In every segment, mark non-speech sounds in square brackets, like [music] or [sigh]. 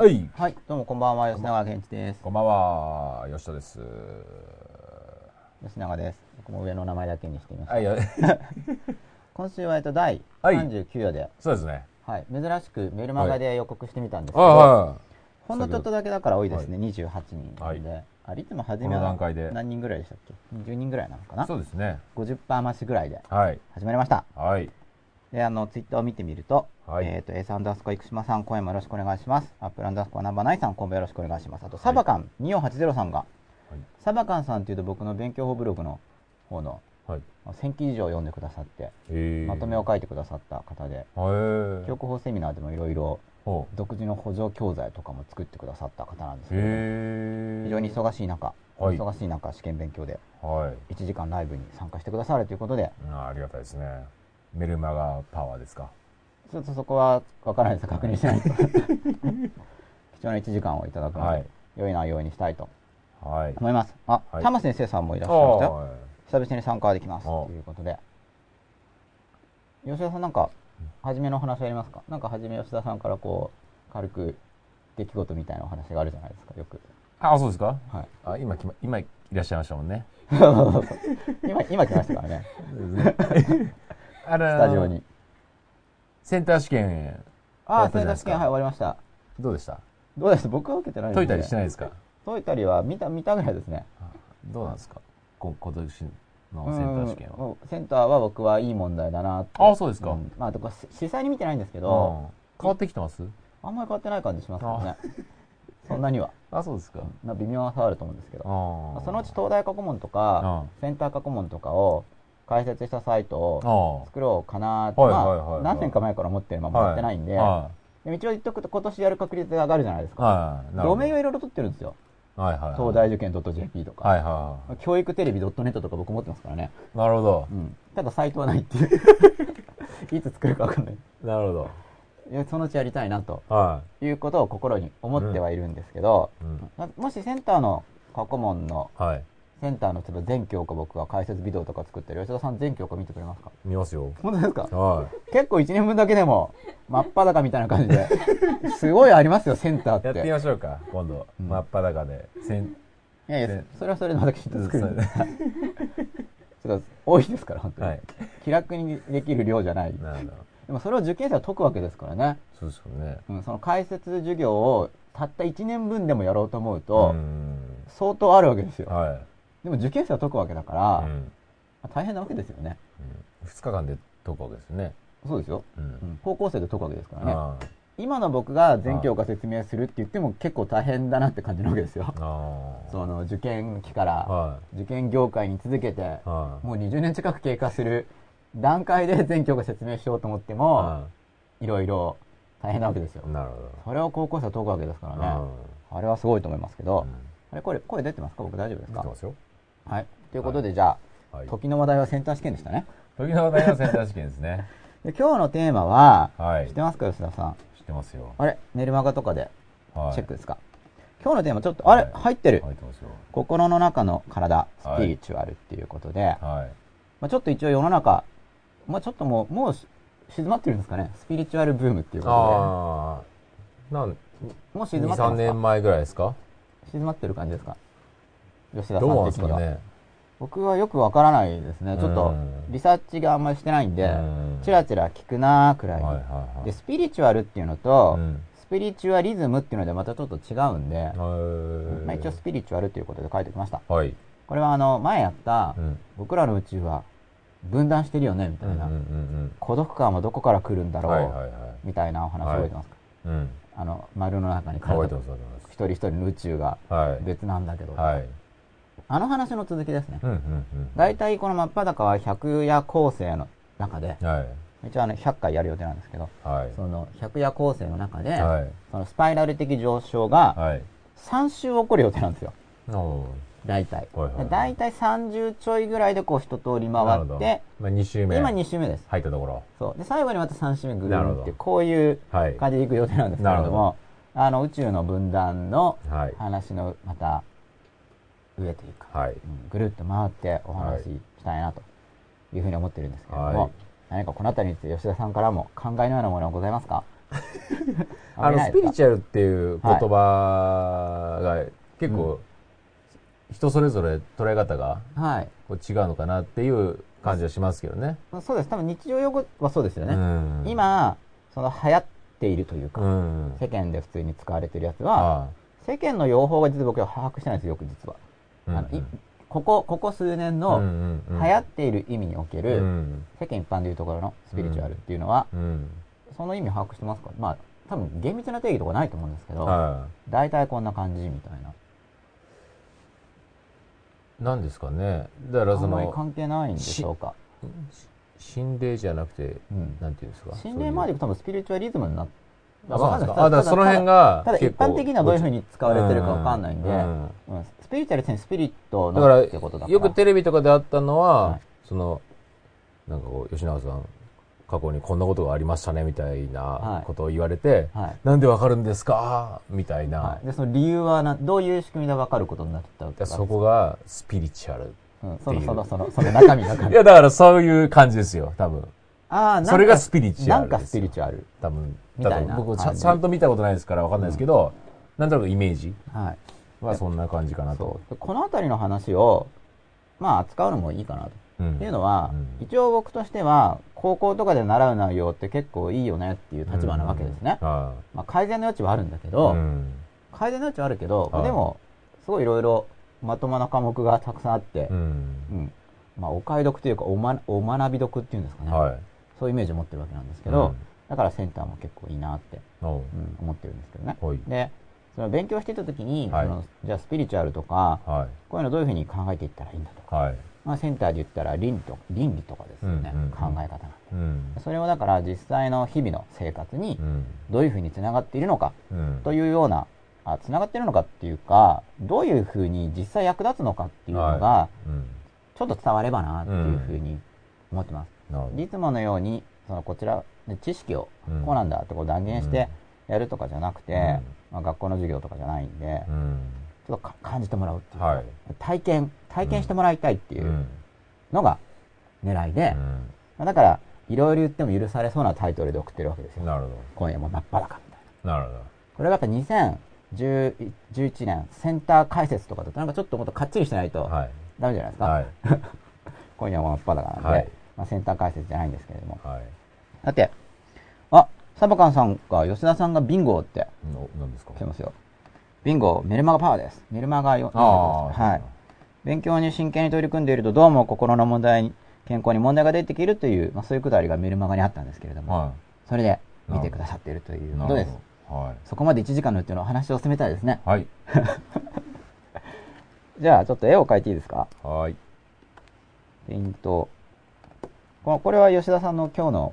はい。はい、どうもこんばんは、吉永健一です。こんばんは、吉田です。吉永です。僕も上の名前だけにしてみました。はい、よ [laughs] 今週は、えっと、第はい39話で、そうですね。はい、珍しくメルマガで予告してみたんですけど、はほんのちょっとだけだから多いですね、28人なんはいで。あれいつも初めは段階で何人ぐらいでしたっけ ?20 人ぐらいなのかい。な？そうですね。?50% 増しぐらいではい。始まりました。はい。で、あの、ツイッターを見てみると、はいえっ、と、エースアンダースコア生島さん、今夜もよろしくお願いします。アップルアンダースコア number nine さん、今夜もよろしくお願いします。あと、サバカン2480さんが、サバカンさんっていうと僕の勉強法ブログの方のはい。1000記事以上読んでくださって、えーまとめを書いてくださった方で、へ記憶法セミナーでもいろいろほ独自の補助教材とかも作ってくださった方なんですけど、へ非常に忙しい中、はい忙しい中、試験勉強ではい。1時間ライブに参加してくださるということで、あありがたいですね。メルマガパワーですか？ちょっとそこはわからないです。確認しないと。[laughs] 貴重な1時間をいただくので、はい良い内容にしたいとはい。思います。あ、はい玉先生さんもいらっしゃいましたよ。は久々に参加できます。あということで。吉田さんなんか、初めのお話ありますか？なんか初め吉田さんからこう、軽く出来事みたいなお話があるじゃないですか、よく。あ、そうですか？はい。あ、今今いらっしゃいましたもんね。[laughs] 今、今来ましたからね。[laughs] あのスタジオに。センター試験、ああ、終わったじゃないですか選択試験、はい、終わりました。どうでした？どうです僕は受けてないです解いたりしてないですか？解いたりは見た、見たぐらいですね。どうなんですか？こ今年のセンター試験は。センターは僕はいい問題だなって。あそうですかんまあ、とか、し実際に見てないんですけうんど、変わってきてます？あんまり変わってない感じしますけどね。そんなには。あ、そうですか。まあ微妙な差はあると思うんですけど。あそのうち東大過去問とか、センター過去問とかを解説したサイトをあ作ろうかなって、はいはいはいはいまあ、何年か前から思ってるままやってないんで、はでも一応言っとくと今年やる確率が上がるじゃないですい。か。はい。なるほどドメインをいろいろ取ってるんですよ。はいはいはい。東大受験 .jp とか、はいは教育テレビ .net とか僕持ってますからね。い。なるほどう。ん。ただサイトはないっていう。[laughs] いつ作るか分かんない。なるほど。いやそのうちやりたいなとはいうことを心に思ってはいるんですけど、もしセンターの過去問のはい。センターの例えば全教科僕が解説ビデオとか作ってる吉田さん全教科見てくれますか？見ますよ。本当ですか？は結構1年分だけでも真っ裸みたいな感じで [laughs] すごいありますよセンターっい。やっててみましょうか、今度。うん真っ裸で。いやいやせそれはそれでまたきっと作るんで [laughs] ちょっと多いですから本当に、はい。気楽にできる量じゃないなるほど。でもそれを受験生は解くわけですからね、そうですよね。うん、その解説授業をたった1年分でもやろうと思うと、うん。相当あるわけですよ、はい。でも受験生は解くわけだから、うん。まあ大変なわけですよねうん二日間で解くわけですね。そうですよ、う。うんん、高校生で解くわけですからねあ今の僕が全教科説明するって言っても結構大変だなって感じなわけですよ。その受験期からは受験業界に続けて。もう20年近く経過する段階で全教科説明しようと思ってもはいろいろ大変なわけですよい。なるほど。それを高校生は解くわけですからねうんあれはすごいと思いますけどうんあれこれ声出てますか？僕大丈夫ですか？見てますよ。はいということでじゃはい。あ時の話題はセンター試験でしたね時の話題のセンター試験ですね。[laughs] で今日のテーマははい。知ってますか吉田さん？知ってますよ。あれ？メルマガとかではい。チェックですか？今日のテーマちょっとあれ？はい入ってる入ってますよ。心の中の体、スはいピリチュアルっていうことで、はい。まあ、ちょっと一応世の中、まあ、ちょっともう、もうし静まってるんですかね？スピリチュアルブームっていうこああ。なん、とで。もう静2、3まってますか？年前ぐらいですか？静まってる感じですか？吉田さんですん的には。かね。僕はよくわからないですね。ちょっとうんリサーチがあんまりしてないんでうん、チラチラ聞くなーくらい。はいはいはい。で、スピリチュアルっていうのと、うんスピリチュアリズムっていうのでまたちょっと違うんで、まあ、一応スピリチュアルっていうことで書いてきました。はい。これはあの、前やった、うん。僕らの宇宙は分断してるよね、みたいな。うんうんうん孤独感はどこから来るんだうん。ろう、はいはいはい。みたいなお話覚えてますか、うん。あの丸の中に体と覚えてます一人一人の宇宙が。別なんだけど、はい。あの話の続きですね、うんうんこの真っ裸は百夜構成の中ではい。一応あの100回やる予定なんですけどはい。その百夜構成の中で、はい。そのスパイラル的上昇がはい。3週起こる予定なんですよ大体、大体30ちょいぐらいでこう一通り回ってまあ2週目。今2週目です入ったところ。そうで最後にまた3週目ぐるなるってこういうはい。感じでいく予定なんですけれどもあの宇宙の分断のはい。話のまた上というか、はい。うんぐるっと回ってお話ししたいなというふうに思ってるんですけれども、はい何かこの辺りについて吉田さんからも考えのようなものはございますか？[laughs] あの、スピリチュュアルっていう言葉が結構、人それぞれ捉え方が。こう違うのかなっていう感じはしますけどね。そうです。多分日常用語はそうですよね。うん、今、その流行っているというか、うん。世間で普通に使われてるやつは、あ世間の用法が実は僕は把握してないんですよ、よく実は。ああのいここ、ここ数年の流行っている意味における、うん世間一般でいうところのスピリチュアルっていうのは、うん。その意味把握してますか？まあ、多分厳密な定義とかないと思うんですけど、は大体こんな感じみたいな。い。なんですかね。だからそあんまりの、関係ないんでしょうか？心霊じゃなくて、うんなんていうんですか？心霊まで多分スピリチュアリズムになっあそうなんですか？あだからその辺がただ一般的にはどういうふうに使われてるかわかんないんで、うん。うん。スピリチュアルってスピリットのってことだから。よくテレビとかであったのは、はい。そのなんかこう吉永さん過去にこんなことがありましたねみたいはない。ことを言われて、はい。なんでわかるんですか？みたいな、はい、でその理由はなどういう仕組みで分かることになったわけかでそこがスピリチュアルう。ん、そのそのそのその中身中身いやだからそういう感じですよ多分ああそれがスピリチュアルなんかスピリチュアル。多分みたいな僕ちゃちゃんと見たことないですからわかんないですけど、なんとなくイメージはそんな感じかなと。この辺りの話をまあ扱うのもいいかなと、うん。っていうのは、うん。一応僕としては高校とかで習う内容って結構いいよねっていう立場なわけですね、はまあ、改善の余地はあるんだけいど、うん。改善の余地はあるけど、はい。でもすごいいろいろまともな科目がたくさんあって、うん。うん。まあ、お買い得というかお,、ま、お学び得っていうんですかね、はいそういうイメージを持ってるわけなんですけど、うん。だからセンターも結構いいなって、おう。うん、思ってるんですけどね。はい。で、その勉強していた時に、はい。そのじゃあスピリチュアルとか、はい。こういうのどういうふうに考えていったらいいんだとか、はい。まあ、センターで言ったら倫理と倫理とかですよね、うんうんうん。考え方なんでうん。それをだから実際の日々の生活にうん。どういうふうにつながっているのかうん。というような、あつながっているのかっていうか、どういうふうに実際役立つのかっていうのが、ちょっと伝わればなっていうふうに思ってます。なるほどいつものように、そのこちらで知識をうん。こうなんだってこう断言してやるとかじゃなくて、うん。まあ、学校の授業とかじゃないんで、うん。ちょっとか感じてもらうっていうか、はい。体験、体験してもらいたいっていううん。のが狙いで、うまあだから、いろいろ言っても許されそうなタイトルで送ってるわけですよ。んなるほ今夜も真っ裸みたいな。どなるほど。これがやっぱ2011年センター解説とかだとなんかちょっともっとかっちりしないとはい。ダメじゃないですか。はい。[laughs] 今夜も真っ裸なんで、はいまあ、センター解説じゃないんですけれども。はいだって、あ、サバカンさんが、吉田さんがビンゴっての何ですか？来てますよ。ビンゴ、メルマガパワーです。メルマガよはい。勉強に真剣に取り組んでいると、どうも心の問題に、健康に問題が出てきるという、まあ、そういうくだりがメルマガにあったんですけれども、はそれで見てくださっているといういことです。はそこまで1時間のうちのお話を進めたいですね。いはい [laughs] じゃあ、ちょっと絵を描いていいですか？はいペイント。ここれは吉田さんの今日の、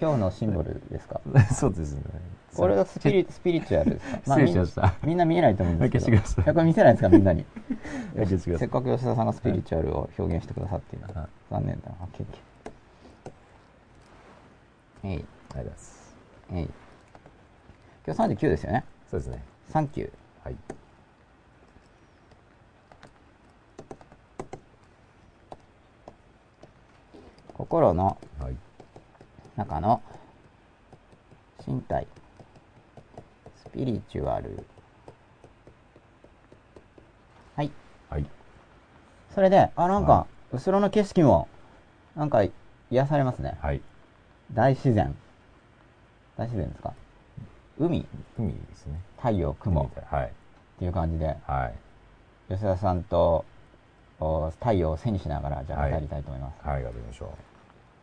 今日のシンボルですか？[laughs] そうですねこれがスピリスピリチュアルですか、[laughs] 失礼しましたみんな見えないと思うんですけど。消これ見せないですか、みんなに？[laughs] せっかく吉田さんがスピリチュアルを表現してくださっている。はい残念だな。ケーオッケーえい、ありがとうございますえい。今日39ですよね？そうですねサンキュー。はい心のはい。中の身体、スピリチュアル。はい。はい。それで、あ、なんはか、後ろの景色も、なんか、癒されますね。はい。大自然。大自然ですか？海、海ですね。太陽、雲。はい。ていう感じで、はい。吉田さんとお太陽を背にしながら、じゃあはい語りたいと思います。はい。頑張りましょ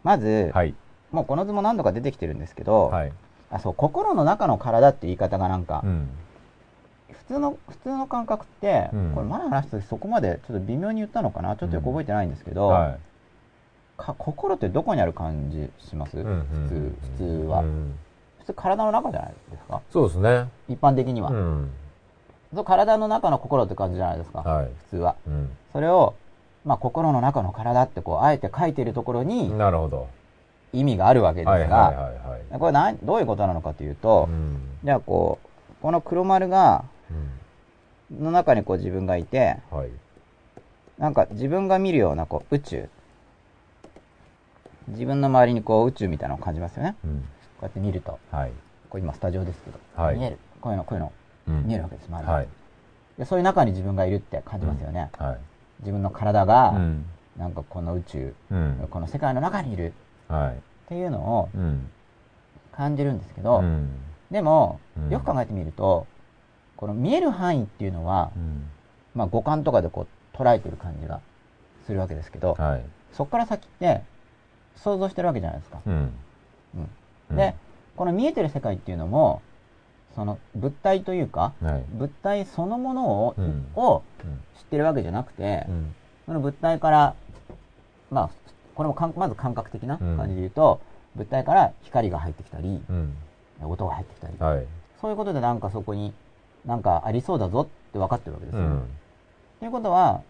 まず、うはい。もうこの図も何度か出てきてるんですけど、はい。あ、そう、心の中の体って言い方がなんか、うん。普通の、普通の感覚って、うん。これ前話した時そこまでちょっと微妙に言ったのかな？ちょっとよく覚えてないんですけど、はい。か心ってどこにある感じします、うんうん普通、普通は、うん。普通体の中じゃないですか？そうですね。一般的には。体の中の心って感じじゃないですか、はい。普通は。うん。それを、まあ、心の中の体ってこう、あえて書いているところになるほど。意味があるわけですが、はいはいはいはいこれ何どういうことなのかというと、うん。じゃあこう、この黒丸が、うん。の中にこう自分がいて、はい。なんか自分が見るようなこう宇宙。自分の周りにこう宇宙みたいなのを感じますよね。うん。こうやって見ると。はい。こう今スタジオですけど、はい。見える。こういうの、こういうの、うん見えるわけです、周りにはい。でそういう中に自分がいるって感じますよね。はい。自分の体が、うん。なんかこの宇宙、うん。この世界の中にいるはい。っていうのをうん。感じるんですけど、うん。でもうん、よく考えてみると、この見える範囲っていうのは、うん。まあ五感とかでこう捉えてる感じがするわけですけど、はい。そこから先って想像してるわけじゃないですか。うん。うんで、この見えてる世界っていうのも、その物体というか、はい。物体そのものを,、うんをうん知ってるわけじゃなくて、うん。その物体から、まあ、これもかんまず感覚的な感じで言うと、物体から光が入ってきたり、うん。音が入ってきたり、はい。そういうことでなんかそこになんかありそうだぞって分かってるわけですよ。うん。ということは、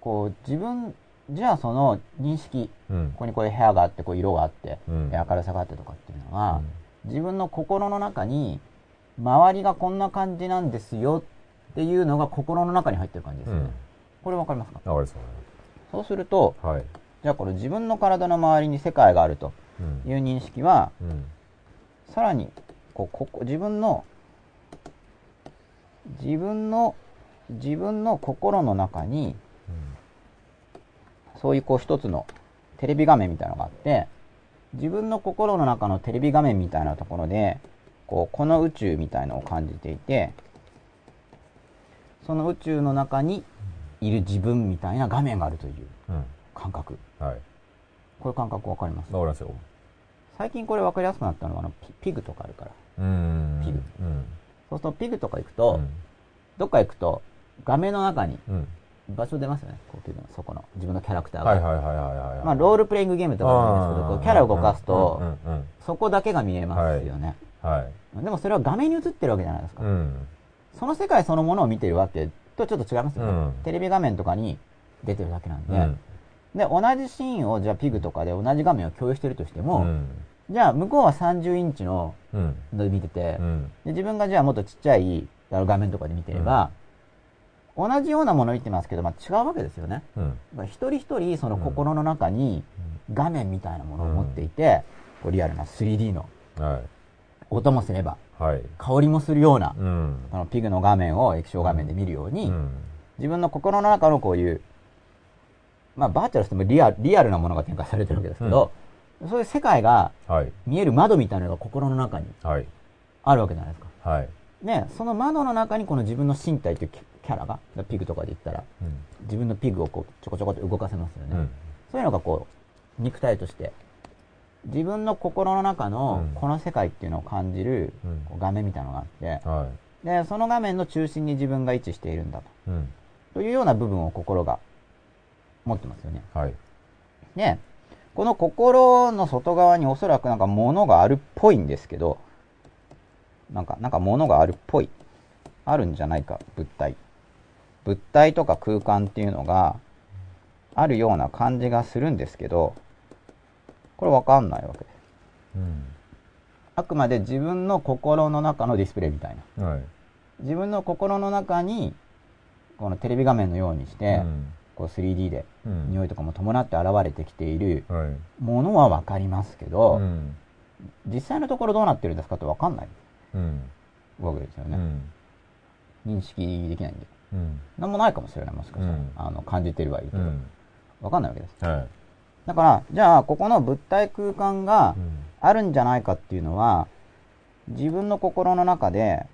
こう自分、じゃあその認識、うんこ。こにこういう部屋があって、こう色があって、うん明るさがあってとかっていうのは、自分の心の中に、周りがこんな感じなんですよっていうのが心の中に入ってる感じですよね。うんこれわかりますか？わかりますそうすると、はい。じゃあこれ自分の体の周りに世界があるとうん。いう認識は、うん。さらに、こう、ここ、自分の、自分の、自分の心の中に、そういうこう一つのテレビ画面みたいなのがあって、自分の心の中のテレビ画面みたいなところで、こう、この宇宙みたいのを感じていて、その宇宙の中にいる自分みたいな画面があるといううん。感覚。はい。こういう感覚わかります？わかりますよ。最近これわかりやすくなったのは、あの、ピピグとかあるから。うん。ピグうん。そうするとピグとか行くと、どっか行くと、画面の中にうん。場所出ますよね。こうピグの、そこの、自分のキャラクターが。はいはいはいはいはい。まあ、ロールプレイングゲームとかなんですけど、キャラを動かすと、うんうんそこだけが見えますよね。うん。はい。でもそれは画面に映ってるわけじゃないですか。うん。その世界そのものを見てるわけとちょっと違いますよね。うんテレビ画面とかに出てるだけなんで。うん。で、同じシーンを、じゃあピグとかで同じ画面を共有してるとしても、うん。じゃあ向こうは30インチのうん。ので見てて、うん。で自分がじゃあもっとちっちゃい画面とかで見てれば、同じようなものを見てますけど、まあ、違うわけですよね。うん。一人一人その心の中に画面みたいなものを持っていて、こうリアルな 3D のはい。音もすれば、はい。香りもするような、うん。このピグの画面を液晶画面で見るように、うん。自分の心の中のこういう、まあバーチャルしてもリアリアルなものが展開されてるわけですけど、そういう世界がはい。見える窓みたいなのが心の中にはい。あるわけじゃないですか。はい。ね、その窓の中にこの自分の身体というキキャラが、ピグとかで言ったら、うん。自分のピグをこうちょこちょこっと動かせますよね。うん。そういうのがこう、肉体として、自分の心の中のうんこの世界っていうのを感じる画面みたいなのがあって、はで、その画面の中心に自分が位置しているんだと。い。うん。というような部分を心が持ってますよね。はい。で、この心の外側におそらくなんか物があるっぽいんですけど、なんか、なんか物があるっぽい。あるんじゃないか、物体。物体とか空間っていうのがあるような感じがするんですけど、これわかんないわけです。うん。あくまで自分の心の中のディスプレイみたいな。はい。自分の心の中に、このテレビ画面のようにして、うんこう 3D でうん匂いとかも伴って現れてきているはい。ものはわかりますけど、うん。実際のところどうなってるんですかってわかんないうん。わけですよね。うん。認識できないんで。うん。なんもないかもしれない、もしかしたら。うんあの、感じてるはいいけど。うん。わかんないわけです。はい。だから、じゃあ、ここの物体空間がうんあるんじゃないかっていうのは、自分の心の中で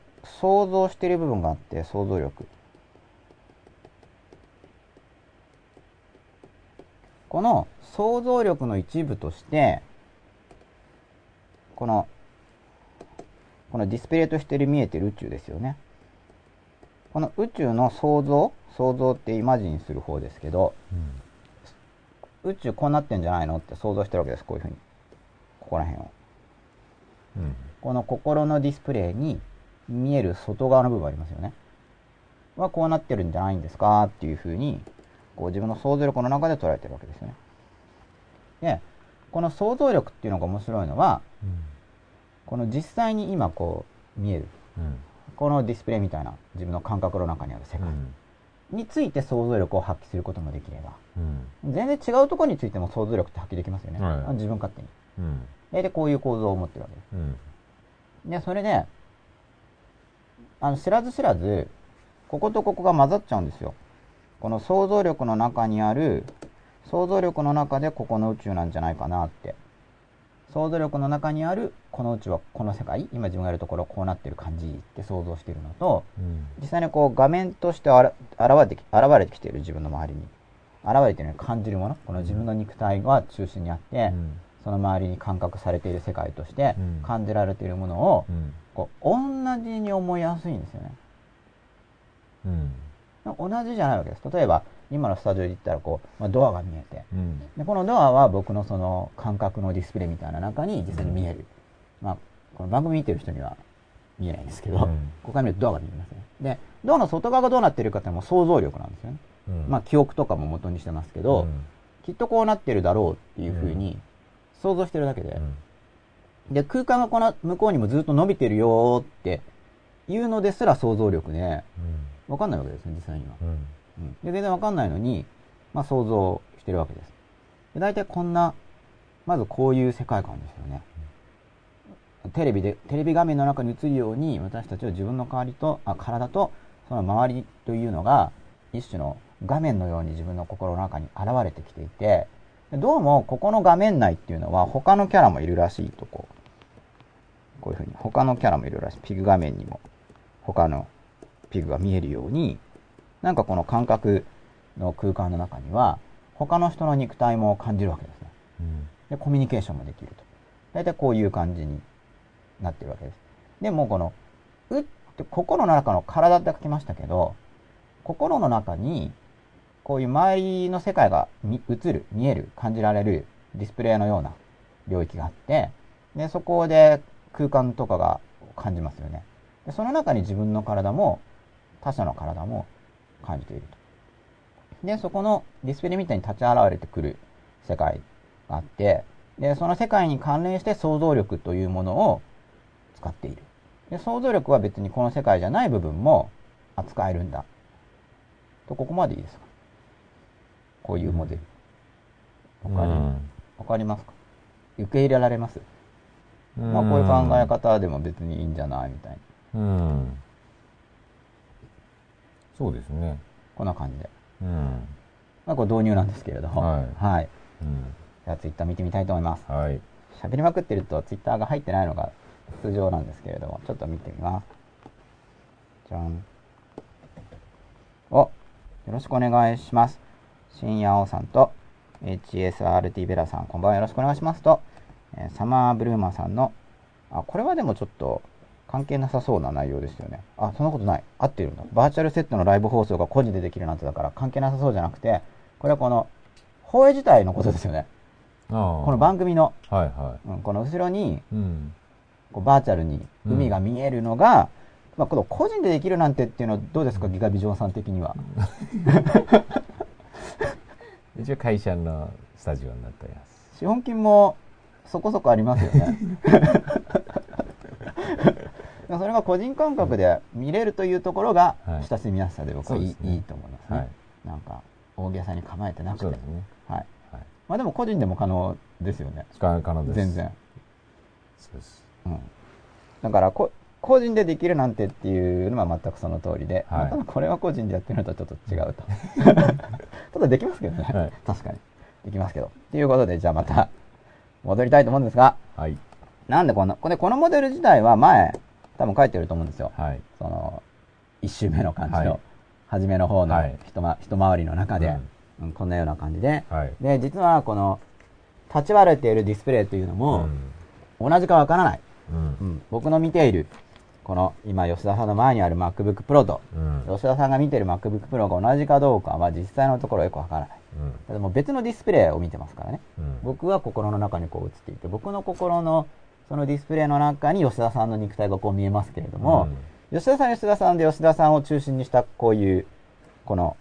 想像している部分があって、想像力。この想像力の一部として、この、このディスプレイとして見えてる宇宙ですよね。この宇宙の想像想像ってイマジンする方ですけど、宇宙こうなってんじゃないのって想像してるわけです、こういうふうに。ここら辺を。うん。この心のディスプレイに見える外側の部分ありますよね。はこうなってるんじゃないんですかっていうふうに、こう自分の想像力の中で捉えてるわけですよね。で、この想像力っていうのが面白いのは、この実際に今こう見える、うん。このディスプレイみたいな自分の感覚の中にある世界うん。について想像力を発揮することもできれば、うん。全然違うところについても想像力って発揮できますよね。はい自分勝手に。うん。で、でこういう構造を持ってるわけです。うん。で、それで、あの、知らず知らず、こことここが混ざっちゃうんですよ。この想像力の中にある、想像力の中でここの宇宙なんじゃないかなって。想像力の中にあるこの宇宙はこの世界、今自分がいるところこうなってる感じって想像してるのと、うん。実際にこう画面としてあら現れてき現れてきている自分の周りに。現れているように感じるものこの自分の肉体が中心にあって、うん。その周りに感覚されている世界としてうん。感じられているものを、うん。こう同じに思いやすいんですよね。うん。同じじゃないわけです。例えば今のスタジオで言ったらこう、まあ、ドアが見えて。うん。でこのドアは僕のその感覚のディスプレイみたいな中に実際に見える、まあ、この番組見てる人には見えないんですけど、うん。ここから見るとドアが見えますね。でドアの外側がどうなってるかっていうのも想像力なんですよね、うん。まあ記憶とかも元にしてますけど、うん。きっとこうなってるだろうっていうふうに想像してるだけで、で空間がこの向こうにもずっと伸びてるよーっていうのですら想像力でわかんないわけですね実際には、うんで全然わかんないのに、まあ、想像してるわけです。で大体こんなまずこういう世界観ですよね。テレビでテレビ画面の中に映るように私たちは自分の代わりとあ体とその周りというのが一種の画面のように自分の心の中に現れてきていてどうもここの画面内っていうのは他のキャラもいるらしいとこう。こういうふうに他のキャラもいるらしい。ピグ画面にも他のピグが見えるようになんかこの感覚の空間の中には他の人の肉体も感じるわけですね。うん。でコミュニケーションもできると。大体こういう感じになってるわけです。でもこの「う」って心の中の体って書きましたけど心の中にこういう周りの世界が見映る見える感じられるディスプレイのような領域があってでそこで空間とかが感じますよね。でその中に自分の体も他者の体も感じていると。でそこのディスプレイみたいに立ち現れてくる世界があってでその世界に関連して想像力というものを使っている。で想像力は別にこの世界じゃない部分も扱えるんだ。とここまでいいですか？こういうモデル。わかり,、わかりますか？受け入れられます、うん。まあ、こういう考え方でも別にいいんじゃない？みたいな。うんそうですね。こんな感じで、うん。まあ、これ導入なんですけれども。はい。はい、うん。じゃあツイッター見てみたいと思います。はい。喋りまくってるとツイッターが入ってないのが通常なんですけれども。ちょっと見てみます。じゃん。およろしくお願いします。深夜おさんと HSRT ベラさんこんばんは。よろしくお願いしますと、えーサマーブルーマーさんのあこれはでもちょっと関係なさそうな内容ですよね。あそんなことない。合ってるんだ。バーチャルセットのライブ放送が個人でできるなんてだから関係なさそうじゃなくてこれはこの放映自体のことですよね。この番組の。はいはうん、この後ろにいうん。こうバーチャルに海が見えるのが、まあ、この個人でできるなんてっていうのはどうですか、ギガビジョンさん的には。一応会社のスタジオになってます資本金もそこそこありますよね。[laughs] それが個人感覚で見れるというところがはい。親しみやすさで僕はいい,、いいと思いますね。はい。なんか大げさに構えてなくて。ね。はい。はい。まあでも個人でも可能ですよね。可能です。全然。そうです。うん、だからこ個人でできるなんてっていうのは全くその通りで、はい。これは個人でやってるのとはちょっと違うと。[laughs] ただできますけどね、はい。確かに。できますけど。ということでじゃあまた戻りたいと思うんですがはい。なんでこんなこれこのモデル自体は前多分書いてると思うんですよ。はい。その1周目の感じの、はい。初めの方のはい。一,、ま、一回りの中で、うん。こんなような感じで、はい。で実はこの立ち割れているディスプレイというのも、同じかわからない。うん。うん、僕の見ているこの今吉田さんの前にある MacBook Pro と、うん。吉田さんが見ている MacBook Pro が同じかどうかは実際のところよくわからない。うん。でも別のディスプレイを見てますからね。うん。僕は心の中にこう映っていて僕の心のそのディスプレイの中に吉田さんの肉体がこう見えますけれども、吉田さん吉田さんで吉田さんを中心にしたこういうこの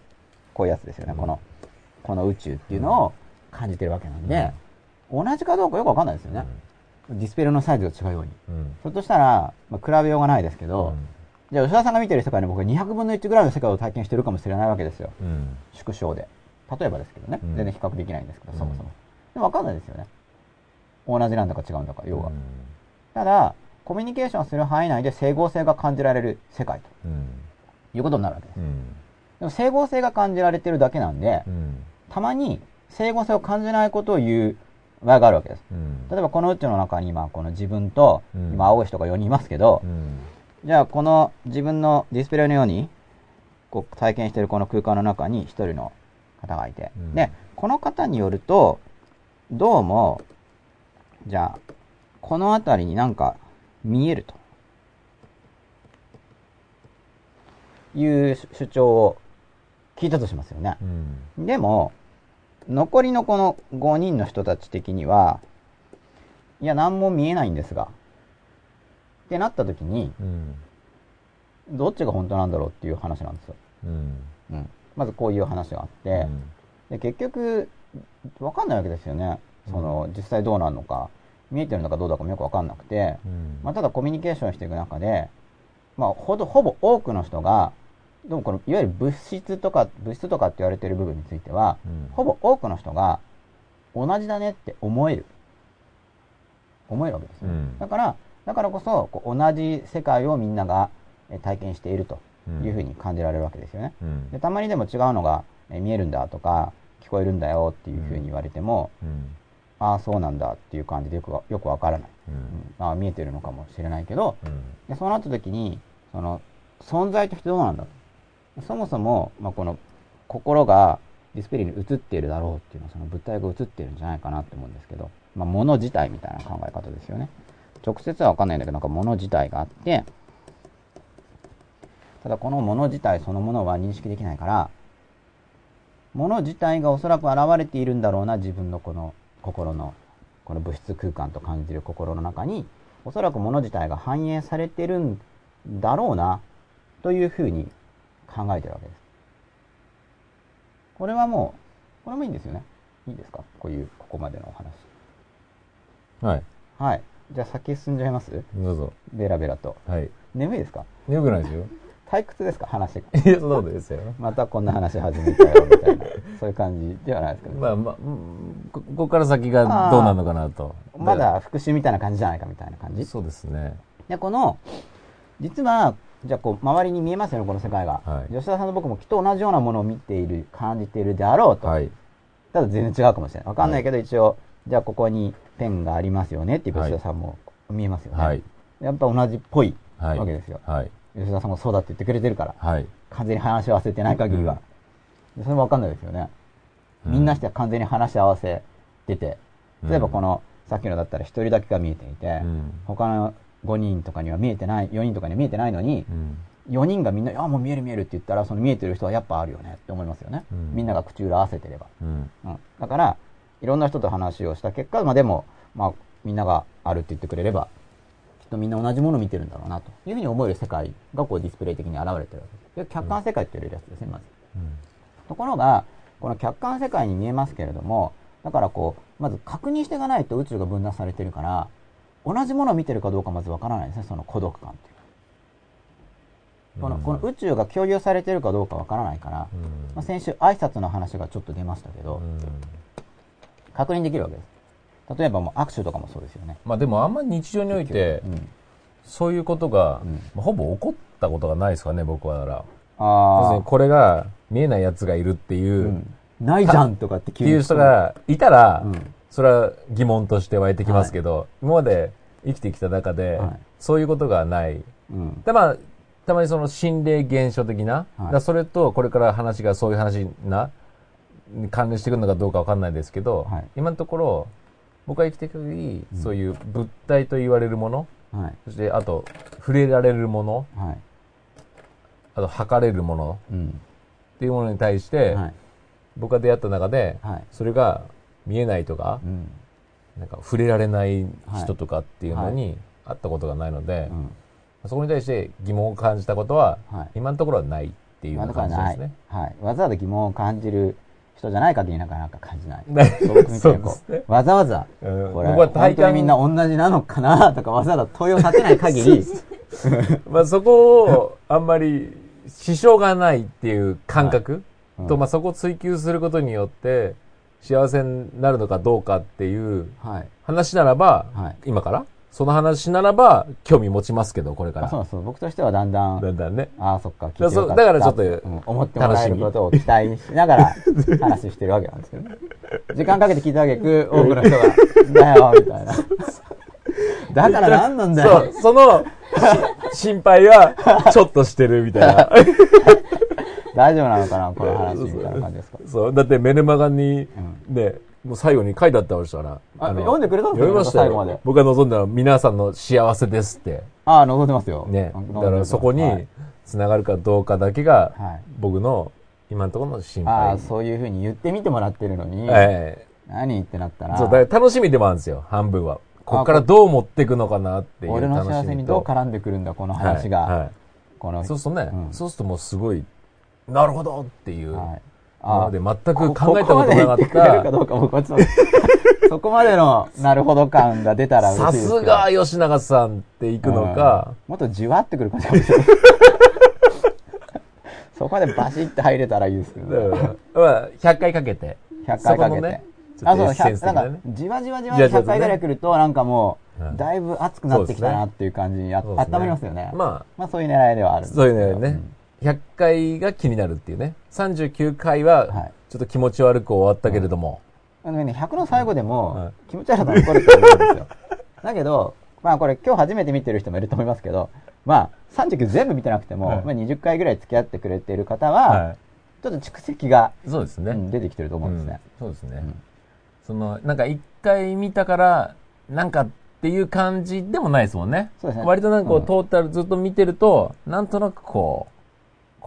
こういうやつですよね、うん。このこの宇宙っていうのを感じてるわけなんで、同じかどうかよくわかんないですよね、ディスプレイのサイズが違うように。うん。ひょっとしたら、まあ、比べようがないですけど、じゃあ吉田さんが見てる世界に僕は200分の1ぐらいの世界を体験してるかもしれないわけですよ。うん。縮小で。例えばですけどね。うん。全然比較できないんですけど、うんそも。そも。でも分かんないですよね。同じなんだか違うんだか、要は。うんただ、コミュニケーションする範囲内で整合性が感じられる世界とうん。いうことになるわけです。うん。でも整合性が感じられてるだけなんで、うん。たまに整合性を感じないことを言う場合があるわけです。うん。例えばこの宇宙の中に今この自分と、うん今青い人が4人いますけど、うん。じゃあこの自分のディスプレイのようにこう体験しているこの空間の中に一人の方がいて、うんでこの方によるとどうもじゃあこの辺りになんか見えるという主張を聞いたとしますよねう。ん。でも残りのこの5人の人たち的にはいや何も見えないんですがってなった時にうん。どっちが本当なんだろうっていう話なんですよ。うん。うん、まずこういう話があって、で結局わかんないわけですよね。その実際どうなるのか見えてるのかどうだかもよくわかんなくて、うん。まあ、ただコミュニケーションしていく中で、まあ、ほどほぼ多くの人がでもこのいわゆる物質とか物質とかって言われてる部分については、うん。ほぼ多くの人が同じだねって思える。思えるわけですよ、うん。だからだからこそこう同じ世界をみんながえ体験しているというふうに感じられるわけですよね、うん。でたまにでも違うのがえ見えるんだとか聞こえるんだよっていうふうに言われても、うん。ああそうなんだっていう感じでよくわよくわからない、う。うんんまあ、見えてるのかもしれないけどうん。でそうなった時にその存在としてどうなんだそもそも、まあ、この心がディスプレイに映っているだろうっていうのはその物体が映ってるんじゃないかなって思うんですけど、まあ、物自体みたいな考え方ですよね直接は分かんないんだけどなんか物自体があってただこの物自体そのものは認識できないから物自体がおそらく現れているんだろうな自分のこの心のこの物質空間と感じる心の中におそらく物自体が反映されてるんだろうなというふうに考えてるわけです。これはもう、これもいいんですよね。いいですか？こういう、ここまでのお話。はい。はい。じゃあ先進んじゃいます？どうぞ。ベラベラと。はい。眠いですか？よくないですよ。退屈ですか？話。いや、そんなことですよ。またこんな話始めたよ、みたいな。[laughs] そういう感じではないですか、まあまあ、うんこここから先がどうなるのかなと。まだ復習みたいな感じじゃないかみたいな感じ？そうですね。で、この、実は、じゃあこう、周りに見えますよね、この世界が。はい吉田さんと僕もきっと同じようなものを見ている、感じているであろうと。はい。ただ全然違うかもしれない。わかんないけど、一応、じゃあここにペンがありますよねっていうはい吉田さんも見えますよね。はい。やっぱ同じっぽいはい。わけですよ。はい。吉田さんもそうだって言ってくれてるから、はい。完全に話し合わせてない限りは。でそれもわかんないですよね。みんなして完全に話し合わせてて、例えばこの、さっきのだったら一人だけが見えていて、うん。他の5人とかには見えてない、4人とかには見えてないのにう、ん。4人がみんな、あ、もう見える見えるって言ったら、その見えてる人はやっぱあるよねって思いますよね。うんみんなが口裏合わせてれば。うん。うん。だから、いろんな人と話をした結果、まあでも、まあ、みんながあるって言ってくれれば、きっとみんな同じものを見てるんだろうな、というふうに思える世界がこうディスプレイ的に現れてるわけです。で客観世界って言われるやつですね、まず。ところが、この客観世界に見えますけれども、だからこう、まず確認していかないと宇宙が分断されてるから、同じものを見てるかどうかまずわからないですね、その孤独感っていう。このこの宇宙が共有されてるかどうかわからないから、うんまあ、先週挨拶の話がちょっと出ましたけど、確認できるわけです。例えばもう握手とかもそうですよね。まあでもあんまり日常においてう、ん、そういうことがうん、まあほぼ起こったことがないですかね、僕はだから。要すああ、るにこれが見えない奴がいるっていう、っうん、ないじゃんとかって急に。ていう人がいたらうん、それは疑問として湧いてきますけど、今まで生きてきた中ではい、そういうことがない。うん、で、まあ、たまにその心霊現象的な、はい。だそれとこれから話がそういう話な、に関連してくるのかどうかわかんないですけど、はい。今のところ、僕が生きていく限り、そういう物体と言われるもの、はい、そしてあと、触れられるもの、はい、あと測れるものうん、っていうものに対して、はい、僕が出会った中で、はい、それが見えないとかう、ん、なんか触れられない人とかっていうのに会ったことがないので、うん、そこに対して疑問を感じたことは、はい。今のところはないっていう感じですね。はい。わざわざ疑問を感じる人じゃない限りなかなか感じない。[laughs] そうですね。う、わざわざ、うん。これ、僕は本当にみんな同じなのかなとかわざわざ問いを立てない限り、[laughs] まあそこをあんまり支障がないっていう感覚。うん。と、まあそこを追求することによって幸せになるのかどうかっていうはい。話ならば、はい。今からその話ならば興味持ちますけど、これから。あそうそう、僕としてはだんだん、だんだんね。ああ、そっか、聞いてよかだからちょっとうん思ってもらえることを期待しながら [laughs] 話してるわけなんですけどね。時間かけて聞いたわけく、多くの人が、だよ、みたいな。[laughs] だから何なんだそよう、。その、し心配は、[laughs] ちょっとしてるみたいな。大丈夫なのかな、この話、みたいな感じですか。そう、だってメルマガに、ね、もう最後に書いてあったわけしたら。あの読んでくれたんですか読みました最後までよ。僕が望んだのは皆さんの幸せですって。ああ、残ってますよ。ね。うんだからそこにはい、繋がるかどうかだけがはい、僕の今のところの心ああ、配。そういうふうに言ってみてもらってるのに、え何ってなったら、えそう、だから楽しみでもあるんですよ、半分は。ここからどう持っていくのかなっていう俺の楽しみと。幸せにどう絡んでくるんだ、この話が。はいはいこの、そうするとね、うんそうするともうすごい、なるほどっていう。はい。今まで全くこ考えたことなかった。どうか僕はちょっとそこまでのなるほど感が出たらさですが吉永さんっていくのか、うんもっとじわってくる感じかもしれない。[laughs] そこまでバシッて入れたらいいですけど、だからまあ、100回かけて。100回かけて。ね、あ、そう、っとエッセンス100なんか。じわじわじわじわじわとね100回ぐらい来ると、なんかもう、うんだいぶ熱くなってきたなっていう感じにあ、ね温まりますよね。ままあそういう狙いではあるんあ、ですそういうのね、100回が気になるっていうね。39回ははい、ちょっと気持ち悪く終わったけれども。あのね、100の最後ではいも気持ち悪さ残ると思うんですよ。[laughs] だけど、まあこれ今日初めて見てる人もいると思いますけど、まあ39全部見てなくても、はいまあ20回ぐらい付き合ってくれている方は、はちょっと蓄積が、い。そうですね。うん出てきてると思うんですね。うんそうですね。うんその、なんか一回見たから、なんかっていう感じでもないですもんね。そうですね割となんかこう、うんトータルずっと見てると、なんとなくこう、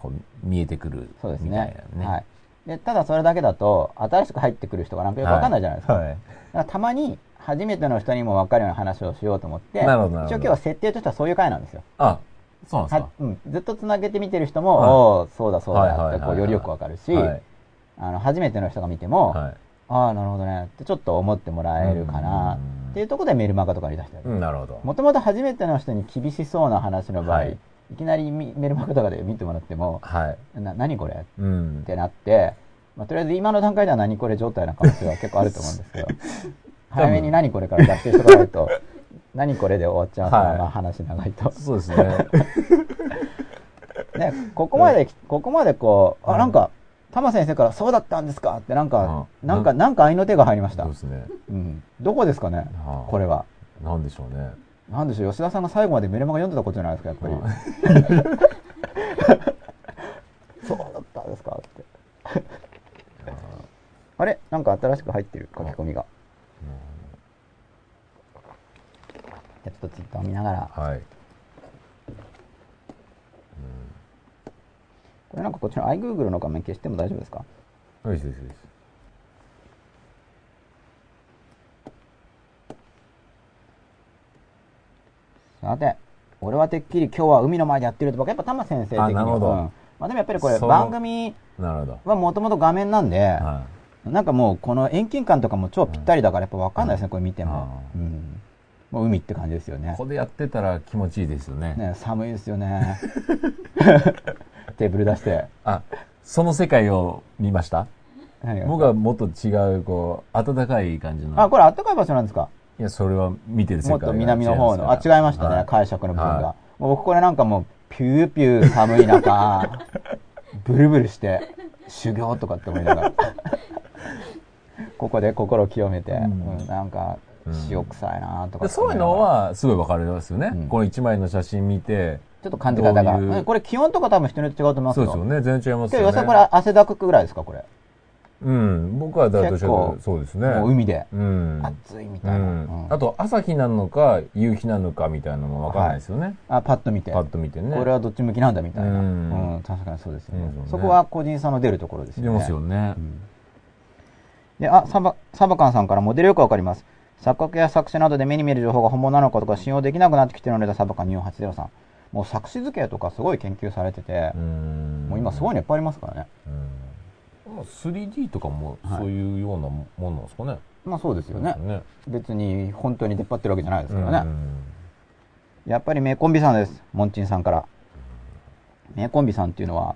こう見えてくる。そうですみたいね。なね。はい。で、ただそれだけだと、新しく入ってくる人がなんかよくわかんないじゃないですか。はい。だからたまに、初めての人にも分かるような話をしようと思って、一応今日は設定としてはそういう回なんですよ。あ、そうなんですか？はうん、ずっとつなげて見てる人も、はいおーそうだそうだってこうよりよくわかるし、はい。あの初めての人が見ても、はい。ああなるほどねってちょっと思ってもらえるかなうんっていうところでメルマガとかに出してある、うん、なるほど。もともと初めての人に厳しそうな話の場合、はいい、きなりみメルマガとかで見てもらってもはい。な何これ？っうん。てなって、まあ、とりあえず今の段階では何これ状態な可能性は結構あると思うんですけど [laughs] 早めに何これから脱皮してこないと何これで終わっちゃうから、はいまあ話長いと。そうですね。[laughs] ね、ここまで、ここまでこう、あ、はいなんか、玉先生からそうだったんですか？ってなんか、うんなんか、なんか愛の手が入りましたそう。ですね。うん。どこですかね？はあこれは。なんでしょうね。なんでしょう吉田さんが最後までメルマガ読んでたことじゃないですか、やっぱり。[laughs] そうだったんですかって。[laughs] あれ？なんか新しく入ってる書き込みが。じゃあちょっとツイッターを見ながら。はい。これなんかこっちの iGoogle の画面消しても大丈夫ですか？よしよしよさて、俺はてっきり今日は海の前でやってると僕やっぱ玉先生的にあなるほどうんまあでもやっぱりこれ番組なるほど。はもともと画面なんで、はなんかもうこの遠近感とかも超ぴったりだからやっぱ分かんないですね、これ見ても。ううん。もう海って感じですよねい。こ。こでやってたら気持ちいいですよね。ね寒いですよね。[laughs] テーブル出して。あ、その世界を見ました？僕はもっと違う、こう、暖かい感じの。あ、これあったかい場所なんですか？いや、それは見てる世もっと南の方の。あ、違いましたね、はい解釈の部分が。はもう僕これなんかもう、ピューピュー寒い中、[laughs] ブルブルして、修行とかって思いながら。ここで心を清めて、うんうんなんか、塩臭いなとかでそういうの、はすごいわかりますよね。うんこの一枚の写真見て。ちょっと感じ方が。これ気温とか多分人によって違うと思いますよ。そうですよね。全然違います今日、よね。吉田これ汗だくぐらいですか、これ。うん。僕はだとそうですね。もう海で。うん。暑いみうたいな。んうんあと、朝日なのか、夕日なのかみたいなのもわかんないですよね。あ、パッと見て。パッと見てね。これはどっち向きなんだみたいな。ううんん、確かにそうですよねうんそこは個人差の出るところですよね。出ますよねう。んで、あ、サバ、サバカンさんからモデルよくわかります。錯覚や作詞などで目に見える情報が本物なのかとか信用できなくなってきてるので、サバカン2803。もう作詞図形とかすごい研究されててう、ん。もう今すごいのいっぱいありますからね。うん。まあ 3D とかもはいそういうようなもんなんですかね。まあそうですよね。ね。別に本当に出っ張ってるわけじゃないですうんからね。やっぱり名コンビさんです。モンチンさんから。名コンビさんっていうのは、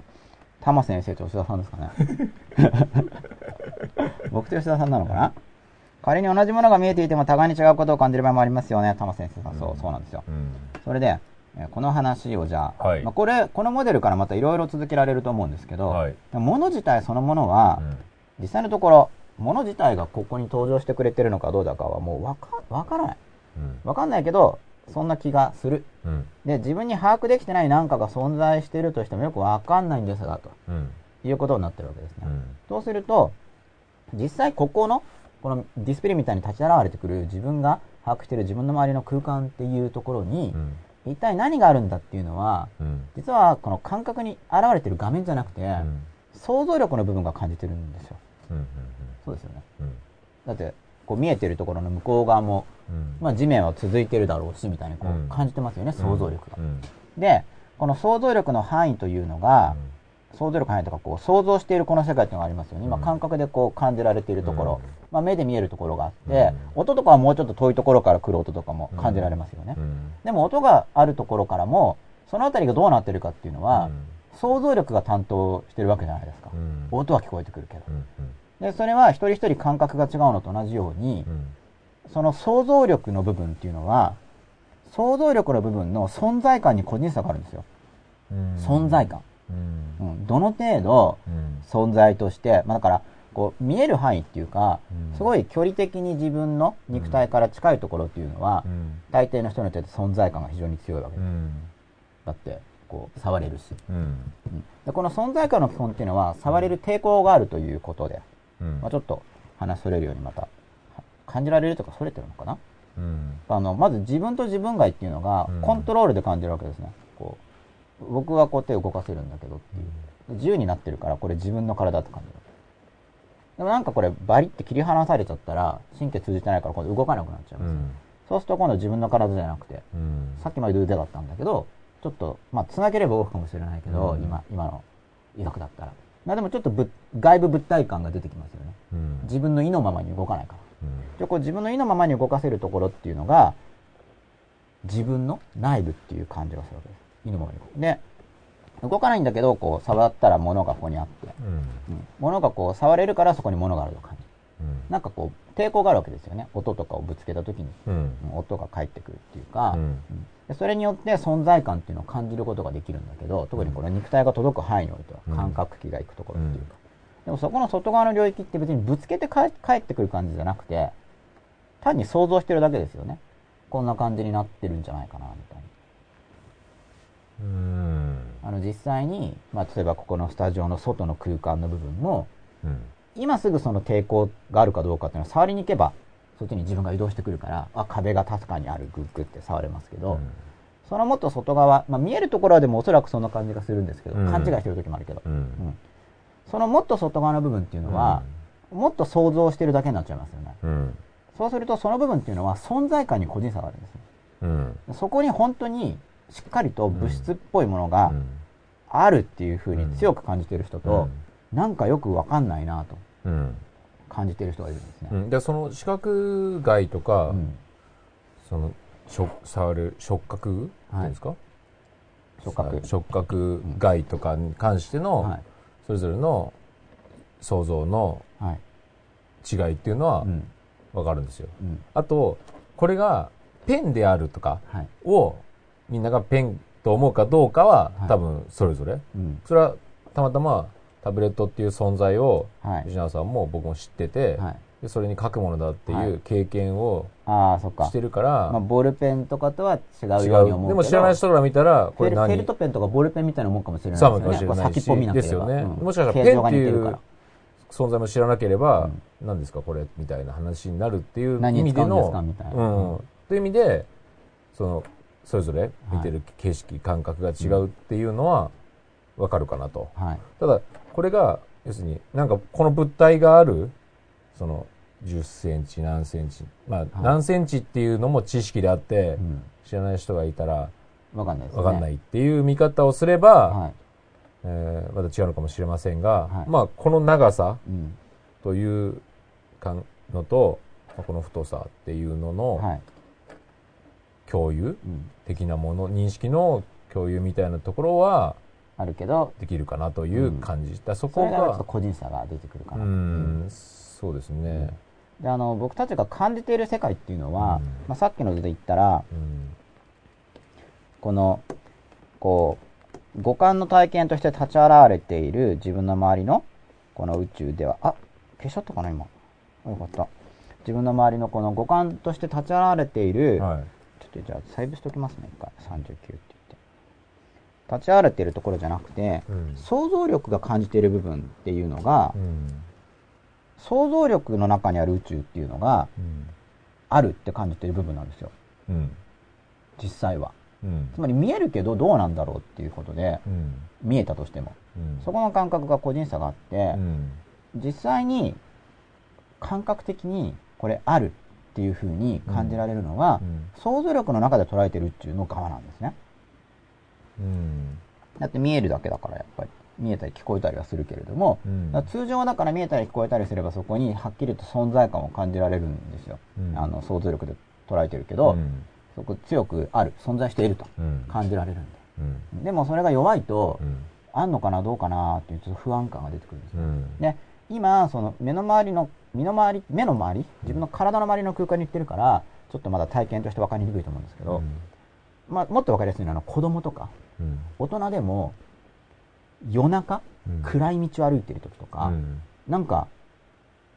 玉先生と吉田さんですかね。[laughs] 僕と吉田さんなのかな仮に同じものが見えていても互いに違うことを感じる場合もありますよね。玉先生さん、そう、そうなんですよ。うん。それで、えーこの話をじゃあ、はいまあ、これ、このモデルからまたいろいろ続けられると思うんですけど、はい。物自体そのものは、実際のところ、物自体がここに登場してくれてるのかどうだかはもうわか、わからない。うん。わかんないけど、そんな気がする。うん。で、自分に把握できてない何かが存在しているとしてもよくわかんないんですが、とうん。いうことになってるわけですね。うん。そうすると、実際ここの、このディスプレイみたいに立ち現れてくる自分が把握している自分の周りの空間っていうところにう、ん。一体何があるんだっていうのは、うん。実はこの感覚に現れてる画面じゃなくて、うん。想像力の部分が感じてるんですよ。うん。そうですよね。うん。だって、こう見えてるところの向こう側も、うん。まあ地面は続いてるだろうし、みたいにこうんう感じてますよね、想像力がう。ん。で、この想像力の範囲というのが、想像力範囲とかこう想像しているこの世界っていうのがありますよね。今うん感覚でこう感じられているところ、うんまあ目で見えるところがあって、う音とかはもうちょっと遠いところから来る音とかも感じられますよね。うん。でも音があるところからも、そのあたりがどうなってるかっていうのは、想像力が担当してるわけじゃないですか。うん。音は聞こえてくるけど。うん。で、それは一人一人感覚が違うのと同じようにう、ん。その想像力の部分っていうのは、想像力の部分の存在感に個人差があるんですよ。うん。存在感。うん。うん。どの程度うん。存在として、まあだから、こう、見える範囲っていうかうん、すごい距離的に自分の肉体から近いところっていうのはう、ん。大抵の人にとって存在感が非常に強いわけです。うん。だって、こう、触れるし。うん。うんでこの存在感の基本っていうのは、触れる抵抗があるということで、うんまあ、ちょっと話それるようにまた、は感じられるとかそれてるのかなうん。あの、まず自分と自分外っていうのがうん、コントロールで感じるわけですね。こう、僕はこう手を動かせるんだけどっていう。自由になってるから、これ自分の体って感じる。でもなんかこれ、バリって切り離されちゃったら、神経通じてないから、今度動かなくなっちゃいます。うん。そうすると今度自分の体じゃなくて、うん。さっきまで腕だったんだけど、ちょっと、まあ、繋げれば動くかもしれないけど、うん今、今の医学だったら。まあでもちょっとぶ外部物体感が出てきますよね。うん。自分の意のままに動かないから。うん。で、こう自分の意のままに動かせるところっていうのが、自分の内部っていう感じがするわけです。意のままに動く。で、動かないんだけど、こう、触ったら物がここにあって、うん。うん、物がこう、触れるからそこに物があると感じる。うん。なんかこう、抵抗があるわけですよね。音とかをぶつけた時に、うん。うん音が返ってくるっていうか、うんそれによって存在感っていうのを感じることができるんだけど、特にこの肉体が届く範囲においてうんは、感覚器が行くところっていうか。でもそこの外側の領域って別にぶつけて帰帰ってくる感じじゃなくて、単に想像してるだけですよね。こんな感じになってるんじゃないかな、みたいうん。な。あの実際に、まあ例えばここのスタジオの外の空間の部分も、うん。今すぐその抵抗があるかどうかっていうのは触りに行けば、そっちに自分が移動してくるから、あ、壁が確かにある、グッグって触れますけど、そのもっと外側、まあ見えるところはでもおそらくそんな感じがするんですけど、うん勘違いしてる時もあるけど、うん。うんそのもっと外側の部分っていうのは、もっと想像してるだけになっちゃいますよね。うん。そうするとその部分っていうのは存在感に個人差があるんですね。うん。そこに本当にしっかりと物質っぽいものがうん。あるっていうふうに強く感じてる人と、なんかよくわかんないなとうん。感じてる人がいるんですね。うん。で、その視覚外とか、うんその、触、触る、触覚っていうんですか？触覚。触覚外とかに関しての、はい。それぞれの想像のはい。違いっていうのはうん。わかるんですよ。うん。あと、これがペンであるとかはい。をみんながペンと思うかどうかははい多分それぞれ。うん。それはたまたまタブレットっていう存在をはい。吉永さんも僕も知ってて、はい。でそれに書くものだってはいいう経験をああ、そっかし。てるから、まあ、ボールペンとかとは違う違ように思う。でも知らない人から見たら、これ何？フェルトペンとかボールペンみたいなもんかもしれないそうかもしれないしこう先っぽ見なければですよねうんもしかしたら形状が似てるから存在も知らなければ、何ですかこれみたいな話になるっていう何意味でに使うんですかの、みたいな。うん。という意味で、その、それぞれ見てる景色、感覚が違うっていうのは、わかるかなと。はい。ただ、これが、要するに、なんかこの物体がある、その、10センチ、何センチ、まあ、何センチっていうのも知識であってう、ん。知らない人がいたら、わかんない。わかんないいっていう見方をすれば、はい。えーまた違うのかもしれませんが、はいまあ、この長さうん。というかんのと、まあこの太さっていうののはい。共有うん。的なもの、認識の共有みたいなところはあるけど、できるかなという感じ。だそそれこが、が個人差が出てくるかうな。ん、そうですね。であの僕たちが感じている世界っていうのは、うんまあ、さっきの図で言ったらうんこのこう五感の体験として立ち現れている自分の周りのこの宇宙ではあ消しちゃったかな今あよかった自分の周りのこの五感として立ち現れている、はい。ちょっとじゃあセーブしときますね一回39って言って立ち現れているところじゃなくて、うん想像力が感じている部分っていうのが、うん。想像力の中にある宇宙っていうのがうん。あるって感じている部分なんですようん。実際はうんつ。まり見えるけどどうなんだろうっていうことでうん。見えたとしてもうん。そこの感覚が個人差があって、うん。実際に感覚的にこれあるっていうふうに感じられるのは、うん想像力の中で捉えてる宇宙の側なんですねうん。だって見えるだけだからやっぱり見えたり聞こえたりはするけれども、うん通常だから見えたり聞こえたりすればそこにはっきりと存在感を感じられるんですよ、うんあの想像力で捉えてるけど、うんそこ強くある存在しているとうん。感じられるんでうん。でもそれが弱いと、うん。あんのかなどうかなっていうちょっと不安感が出てくるんですよ、うん。で今その目の周りの身の回り目の周り自分の体の周りの空間に行ってるからちょっとまだ体験として分かりにくいと思うんですけど、まあ、もっと分かりやすいのはあの子供とかうん。大人でも夜中、うん暗い道を歩いてる時とか、うん。なんか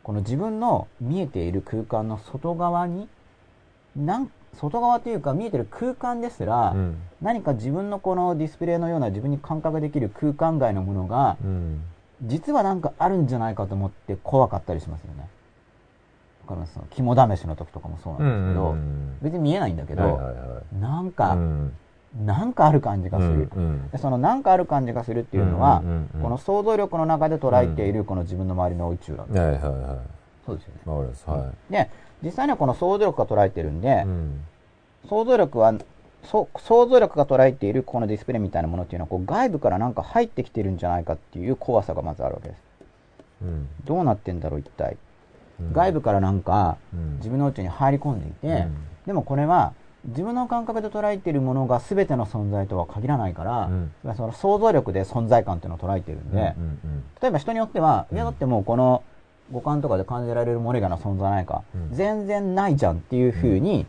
この自分の見えている空間の外側になん外側というか見えてる空間ですら、うん。何か自分のこのディスプレイのような自分に感覚できる空間外のものがうん。実はなんかあるんじゃないかと思って怖かったりしますよね。わかります？その肝試しの時とかもそうなんですけど、うん別に見えないんだけど、はいはいはいなんか、うんなんかある感じがする。うんでそのなんかある感じがするっていうのは、うんうんうんこの想像力の中で捉えているこの自分の周りの宇宙なんです。はいはいはい。そうですよね。はで、実際にはこの想像力が捉えてるんで、い。うん。想像力は、そ想像力が捉えているこのディスプレイみたいなものっていうのはこう外部からなんか入ってきてるんじゃないかっていう怖さがまずあるわけです。うん。どうなってんだろう一体。うん。外部からなんかうん。自分の宇宙に入り込んでいて、うん。でもこれは自分の感覚で捉えているものが全ての存在とは限らないから、うん。その想像力で存在感っていうのを捉えているんで、うんうん例えば人によっては、いやだってもうこの五感とかで感じられるもの以外の存在ないか、うん。全然ないじゃんっていうふうに、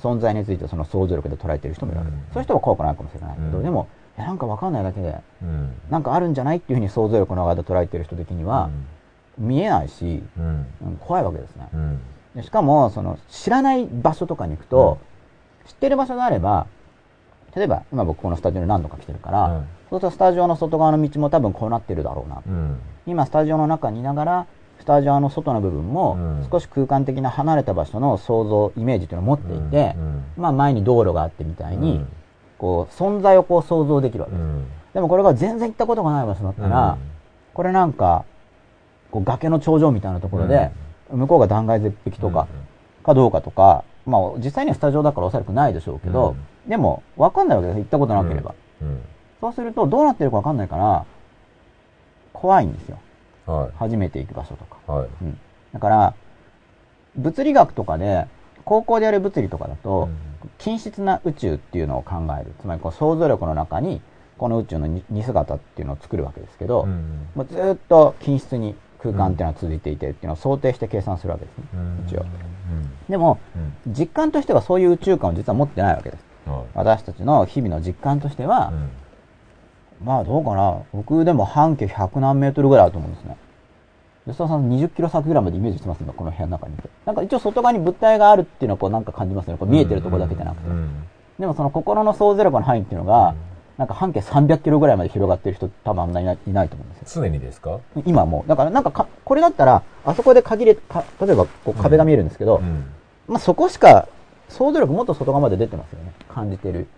存在についてその想像力で捉えている人もいるわけ。うん。そういう人は怖くないかもしれないけど、うん。でも、なんかわかんないだけで、うん。なんかあるんじゃないっていうふうに想像力の中で捉えている人的には、見えないし、怖いわけですね。うん。でしかも、その、知らない場所とかに行くと、知ってる場所であれば、例えば、今僕このスタジオに何度か来てるから、うん。そうするとスタジオの外側の道も多分こうなってるだろうな。うん。今スタジオの中にいながら、スタジオの外の部分もうん。少し空間的な離れた場所の想像、イメージというのを持っていて、うん。まあ前に道路があってみたいに、うん。こう存在をこう想像できるわけです。うん。でもこれが全然行ったことがない場所だったら、これなんか、こう崖の頂上みたいなところで、向こうが断崖絶壁とか、かどうかとか、まあ実際にはスタジオだからおそらくないでしょうけど、でも分かんないわけです。行ったことなければ。うん。そうするとどうなってるか分かんないから、怖いんですよ。はい初めて行く場所とか。はいうん。だから、物理学とかで、高校でやる物理とかだと、均質な宇宙っていうのを考える。つまりこう想像力の中に、この宇宙のに似姿っていうのを作るわけですけど、うんもうずーっと均質に空間っていうのは続いていてっていうのを想定して計算するわけですね。うん一応。うんでも、うん実感としてはそういう宇宙観を実は持ってないわけです。はい私たちの日々の実感としては、うんまあどうかな。僕でも半径100何メートルぐらいあると思うんですね。吉田さん20キロ先ぐらいまでイメージしてます今この部屋の中にいて。なんか一応外側に物体があるっていうのはこうなんか感じますよね。こう見えてるところだけじゃなくて。うんでもその心の想像力の範囲っていうのが、なんか半径300キロぐらいまで広がってる人多分あんなにいないと思うんですよ。常にですか？今もう。だからなんかか、これだったら、あそこで限れ、か例えばこう壁が見えるんですけど、うんまあそこしか、想像力もっと外側まで出てますよね。感じてる、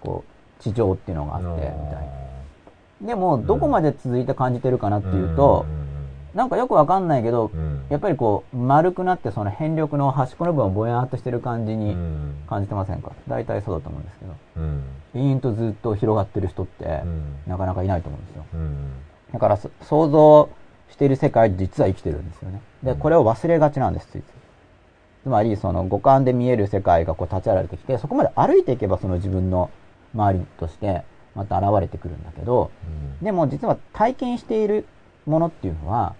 こう、地上っていうのがあって、みたいな。でも、どこまで続いて感じてるかなっていうと、なんかよくわかんないけど、うん。やっぱりこう、丸くなってその変力の端っこの部分をぼやーっとしてる感じうにん。感じてませんか？大体そうだと思うんですけど。うん。延々とずっと広がってる人ってう、ん。なかなかいないと思うんですよ。うん。だからそ想像している世界実は生きてるんですよね。で、これを忘れがちなんです、ついつい。つまり、その五感で見える世界がこう立ち現れてきて、そこまで歩いていけばその自分の周りとしてまた現れてくるんだけど、でも実は体験しているものっていうのは、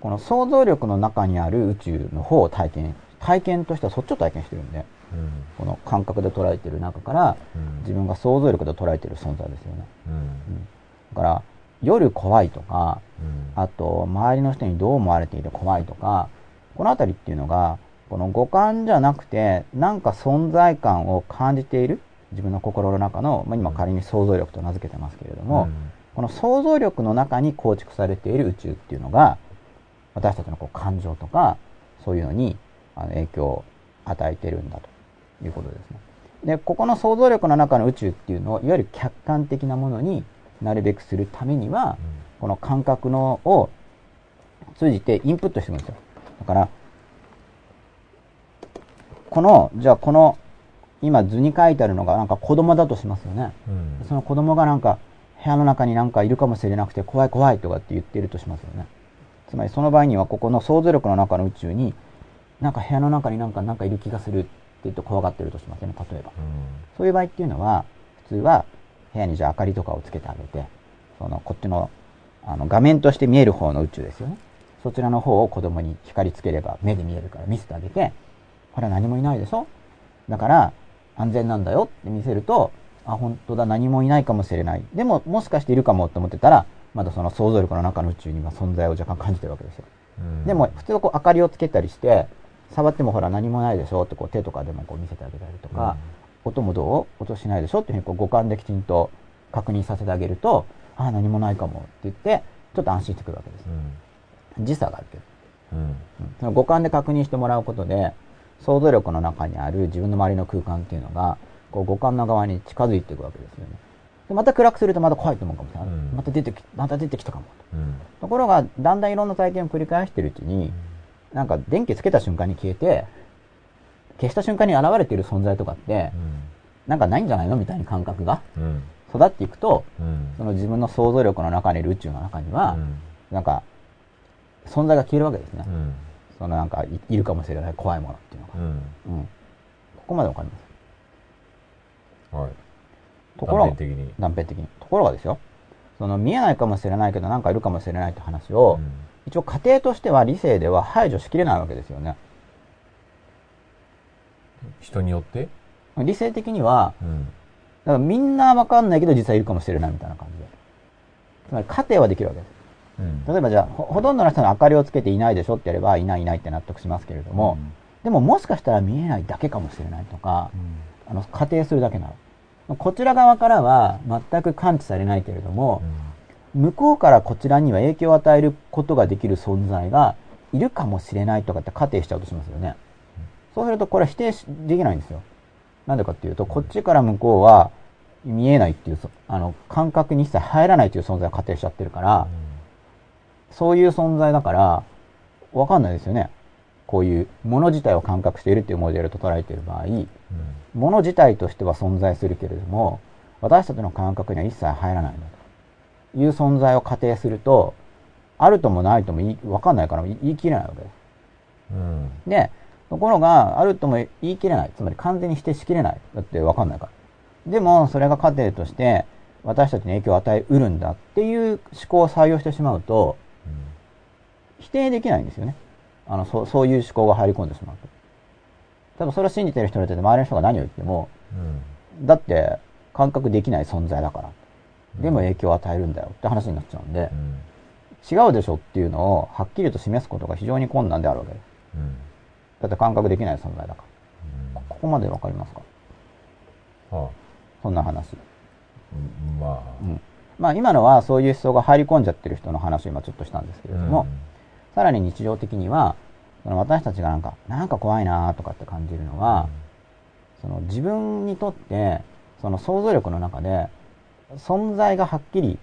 この想像力の中にある宇宙の方を体験、体験としてはそっちを体験してるんで、うん。この感覚で捉えてる中から、うん。自分が想像力で捉えてる存在ですよね。うん。だから、夜怖いとか、うん。あと、周りの人にどう思われていて怖いとか、このあたりっていうのが、この五感じゃなくて、なんか存在感を感じている、自分の心の中の、まあ、今仮に想像力と名付けてますけれども、この想像力の中に構築されている宇宙っていうのが、私たちのこう感情とか、そういうのにあの影響を与えてるんだということですね。で、ここの想像力の中の宇宙っていうのを、いわゆる客観的なものになるべくするためには、この感覚のを通じてインプットしていくんですよ。だから、この、じゃあこの、今図に書いてあるのがなんか子供だとしますよね。うんその子供がなんか部屋の中になんかいるかもしれなくて怖い怖いとかって言ってるとしますよね。つまりその場合にはここの想像力の中の宇宙になんか部屋の中になんかなんかいる気がするって言って怖がってるとしますよね、例えば。そういう場合っていうのは普通は部屋にじゃあ明かりとかをつけてあげて、そのこっちのあの画面として見える方の宇宙ですよね。そちらの方を子供に光つければ目で見えるから見せてあげて、ほら何もいないでしょ？だから安全なんだよって見せると、あ、本当だ、何もいないかもしれない。でも、もしかしているかもって思ってたら、まだその想像力の中の宇宙には存在を若干感じてるわけですよ。うんでも、普通はこう明かりをつけたりして、触ってもほら何もないでしょってこう手とかでもこう見せてあげたりとか、音もどう？音しないでしょ？っていうふうにこう五感できちんと確認させてあげると、あ、何もないかもって言って、ちょっと安心してくるわけですう。ん時差があるけど。うんうんその五感で確認してもらうことで、想像力の中にある自分の周りの空間っていうのが、こう五感の側に近づいていくわけですよね。でまた暗くするとまた怖いと思うかもしれない。うんまた出てき、また出てきたかもと。うんところが、だんだんいろんな体験を繰り返しているうちに、なんか電気つけた瞬間に消えて、消した瞬間に現れている存在とかって、なんかないんじゃないのみたいな感覚がうん育っていくと、うんその自分の想像力の中にいる宇宙の中には、うんなんか、存在が消えるわけですね。うんそのなんかい、いるかもしれない怖いものっていうのが。うんうん。ここまでわかります。はいところが断片的に断片的に。ところがですよ。その見えないかもしれないけどなんかいるかもしれないって話を、うん一応家庭としては理性では排除しきれないわけですよね。人によって？理性的には、うんだからみんなわかんないけど実はいるかもしれないみたいな感じで。つまり家庭はできるわけです。うん例えばじゃあほ、ほとんどの人の明かりをつけていないでしょってやれば、いないいないって納得しますけれども、でももしかしたら見えないだけかもしれないとか、あの、仮定するだけなの。こちら側からは全く感知されないけれども、向こうからこちらには影響を与えることができる存在がいるかもしれないとかって仮定しちゃうとしますよね。そうするとこれは否定しできないんですよ。なんでかっていうと、こっちから向こうは見えないっていうそ、あの、感覚に一切入らないという存在を仮定しちゃってるから、そういう存在だから、わかんないですよね。こういうもの自体を感覚しているっていうモデルと捉えている場合、もの自体としては存在するけれども、私たちの感覚には一切入らないんだという存在を仮定すると、あるともないとも言いわかんないから言い切れないわけです。うんで、ところが、あるとも言い切れない。つまり完全に否定しきれない。だってわかんないから。でも、それが過程として、私たちに影響を与えうるんだっていう思考を採用してしまうと、否定できないんですよね。あの、そう、そういう思考が入り込んでしまうと。多分それを信じてる人にとって周りの人が何を言っても、うんだって感覚できない存在だから。でも影響を与えるんだよって話になっちゃうんで、うん違うでしょっていうのをはっきりと示すことが非常に困難であるわけです。うんだって感覚できない存在だから。ここまでわかりますか？はあそんな話。うんまあうん。まあ今のはそういう思想が入り込んじゃってる人の話を今ちょっとしたんですけれども、さらに日常的には、その私たちがなんか、なんか怖いなとかって感じるのは、その自分にとって、その想像力の中で、存在がはっきり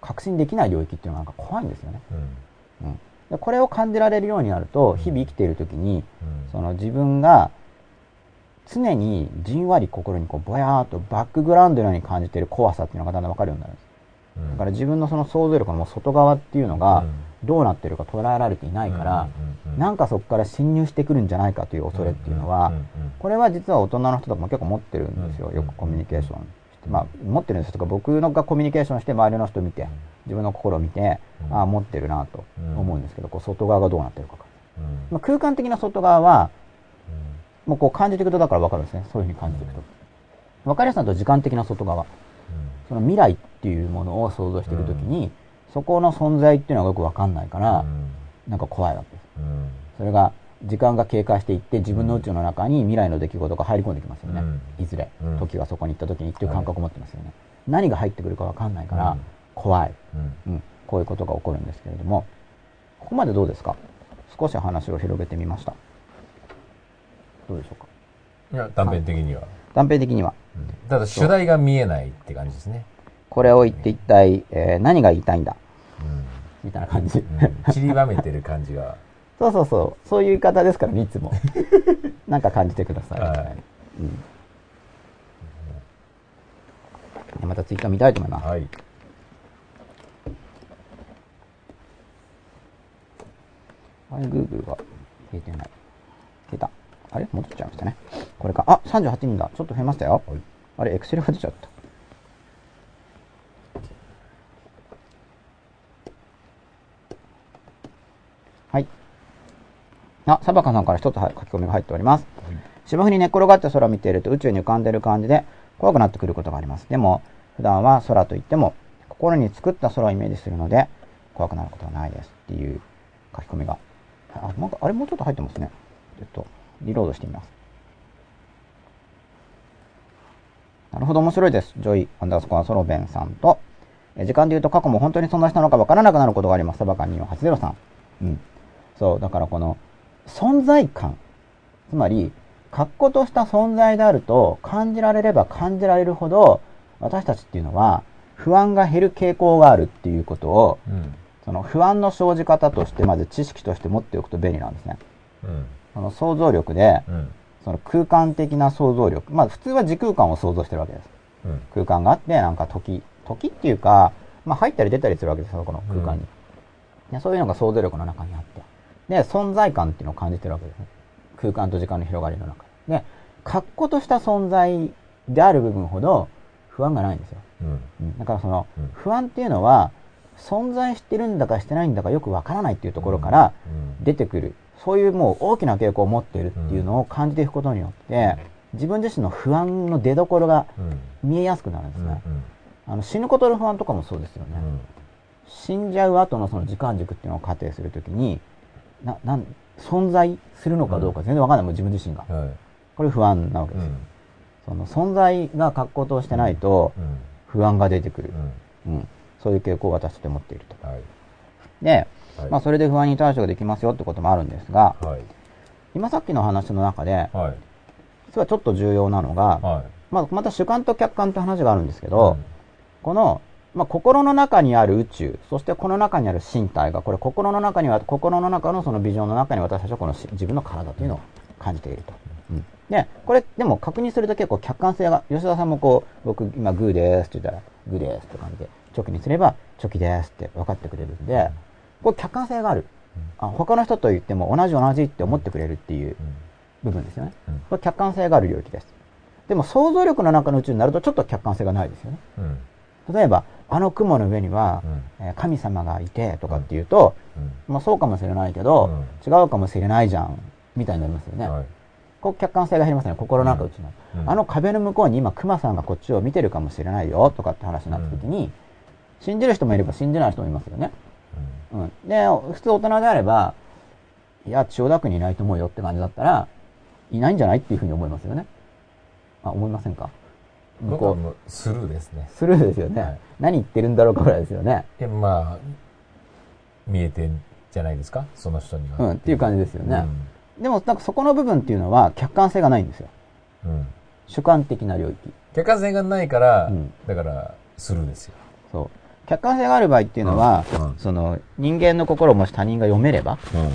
確信できない領域っていうのがなんか怖いんですよね。うんうん。でこれを感じられるようになると、日々生きている時に、うんその自分が常にじんわり心にこうぼやーっとバックグラウンドのように感じている怖さっていうのがだんだんわかるようになるんです。うんだから自分のその想像力のもう外側っていうのがうんどうなってるか捉えられていないから、なんかそこから侵入してくるんじゃないかという恐れっていうのはこれは実は大人の人とかも結構持ってるんですよ。うんよくコミュニケーションしまあ、持ってるんですとか、僕のがコミュニケーションして周りの人を見て、自分の心を見て、うん。ああ、持ってるなと思うんですけど、こう外側がどうなってるかが。うん。まあ、空間的な外側は、もうこう感じていくとだから分かるんですね。そういうふうに感じていくと。分かりやすいのと時間的な外側。その未来っていうものを想像していくときに、そこの存在っていうのがよく分かんないから、なんか怖いわけです。うんそれが、時間が経過していって、自分の宇宙の中に未来の出来事が入り込んできますよね。うんいずれうん。時がそこに行った時にっていう感覚を持ってますよね。何が入ってくるか分かんないからうん、怖い。うんうん。こういうことが起こるんですけれども、ここまでどうですか？少し話を広げてみました。どうでしょうか？いや断片的には、断片的には。うんただ主題が見えないって感じですね、これを言って一体、えー何が言いたいんだ？うんみたいな感じ。うん散りばめてる感じが [laughs] そうそうそう。そういう言い方ですからね、いつも。[laughs] なんか感じてください。はいうん、またツイッター見たいと思います。はいあれ、Google が消えてない。消えた。あれ？戻っちゃいましたね。これか。あ、38人だ。ちょっと増えましたよ。はいあれ、Excel が出ちゃった。はい。あ、サバカさんから一つは書き込みが入っております。芝生に寝っ転がって空を見ていると宇宙に浮かんでいる感じで怖くなってくることがあります。でも、普段は空といっても心に作った空をイメージするので怖くなることはないですっていう書き込みが。あ、なんか、あれもうちょっと入ってますね。ちょっと、リロードしてみます。なるほど、面白いです。ジョイ・アンダースコア・ソロベンさんと、え時間で言うと過去も本当に存在したのかわからなくなることがあります。サバカン2480さん。うん。そう、だからこの、存在感。つまり、確固とした存在であると感じられれば感じられるほど、私たちっていうのは不安が減る傾向があるっていうことを、うんその不安の生じ方としてまず知識として持っておくと便利なんですね。うんその想像力で、うんその空間的な想像力。まあ普通は時空間を想像してるわけです。うん空間があって、なんか時、時っていうか、まあ入ったり出たりするわけですよ、この空間に。でそういうのが想像力の中にあって。で、存在感っていうのを感じてるわけですね。空間と時間の広がりの中で。で、確固とした存在である部分ほど不安がないんですよ。うんうんだからそのうん不安っていうのは、存在してるんだかしてないんだかよくわからないっていうところからうん出てくる。そういうもう大きな傾向を持っているっていうのを感じていくことによって、自分自身の不安の出所がうん見えやすくなるんですうんね。あの死ぬことの不安とかもそうですよね。死んじゃう後のその時間軸っていうのを仮定するときに、な、なん、存在するのかどうか全然わかんない、もう自分自身が。うんはい。これ不安なわけです。うん。その存在が格好としてないとうん。不安が出てくる。う。ん。うん。そういう傾向を私と持っていると。はい。で、はい。まあそれで不安に対処ができますよってこともあるんですが、はい。今さっきの話の中で、はい。実はちょっと重要なのが、はい。まあまた主観と客観って話があるんですけど、この、まあ、心の中にある宇宙、そしてこの中にある身体が、これ心の中には、心の中のそのビジョンの中に私たちはこのし自分の体というのを感じていると。うん。で、これ、でも確認すると結構客観性が、吉田さんもこう、僕今グーですって言ったら、グーですって感じで、チョキにすれば、チョキですって分かってくれるんで、これ客観性がある。あ他の人と言っても同じ同じって思ってくれるっていう部分ですよね。うんこれ客観性がある領域です。でも想像力の中の宇宙になるとちょっと客観性がないですよね。うん例えば、あの雲の上には、えー神様がいてとかっていうと、うん。まあそうかもしれないけど、違うかもしれないじゃん、みたいになりますよね。はい。こう客観性が減りますね、心の中うん。あの壁の向こうに今熊さんがこっちを見てるかもしれないよ、とかって話になった時に、信じる人もいれば信じない人もいますよね。うん。で、普通大人であれば、いや、千代田区にいないと思うよって感じだったら、いないんじゃないっていうふうに思いますよね。あ、思いませんか？向こう、スルーですねスルーですよね。はい何言ってるんだろうかぐらいですよね。いやまあ見えてんじゃないですか？その人にはうん、っていう感じですよね。でも、なんかそこの部分っていうのは客観性がないんですよ。うんうん主観的な領域。客観性がないから、うんだからスルーですよそう。客観性がある場合っていうのは、うんうんその人間の心をもし他人が読めれば、まあ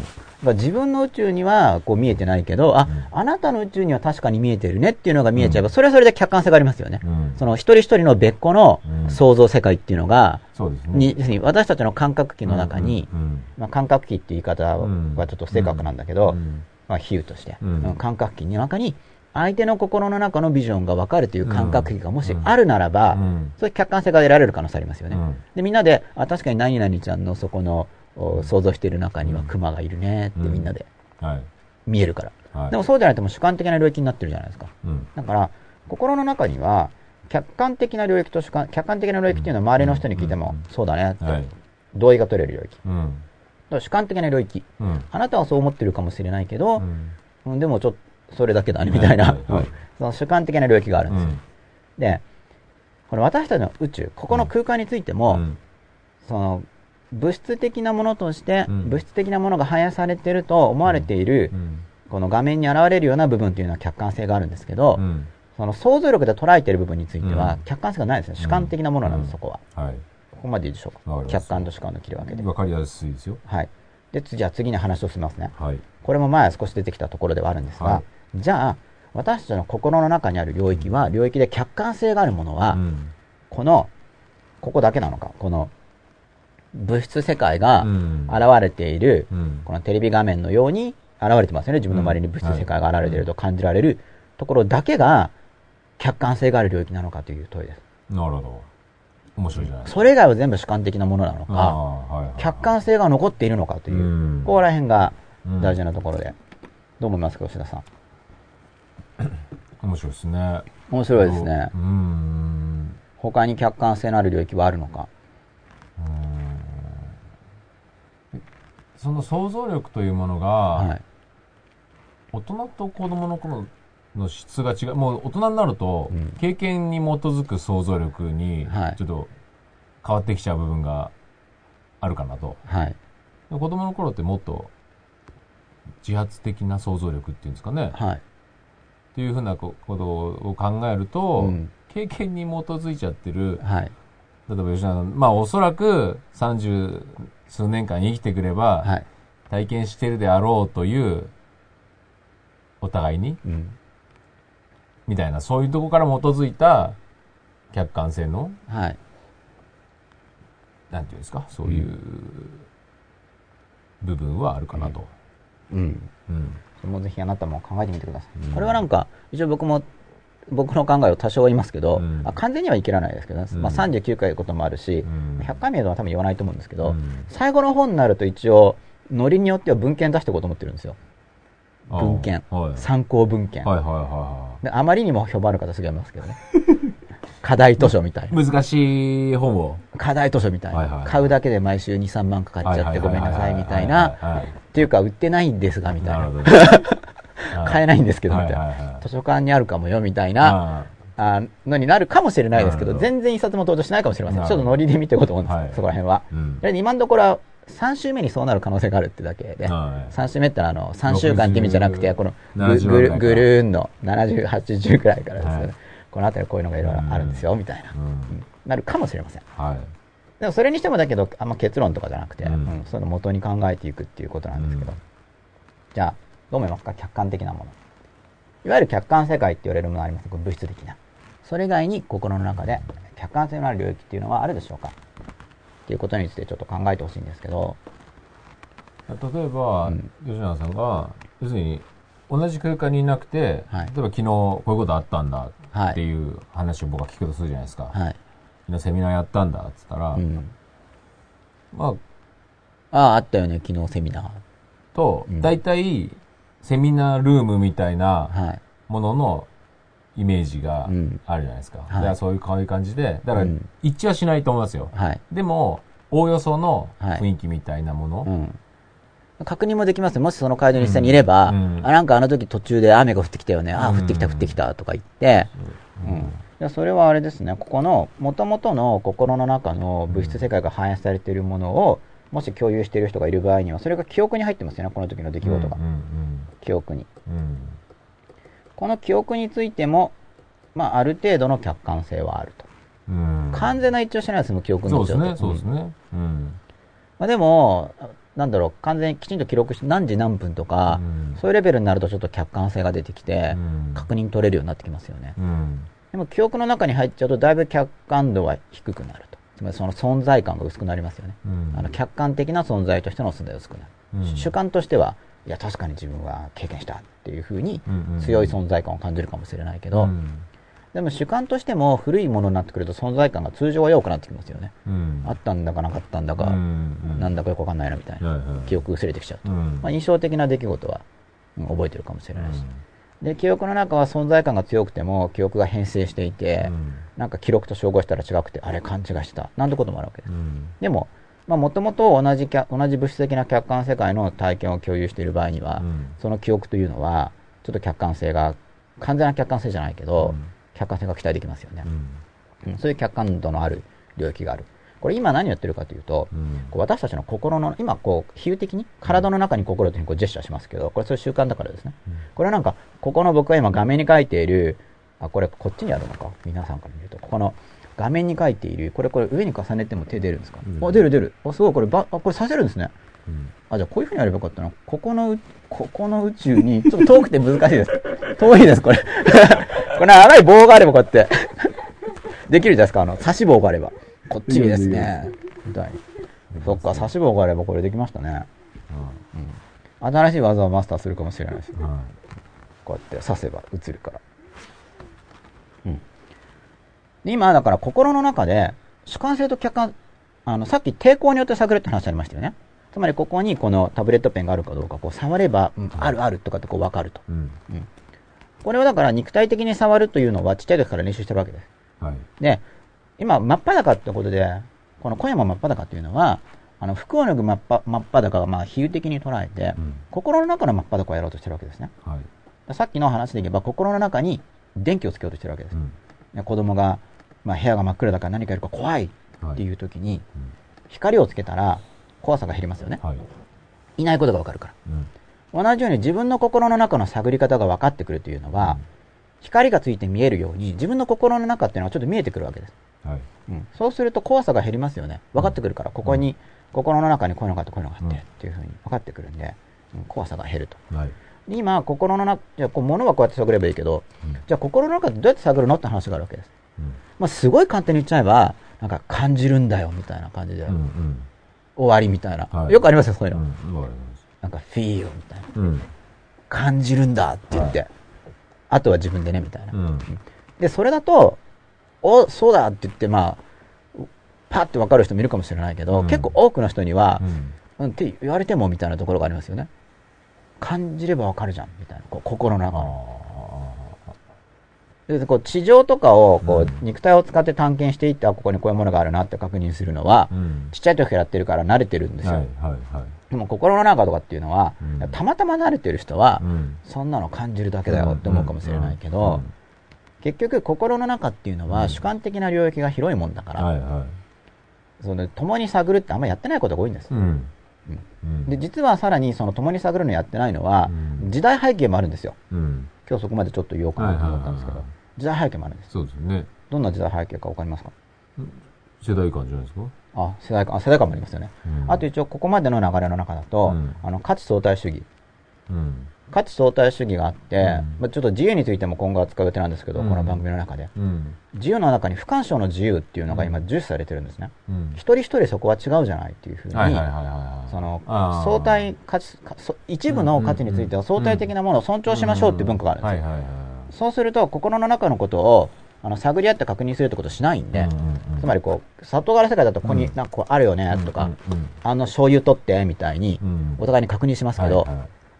自分の宇宙にはこう見えてないけど、あ、あなたの宇宙には確かに見えてるねっていうのが見えちゃえば、それはそれで客観性がありますよね。うん。その一人一人の別個のうん。想像世界っていうのが、に私たちの感覚器の中に、うん。うん。まあ、感覚器っていう言い方はうん。ちょっと不正確なんだけど、うん。まあ、比喩として、うん。うん感覚器の中に相手の心の中のビジョンが分かるという感覚がもしあるならば、うん。そういう客観性が得られる可能性ありますよね。うん。で、みんなで、あ、確かに何々ちゃんのそこの、お想像している中には熊がいるねってうんみんなではい。見えるから。はい。でもそうじゃないともう主観的な領域になってるじゃないですか。うん。だから、心の中には、客観的な領域と主観、客観的な領域っていうのは周りの人に聞いても、そうだねって、はい。同意が取れる領域。うん。だから主観的な領域。うん。あなたはそう思ってるかもしれないけどう、ん。うんでもちょっと、それだけだね、みたいな、[laughs] その主観的な領域があるんですよ。うん。で、この私たちの宇宙、ここの空間についても、うんその、物質的なものとして、うん物質的なものが反映されていると思われている、うん。この画面に現れるような部分というのは客観性があるんですけど、うん。その想像力で捉えている部分についてはうん客観性がないですね。主観的なものなんです、うんそこは。はい。ここまでいいでしょうか。客観と主観の切り分けで。わかりやすいですよ。はい。で、つじゃあ次に話を進めますね。はい。これも前少し出てきたところではあるんですが、はじゃあ、私たちの心の中にある領域は、領域で客観性があるものは、うん。この、ここだけなのか、この、物質世界がうん現れている、うん。このテレビ画面のように現れてますよね。自分の周りに物質世界が現れていると感じられるところだけが、客観性がある領域なのかという問いです。なるほど。面白いじゃないですか。それ以外は全部主観的なものなのあか、あ、はいはい。客観性が残っているのかという、うんここら辺がうん大事なところで。どう思いますか、吉田さん？[clears throat] 面白いですね。面白いですねう。ん。他に客観性のある領域はあるのか？その想像力というものが、はい。大人と子供の頃の質が違う。もう大人になると、うん経験に基づく想像力にはい、ちょっと変わってきちゃう部分があるかなと。はい。子供の頃ってもっと自発的な想像力っていうんですかね。はい。っていうふうなこことを考えると、うん経験に基づいちゃってる、はい。例えば吉永さん、まあおそらく30数年間生きてくれば、はい。体験してるであろうという、お互いに、うん。みたいな、そういうとこから基づいた客観性の、はい。なんていうんですか、そういう部分はあるかなと。うん。うん。それもぜひあなたも考えてみてください。うんこれはなんか、一応僕も、僕の考えを多少言いますけど、うんあ完全には言い切らないですけどね、うんまあ、39回いうこともあるし、うん100回目は多分言わないと思うんですけど、うん最後の本になると一応、ノリによっては文献出していこうと思ってるんですよ。文献。はい。参考文献。はいはいはであまりにも評判ある方すげえいますけどね。[laughs] 課題図書みたいな。難しい本を。課題図書みたいな。はいはいはい買うだけで毎週2、3万かかっちゃってごめんなさいみたいな。っていうか、売ってないんですが、みたいな。なるほどね。買えないんですけど、みたいな。図書館にあるかもよ、みたいな。ああのになるかもしれないですけど、全然一冊も登場しないかもしれません。ちょっとノリで見ていこうと思うんです、はい。そこら辺は。うん。で今のところは3週目にそうなる可能性があるってだけで、はい。3週目ってあの3週間って意味じゃなくて、60このぐ70ぐるぐるーんの70、80くらいからですね、はい。このあたりこういうのがいろいろあるんですよ、みたいな、うん。うん。なるかもしれません。はい。でもそれにしてもだけど、あんま結論とかじゃなくて、うん。うんそういうの元に考えていくっていうことなんですけど、うん。じゃあ、どう思いますか？客観的なもの。いわゆる客観世界って言われるものあります物質的な。それ以外に心の中で客観性のある領域っていうのはあるでしょうか？っていうことについてちょっと考えてほしいんですけど、例えば、うん吉永さんが、要するに、同じ空間にいなくて、はい例えば昨日こういうことあったんだはいっていう話を僕は聞くとするじゃないですか。はい。昨日セミナーやったんだっつったら、うん。まあ、ああ、あったよね、昨日セミナー。と、うん大体、セミナールームみたいなはい。もののイメージがうん。あるじゃないですか。はい。だからそういう可愛い感じで、だからうん。一致はしないと思いますよ。はい。でも、おおよそのはい。雰囲気みたいなもの、うん。確認もできますよもしその会場に実際にいれば、うん。あ、なんかあの時途中で雨が降ってきたよね。あ、うん。降ってきた降ってきたとか言って、う。ん。それはあれですね、ここの元々の心の中の物質世界が反映されているものを、もし共有している人がいる場合には、それが記憶に入ってますよね、この時の出来事が。うんうん記憶に。うんうんこの記憶についても、まあ、ある程度の客観性はあると。うん完全な一致をしないですもん記憶のそうですね、そうですね。うん。まあ、でも、なんだろう、完全にきちんと記録して何時何分とか、うんそういうレベルになるとちょっと客観性が出てきて、うん確認取れるようになってきますよね。うん。でも記憶の中に入っちゃうとだいぶ客観度は低くなると。つまりその存在感が薄くなりますよね。うんあの客観的な存在としての存在が薄くなる。うん主観としては、いや、確かに自分は経験したっていうふうに強い存在感を感じるかもしれないけど、うんでも主観としても古いものになってくると存在感が通常は弱くなってきますよね。うんあったんだかなかったんだか、うんなんだかよくわかんないなみたいな。記憶薄れてきちゃうと。うんまあ、印象的な出来事は、うん覚えてるかもしれないし。で、記憶の中は存在感が強くても、記憶が変性していて、うん。なんか記録と照合したら違くて、あれ勘違いしてた。なんてこともあるわけです。うん。でも、まあ、もともと同じ客、同じ物質的な客観世界の体験を共有している場合には、うん。その記憶というのは、ちょっと客観性が、完全な客観性じゃないけど、うん。客観性が期待できますよね。そういう客観度のある領域がある。これ今何をやってるかというと、うんこう私たちの心の、今こう、比喩的に体の中に心というふうにこうジェスチャーしますけど、これそういう習慣だからですね。これはなんか、ここの僕が今画面に書いている、あ、これこっちにあるのか？皆さんから見ると。ここの画面に書いている、これこれ上に重ねても手出るんですか、うんあ、出る出る。あ、すごい、これば、あ、これさせるんですね。うんあ、じゃあこういうふうにやればよかったな。ここのう、ここの宇宙に、ちょっと遠くて難しいです。[laughs] 遠いです、これ。[laughs] これ長い棒があればこうやって。[laughs] できるじゃないですか、あの、差し棒があれば。こっちにですね。みたいに。そっか、差し棒があればこれできましたね。うん。新しい技をマスターするかもしれないです。はこうやって刺せば映るから。うん。で今、だから心の中で、主観性と客観、あの、さっき抵抗によって探るって話ありましたよね。つまりここにこのタブレットペンがあるかどうか、こう触れば、うんあるあるとかってこう分かると。いうんこれはだから肉体的に触るというのはちっちゃい時から練習してるわけです。はいで、今、真っ裸ってことで、この小山真っ裸っていうのは、あの、服を脱ぐ真っぱ真っ裸がまあ比喩的に捉えて、うん心の中の真っ裸をやろうとしてるわけですね。はいさっきの話でいけば、心の中に電気をつけようとしてるわけです。うんね子供が、まあ、部屋が真っ暗だから何かやるか怖いっていう時に、うん光をつけたら怖さが減りますよね。はいいないことがわかるから。うん同じように自分の心の中の探り方が分かってくるというのは、光がついて見えるように自分の心の中っていうのはちょっと見えてくるわけです。はいうん、そうすると怖さが減りますよね。分かってくるから、ここに、心の中にこういうのがあってこういうのがあってうんっていうふうに分かってくるんで、うん怖さが減ると。はいで今、心の中、じゃあこう物はこうやって探ればいいけど、うんじゃあ心の中ってどうやって探るのって話があるわけです。うんまあ、すごい簡単に言っちゃえば、なんか感じるんだよみたいな感じで、うんうん終わりみたいな、はいよくありますよ、そういううの。んわかりますなんか、フィールみたいな。うん感じるんだって言って、はあとは自分でね、みたいな。うんで、それだと、お、そうだって言って、まあ、パッて分かる人もいるかもしれないけど、うん結構多くの人にはう、んうん、って言われてもみたいなところがありますよね。感じれば分かるじゃん、みたいな。こう心の中の。でこう地上とかをこう、うん。肉体を使って探検していって、あ、ここにこういうものがあるなって確認するのは、うん。ちっちゃい時からやってるから慣れてるんですよ。はいはいはい。でも心の中とかっていうのは、うん。たまたま慣れてる人は、うん。そんなの感じるだけだよって思うかもしれないけど、結局心の中っていうのは主観的な領域が広いもんだから、はいはその共に探るってあんまやってないことが多いんです。いうん。うん。で、実はさらにその共に探るのやってないのは、うん。時代背景もあるんですよ。うん今日そこまでちょっと言おうかなと思ったんですけど時代背景もあるんです。そうですね。どんな時代背景かわかりますか？世代間じゃないですか？あ、世代間、あ世代間もありますよね。うん。あと一応ここまでの流れの中だと、うん。あの、価値相対主義。うん価値相対主義があって、ん。まあ、ちょっと自由についても今後扱う予定なんですけど、うん。この番組の中で。うん。自由の中に不干渉の自由っていうのが今重視されてるんですね。うん。一人一人そこは違うじゃないっていうふうに、相対価値一部の価値については相対的なものを尊重しましょうっていう文化があるんですよ。そうすると心の中のことをあの探り合って確認するってことをしないんで、つまりこう里側の世界だとここにうん。なんかこうあるよねとか、あの醤油取ってみたいにうん。お互いに確認しますけど、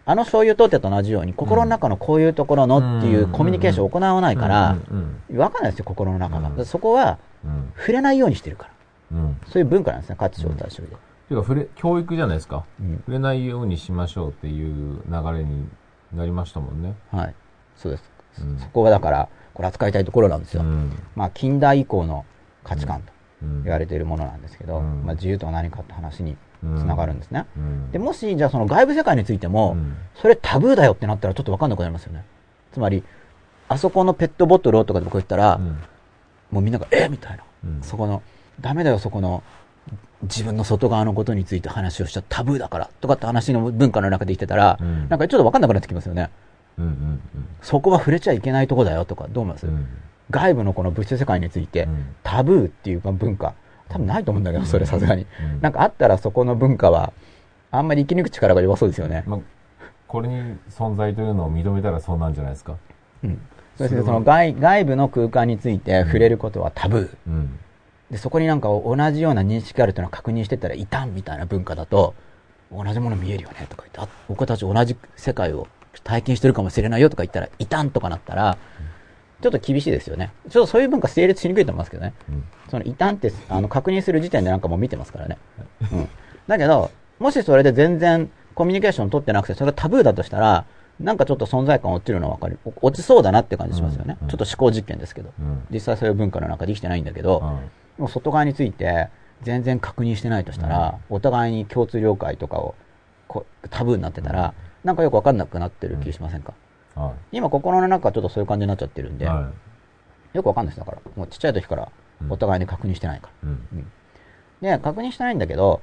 あの醤油取ってと同じように心の中のこういうところのっていうコミュニケーションを行わないから、わかんないですよ心の中が、うん。そこはうん触れないようにしてるから。うん。そういう文化なんですね価値相対主義で、ていうか触れ教育じゃないですか。うん。触れないようにしましょうっていう流れになりましたもんね。はい。そうです、うん。そこがだからこれ扱いたいところなんですよ、うん。まあ近代以降の価値観とうん。言われているものなんですけど、うん。まあ、自由とは何かって話にうんつながるんですね、うん。でもしじゃあその外部世界についても、うん。それタブーだよってなったらちょっと分かんなくなりますよね。つまりあそこのペットボトルをとかで僕言ったら、うん。もうみんながえみたいな、うん。そこのダメだよそこの自分の外側のことについて話をしちゃタブーだからとかって話の文化の中で言ってたら、うん。なんかちょっと分かんなくなってきますよね。うんうん。そこは触れちゃいけないとこだよとかどう思います、うん。外部のこの物質世界について、うん。タブーっていう文化多分ないと思うんだけど、それさすがに。うんなんかあったらそこの文化は、あんまり生き抜く力が弱そうですよね。まあ、これに存在というのを認めたらそうなんじゃないですか。うん。そしてその外外部の空間について触れることはタブー。うん。で、そこになんか同じような認識があるというのを確認してったらいたんみたいな文化だと、同じもの見えるよねとか言って、あ僕たち同じ世界を体験してるかもしれないよとか言ったら、いたんとかなったら、ちょっと厳しいですよね。ちょっとそういう文化成立しにくいと思いますけどね。うん。そのいたんってあの確認する時点でなんかもう見てますからね。うん。だけど、もしそれで全然コミュニケーション取ってなくて、それがタブーだとしたら、なんかちょっと存在感落ちるのはわかる。お落ちそうだなって感じしますよね。うんうんちょっと思考実験ですけど。うん。実際そういう文化の中で生きてないんだけど、もう外側について全然確認してないとしたら、お互いに共通了解とかをこうタブーになってたら、なんかよくわかんなくなってる気しませんか、は今心の中はちょっとそういう感じになっちゃってるんい。で、はよくわかんないですだから。もうちっちゃい時からお互いに確認してないから。い。うん。で、確認してないんだけど、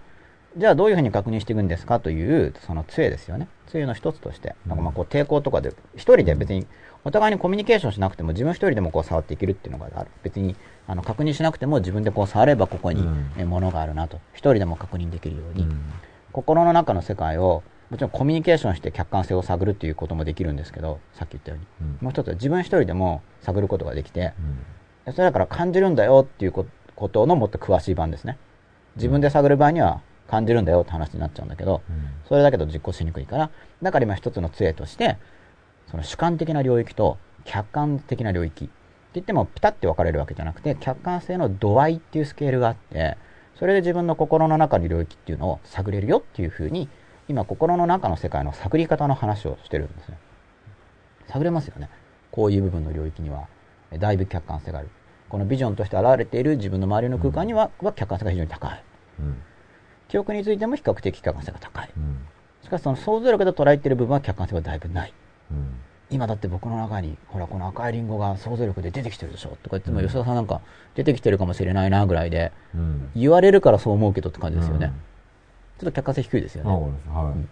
じゃあどういうふうに確認していくんですかという、その杖ですよね。杖の一つとして。なんかまあこう抵抗とかで、一人で別に、お互いにコミュニケーションしなくても自分一人でもこう触っていけるっていうのがある。別に、あの、確認しなくても自分でこう触ればここにうんえ物があるなと。一人でも確認できるように。うん。心の中の世界を、もちろんコミュニケーションして客観性を探るっていうこともできるんですけど、さっき言ったように。うん。もう一つは自分一人でも探ることができて、うん。それだから感じるんだよっていうこことのもっと詳しい版ですね。自分で探る場合には感じるんだよって話になっちゃうんだけど、うん。それだけど実行しにくいから、だから今一つの杖として、その主観的な領域と客観的な領域って言ってもピタッて分かれるわけじゃなくて、客観性の度合いっていうスケールがあって、それで自分の心の中の領域っていうのを探れるよっていうふうに、今心の中の世界の探り方の話をしてるんですね。探れますよね。こういう部分の領域には、えだいぶ客観性がある。このビジョンとして現れている自分の周りの空間には,、は客観性が非常に高い。うん。記憶についても比較的客観性が高い。うん。しかしその想像力で捉えている部分は客観性がだいぶない。うん。今だって僕の中に、ほら、この赤いリンゴが想像力で出てきてるでしょとか言っても、うん吉田さんなんか出てきてるかもしれないなぐらいで、うん。言われるからそう思うけどって感じですよね。うんちょっと客観性低いですよあ、ね。はい。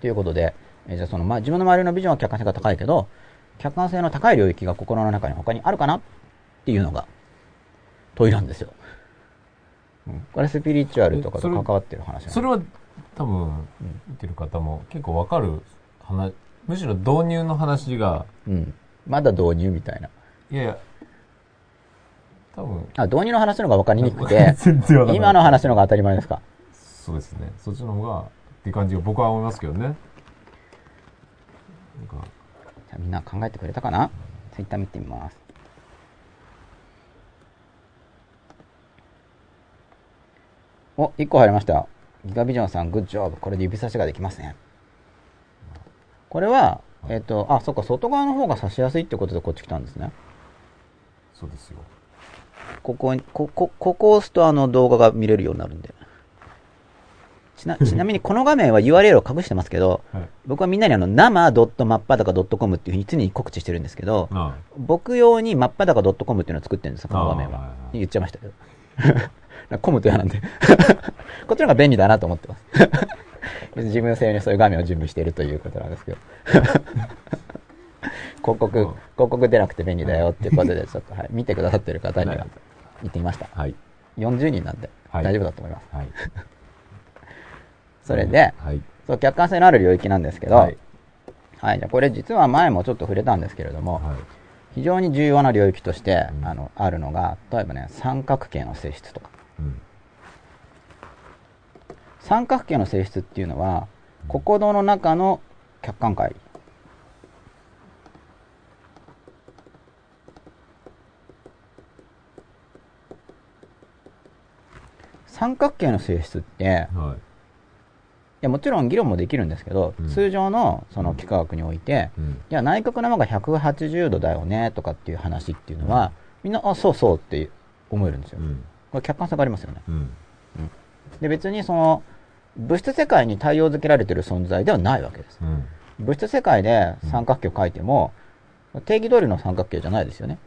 ということで、えーじゃあその、まあ、自分の周りのビジョンは客観性が高いけど、客観性の高い領域が心の中に他にあるかなっていうのが問いなんですよ。うんこれスピリチュアルとかと関わってる話それは多分、見てる方も結構わかる話、むしろ導入の話が、うん。まだ導入みたいな。いやいや、多分、あ、導入の話の方が分かりにくくて、[laughs] 今の話の方が当たり前ですか？そうですね。そっちの方が、っていう感じが僕は思いますけどね。なんか、じゃあみんな考えてくれたかな？ツイッター見てみます。お、1個入りました。ギガビジョンさん、グッジョブ。これで指差しができますね。これは、えっ、と、あ、そっか、外側の方が差しやすいってことでこっち来たんですね。そうですよ。ここに、こ、こ、ここを押すとあの動画が見れるようになるんで。ちな、[laughs] ちなみにこの画面は URL を隠してますけど、はい。僕はみんなにあの、生 .mappadaka.com っていうふうに常に告知してるんですけど、あ僕用に真っていうのを作ってるんですよ、この画面は。あ言っちゃいましたけど。[laughs] コムと嫌なんで。[laughs] こっちの方が便利だなと思ってます。自分用にそういう画面を準備しているということなんですけど。[laughs] 広告、うん広告出なくて便利だよっていうことで、ちょっと、はい、[laughs] 見てくださってる方にははい言ってみました。はい。40人なんで、はい大丈夫だと思います。はい。[laughs] それで、はい。そう、客観性のある領域なんですけど、ははいい。じゃあこれ実は前もちょっと触れたんですけれども、はい。非常に重要な領域として、うんあの、あるのが、例えばね、三角形の性質とか。うん。三角形の性質っていうのは、心の中の客観界。三角形の性質って、いはい。やもちろん議論もできるんですけど、うん通常のその幾何学において、うん。いや内角の山が180度だよねとかっていう話っていうのは、みんな、あ、そうそうって思えるんですよ。うん。これ客観性がありますよね。うん。で、別にその、物質世界に対応づけられてる存在ではないわけです。うん。物質世界で三角形を描いても、定義通りの三角形じゃないですよね。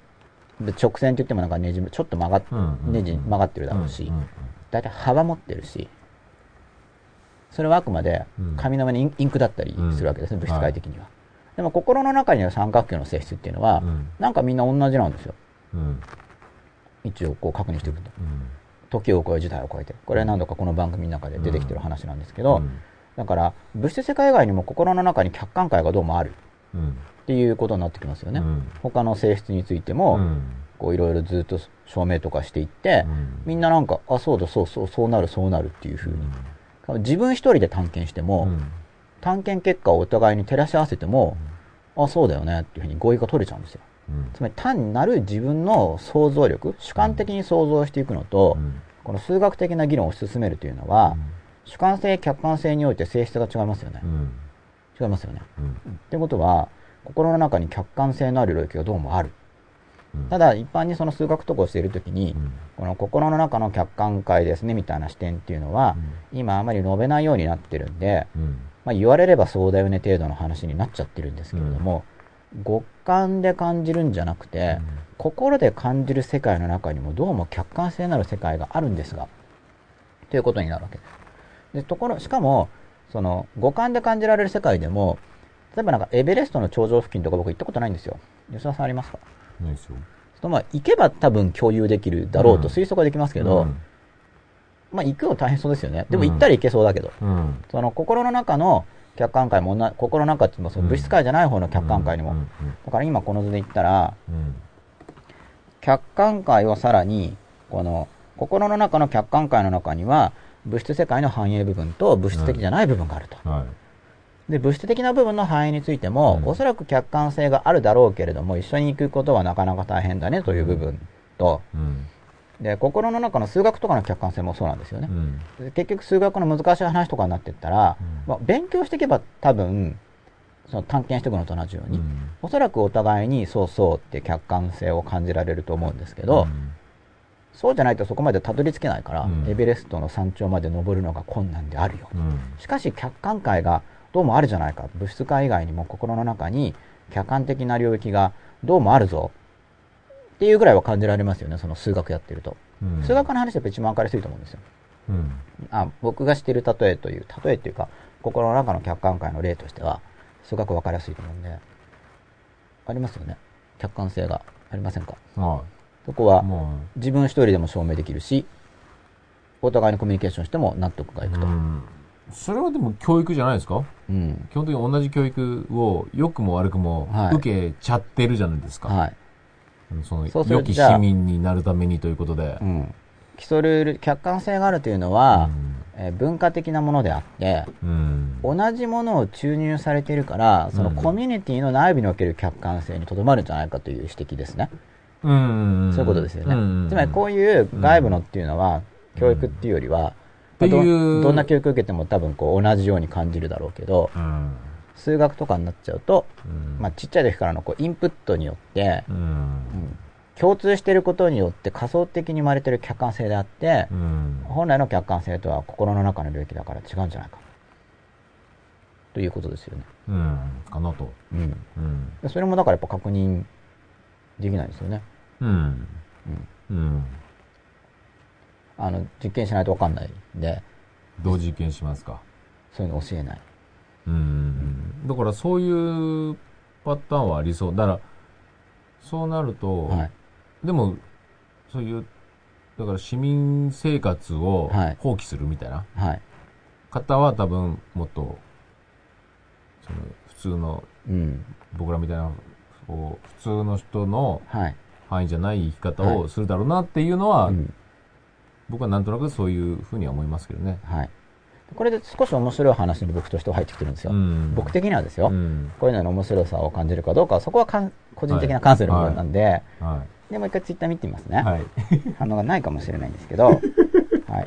で直線って言ってもなんかねじ、ちょっと曲がっ、うん。ねじ曲がってるだろうしんん、だいたい幅持ってるし、それはあくまでうん紙の上にインクだったりするわけですね、うん物質界的には。でも心の中にある三角形の性質っていうのは、うんなんかみんな同じなんですよ。うん。一応こう確認していくと。うん時を超え時代を超えて。これは何度かこの番組の中で出てきてる話なんですけど、うんだから物質世界以外にも心の中に客観界がどうもあるうんっていうことになってきますよね。うん。他の性質についても、うん。こういろいろずっと証明とかしていって、うん。みんななんか、あ、そうだ、そうそう、そうなる、そうなるっていうふうに。自分一人で探検しても、うん。探検結果をお互いに照らし合わせても、あ、そうだよねっていうふうに合意が取れちゃうんですよ。うん。つまり単なる自分の想像力、主観的に想像していくのと、うん。この数学的な議論を進めるというのは、主観性、客観性において性質が違いますよね。う。ん。違いますよね。うん。ってことは、心の中に客観性のある領域がどうもある。うん。ただ、一般にその数学とかをしているときに、うん。この心の中の客観界ですねみたいな視点っていうのは、今あまり述べないようになってるんで、うん。まあ、言われればそうだよね程度の話になっちゃってるんですけれども、五感で感じるんじゃなくて、心で感じる世界の中にもどうも客観性のある世界があるんですが、ということになるわけです。で、ところ、しかも、その、五感で感じられる世界でも、例えばなんかエベレストの頂上付近とか僕行ったことないんですよ。吉田さんありますか？ないですよ。まあ行けば多分共有できるだろうとうん。推測はできますけど、うん。まあ行くの大変そうですよね。でもうん行ったら行けそうだけど、うん。その心の中の客観界も同じ、心の中ってその物質界じゃない方の客観界にも。うん。だから今この図で言ったら、うん。客観界をさらに、この心の中の客観界の中には、物質世界の反映部分と物質的じゃない部分があると。はいで、物質的な部分の反映についても、うん。おそらく客観性があるだろうけれども、一緒に行くことはなかなか大変だねという部分と、うん。で、心の中の数学とかの客観性もそうなんですよね。結局数学の難しい話とかになっていったら、うん。まあ、勉強していけば多分、その探検していくのと同じように、うん。おそらくお互いにそうそうって客観性を感じられると思うんですけど、うん。そうじゃないとそこまでたどり着けないから、うん。エベレストの山頂まで登るのが困難であるよ。うん。しかし客観界がどうもあるじゃないか。物質界以外にも心の中に客観的な領域がどうもあるぞ。っていうぐらいは感じられますよね、その数学やってると。うん数学の話はやっぱ一番わかりやすいと思うんですよ。うんあ僕がしている例えという、例えっていうか、心の中の客観界の例としては、数学わかりやすいと思うんで、ありますよね。客観性がありませんか？はそこは、も自分一人でも証明できるし、お互いにコミュニケーションしても納得がいうくと。んそれはでも教育じゃないですか？うん。基本的に同じ教育を良くも悪くもはい受けちゃってるじゃないですか。はい。うんそのそう良き市民になるためにということでう。ん。基礎ルール、客観性があるというのは、うんえー文化的なものであって、うん同じものを注入されているから、そのうんコミュニティの内部における客観性にとどまるんじゃないかという指摘ですね。うんそういうことですよね。うんつまりこういう外部のっていうのは、教育っていうよりは、っていうどどんな教育受けても多分こう同じように感じるだろうけど、うん数学とかになっちゃうと、うんまあちっちゃい時からのこうインプットによって、うんうん共通していることによって仮想的に生まれている客観性であって、うん本来の客観性とは心の中の領域だから違うんじゃないか。ということですよね。うんかなと。うん。それもだからやっぱ確認できないですよね。うんうん。うんあの、実験しないとわかんないんで、どう実験しますか？そういうの教えない。うんだからそういうパターンはありそう。だから、そうなると、はい。でも、そういう、だから市民生活をはい放棄するみたいなはい。方は多分もっと、その普通の、うん。僕らみたいな、普通の人のはい。範囲じゃない生き方はいをするだろうなっていうのは、うん。僕はなんとなくそういうふうには思いますけどね。はい。これで少し面白い話に僕としては入ってきてるんですよ。うん僕的にはですよ、うん。こういうのの面白さを感じるかどうかは、そこはかん個人的な感性の部分なんで、はで、もう一回ツイッター見てみますい。ね。はい。[laughs] 反応がないかもしれないんですけど、はい。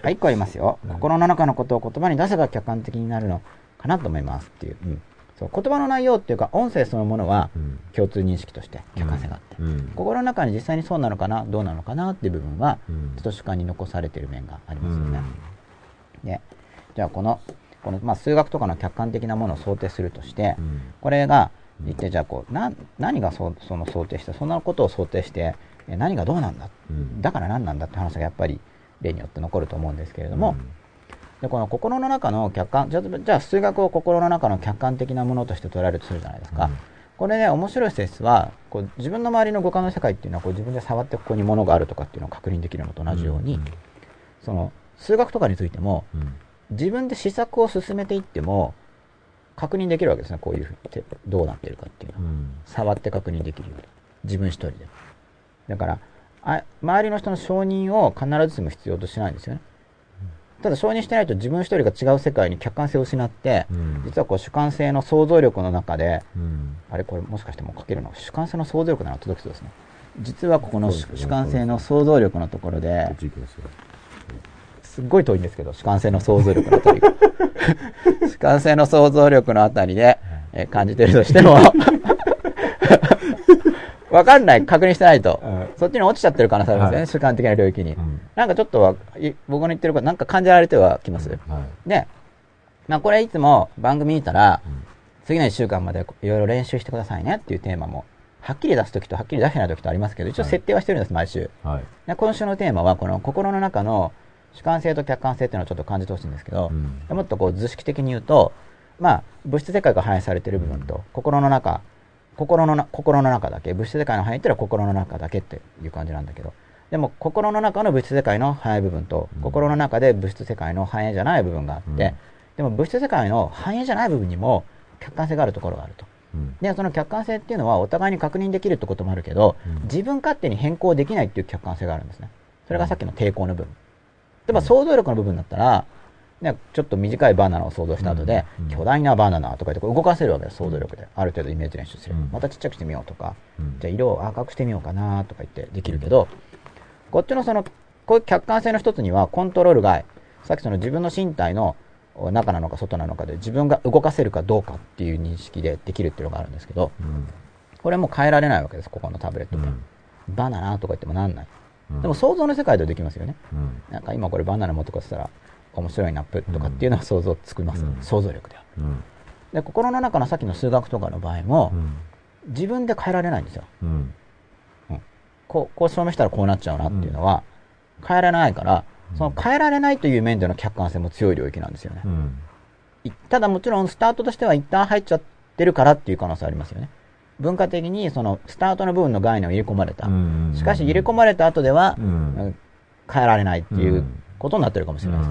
あ、一個ありますよ。心の中のことを言葉に出せば客観的になるのかなと思いますっていう。うん。そう、言葉の内容っていうか、音声そのものはうん。共通認識として客観性があって、うん。心の中に実際にそうなのかな、どうなのかなっていう部分は、うん。ちょっと主観に残されている面がありますよね。で、じゃあこの、この、まあ、数学とかの客観的なものを想定するとして、うん。これが、一体じゃあこう、な、何がそその想定して、そんなことを想定して、え何がどうなんだ、うん。だから何なんだって話がやっぱり例によって残ると思うんですけれども、でこの心の中の客観じゃあ数学を心の中の客観的なものとして捉えるとするじゃないですか、これね、面白い説は、こう自分の周りの五感の世界っていうのはこう自分で触ってここに物があるとかっていうのを確認できるのと同じように、うんその数学とかについてもうん自分で試作を進めていっても確認できるわけですね、こういうふうにてどうなってるかっていうのは。うん触って確認できるように。自分一人で。だから、あ周りの人の承認を必ずしも必要としないんですよね。ただ承認してないと自分一人が違う世界に客観性を失って、うん。実はこう主観性の想像力の中で、うん。あれこれもしかしてもう書けるの主観性の想像力なら届きそうですね。実はここのね。主観性の想像力のところこですっごい遠いんですけど、主観性の想像力のあたりが。[laughs] 主観性の想像力のあたりで、えー感じてるとしても、わかんない、確認してないと。うん。そっちに落ちちゃってる可能性あるんですよね、はい。主観的な領域に。うん。なんかちょっとは、い僕の言ってること、なんか感じられてはきます。はい。で、まあこれいつも番組見たら、うん。次の1週間までいろいろ練習してくださいねっていうテーマも、はっきり出すときとはっきり出してないときとありますけど、一応はい。設定はしてるんです、毎週。はい。で今週のテーマは、この心の中の主観性と客観性っていうのをちょっと感じてほしいんですけど、うん。もっとこう図式的に言うと、まあ、物質世界が反映されている部分と、心の中、心のな心の中だけ、物質世界の範囲っていうのは心の中だけっていう感じなんだけど、でも心の中の物質世界の反映部分と、うん心の中で物質世界の反映じゃない部分があって、うんでも物質世界の反映じゃない部分にも客観性があるところがあると。うんで、その客観性っていうのはお互いに確認できるってこともあるけど、うん自分勝手に変更できないっていう客観性があるんですね。それがさっきの抵抗の部分。例えば想像力の部分だったら、ね、ちょっと短いバナナを想像した後で、うんうん巨大なバナナとか言ってこう動かせるわけです、想像力で。ある程度イメージ練習すれば。うんまたちっちゃくしてみようとか、うんじゃあ色を赤くしてみようかなとか言ってできるけど、こっちのその、こういう客観性の一つにはコントロール外、さっきその自分の身体の中なのか外なのかで自分が動かせるかどうかっていう認識でできるっていうのがあるんですけど、うんこれも変えられないわけです、ここのタブレットで。うんバナナとか言ってもなんない。うんでも想像の世界ではできますよね。うんなんか今これバナナ持ってこしたら面白いな、プッとかっていうのは想像つくます。うん。想像力では。うん。で、心の中のさっきの数学とかの場合も、うん。自分で変えられないんですよ。うん。こう、こう証明したらこうなっちゃうなっていうのは、変えられないから、その変えられないという面での客観性も強い領域なんですよね。ただもちろんスタートとしては一旦入っちゃってるからっていう可能性ありますよね。文化的にそのスタートの部分の概念を入れ込まれた。うんしかし入れ込まれた後では、うん。変えられないっていううん。ことになってるかもしれないです。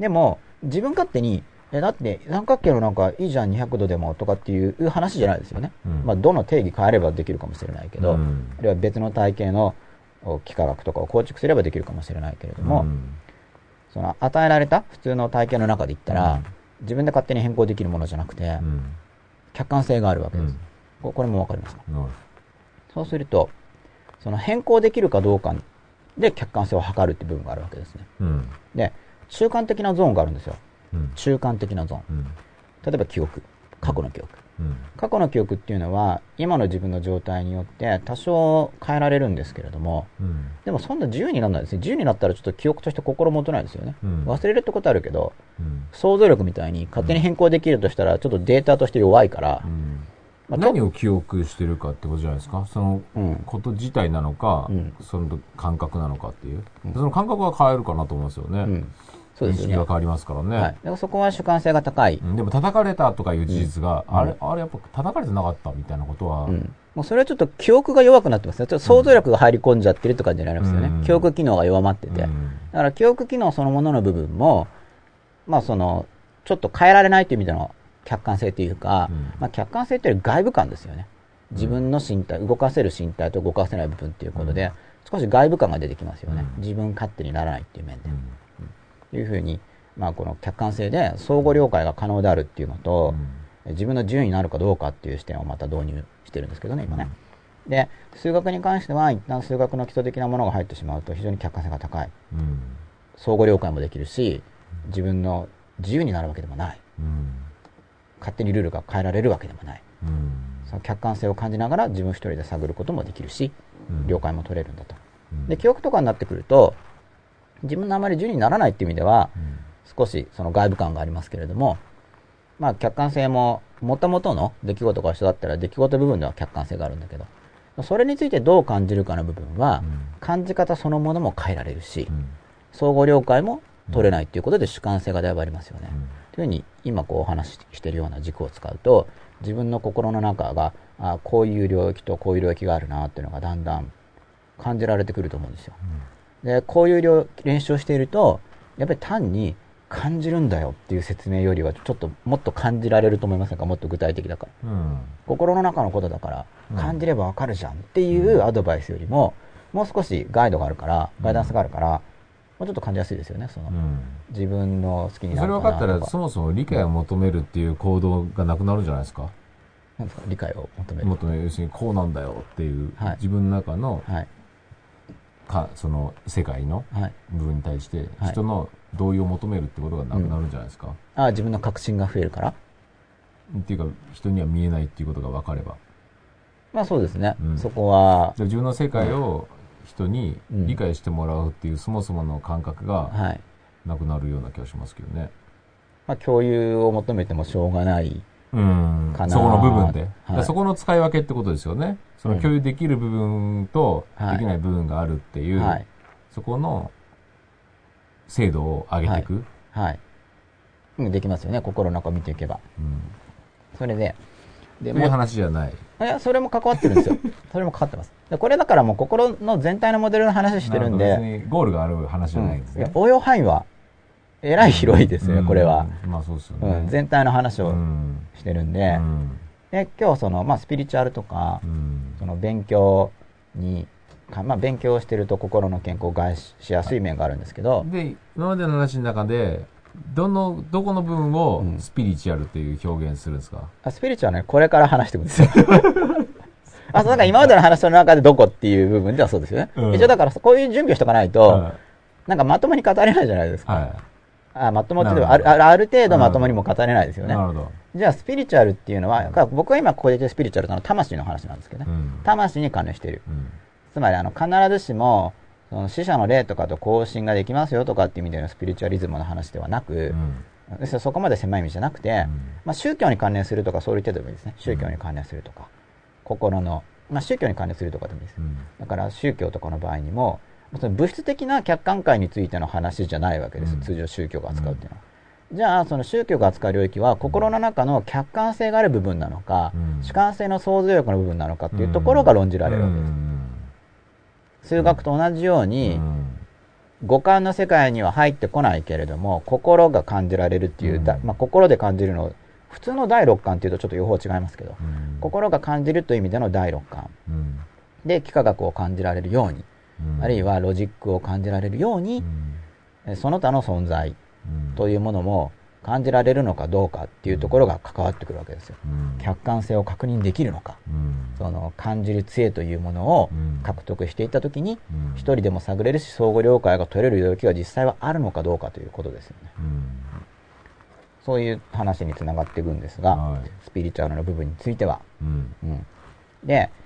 でも、自分勝手に、え、だって三角形のなんかいいじゃん200度でもとかっていう話じゃないですよね。うん。まあ、どの定義変えればできるかもしれないけど、うん。あるいは別の体系のお幾何学とかを構築すればできるかもしれないけれども、うん。その与えられた普通の体系の中で言ったら、うん。自分で勝手に変更できるものじゃなくて、うん。客観性があるわけです。うん。ここれもわかります。かうんそうすると、その変更できるかどうかで客観性を測るって部分があるわけですね。うん。で、中間的なゾーンがあるんですよ。うん。中間的なゾーン。うん。例えば記憶。過去の記憶。うん。過去の記憶っていうのは、今の自分の状態によって多少変えられるんですけれども、うん。でもそんな自由にならないですね。自由になったらちょっと記憶として心もとないですよね。うん。忘れるってことあるけど、うん。想像力みたいに勝手に変更できるとしたら、ちょっとデータとして弱いから、何を記憶してるかってことじゃないですか？そのうん。こと自体なのか、うん。その感覚なのかっていう、うん。その感覚は変えるかなと思うんですよね、うん、そうです。認識が変わりますからね、はい。そこは主観性が高い。うんでも叩かれたとかいう事実が、うんあれあれやっぱ叩かれてなかったみたいなことは、うん。もうそれはちょっと記憶が弱くなってますね。ちょっと想像力が入り込んじゃってるって感じになりますよね。うん記憶機能が弱まってて。うんだから記憶機能そのものの部分も、まあその、ちょっと変えられないという意味での客観性というか、うんまあ客観性というより外部感ですよね。自分の身体、動かせる身体と動かせない部分っていうことで、少し外部感が出てきますよね。うん自分勝手にならないっていう面で。いうふうに、まあこの客観性で相互了解が可能であるっていうのと、自分の自由になるかどうかっていう視点をまた導入してるんですけどね、今ね。で、数学に関しては、一旦数学の基礎的なものが入ってしまうと非常に客観性が高い。うん相互了解もできるし、自分の自由になるわけでもない。うん勝手にルールが変えられるわけでもない。うんその客観性を感じながら自分一人で探ることもできるし、うん了解も取れるんだと。うんで、記憶とかになってくると、自分のあまり自由にならないっていう意味では、うん。少しその外部感がありますけれども、まあ客観性も、もともとの出来事が一緒だったら出来事部分では客観性があるんだけど、それについてどう感じるかの部分は、感じ方そのものも変えられるしう、ん。相互了解も取れないっていうことで主観性がだいぶありますよね。うん。というふうに今こうお話ししているような軸を使うと、自分の心の中があこういう領域とこういう領域があるなっていうのがだんだん感じられてくると思うんですよ。で、こういう領練習をしていると、やっぱり単に感じるんだよっていう説明よりはちょっともっと感じられると思いませんか？もっと具体的だから。うん。心の中のことだからうん感じればわかるじゃんっていうアドバイスよりも、もう少しガイドがあるから、ガイダンスがあるから、もうちょっと感じやすいですよね。その、うん。自分の好きになそれる分かったら、そのもそも理解を求めるっていう行動がなくなるんじゃないですか？なんですか？理解を求める。求める、要するにこうなんだよっていう、はい自分の中の、はい。か、その世界のはい。部分に対して、はい人の同意を求めるってことがなくなるんじゃないですか。あ自分の確信が増えるから？っていうか、人には見えないっていうことが分かれば。まあそうですね。うんそこは、で自分の世界を人にうん理解してもらうっていうそもそもの感覚がはい。なくなるような気がしますけどね。まあ共有を求めてもしょうがない。うんそこの部分で、はいでそこの使い分けってことですよね。その共有できる部分とはいできない部分があるっていう、はい。そこの精度を上げていく。はい。うんできますよね。心の中を見ていけば。うんそれで、でそういう話じゃない。いや、それも関わってるんですよ。[laughs] それも関わってます。でこれだからもう心の全体のモデルの話してるんで、別にゴールがある話じゃないんですね。うん応用範囲は、えらい広いですよ、うんこれは。。まあそうですよね。うん、全体の話をうんしてるんで、うんで今日その、まあ、スピリチュアルとか、うんその勉強に、かまあ、勉強をしてると心の健康を害ししやすい面があるんですけど、で、今までの話の中で、どの、どこの部分をうんスピリチュアルっていう表現するんですか、あスピリチュアルはね、これから話していくんですよ。[laughs] あ、そう、なんか今までの話の中でどこっていう部分ではそうですよね。うん一応だから、こういう準備をしとかないと、はなんかまともに語れないじゃないですか。い。はあまともってあるある程度まともにも語れないですい。よねな。るほど。じゃあ、スピリチュアルっていうのは、だから僕が今ここで言ってるスピリチュアルというのは魂の話なんですけどね。うん。魂に関連している。うん。つまり、あの、必ずしも、その死者の霊とかと交信ができますよとかっていう意味でのスピリチュアリズムの話ではなく、うん。そこまで狭い意味じゃなくて、まあ、宗教に関連するとかそういう程度でもいいですね。宗教に関連するとか、心の、まあ、宗教に関連するとかでもいいです。うん。だから宗教とかの場合にも、その物質的な客観界についての話じゃないわけです、うん。通常宗教が扱うっていうのは。じゃあ、その宗教が扱う領域は心の中の客観性がある部分なのか、うん。主観性の想像力の部分なのかっていうところが論じられるわけです。うん。数学と同じように、うん。五感の世界には入ってこないけれども、心が感じられるっていう、まあ、心で感じるの、普通の第六感っていうとちょっと用法違いますけど、うん。心が感じるという意味での第六感。うん。で、幾何学を感じられるように、うん。あるいはロジックを感じられるようにう、ん。えその他の存在うん。というものも感じられるのかどうかっていうところが関わってくるわけですよ。うん。客観性を確認できるのか、うん。その感じる杖というものをうん獲得していったときに、うん。一人でも探れるし相互了解が取れる領域が実際はあるのかどうかということですよね。うん。そういう話につながっていくんですが、はい。スピリチュアルの部分については。うん。うん、で、ス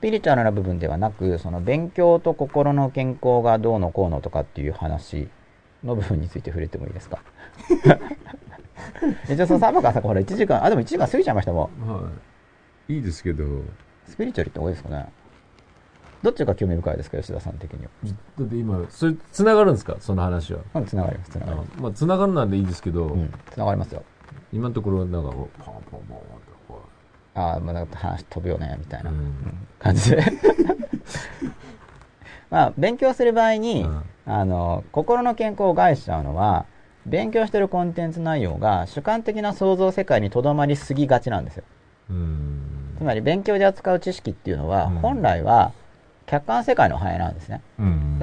ピリチュアルな部分ではなく、その勉強と心の健康がどうのこうのとかっていう話の部分について触れてもいいですか？[laughs] 一応そのサバカさら1時間、あ、でも1時間過ぎちゃいましたもはい。いいですけど。ん。スピリチュアルって多いですかね。どっちが興味深いですか、吉田さん的には？だって今それ繋がるんですか？その話は。うん、つながります、つながります。あまあ繋がるなんでいいですけど、うん、つながりますよ。今のところなんかこうパンパンパンああ、もうなんか話飛ぶよね、みたいうな、うん。感じで。[laughs] まあ、勉強する場合に、うん。あの、心の健康を害しちゃうのは、勉強してるコンテンツ内容が主観的な想像世界にとどまりすぎがちなんですよ。うん。つまり勉強で扱う知識っていうのは、うん。本来は客観世界の反映なんですね。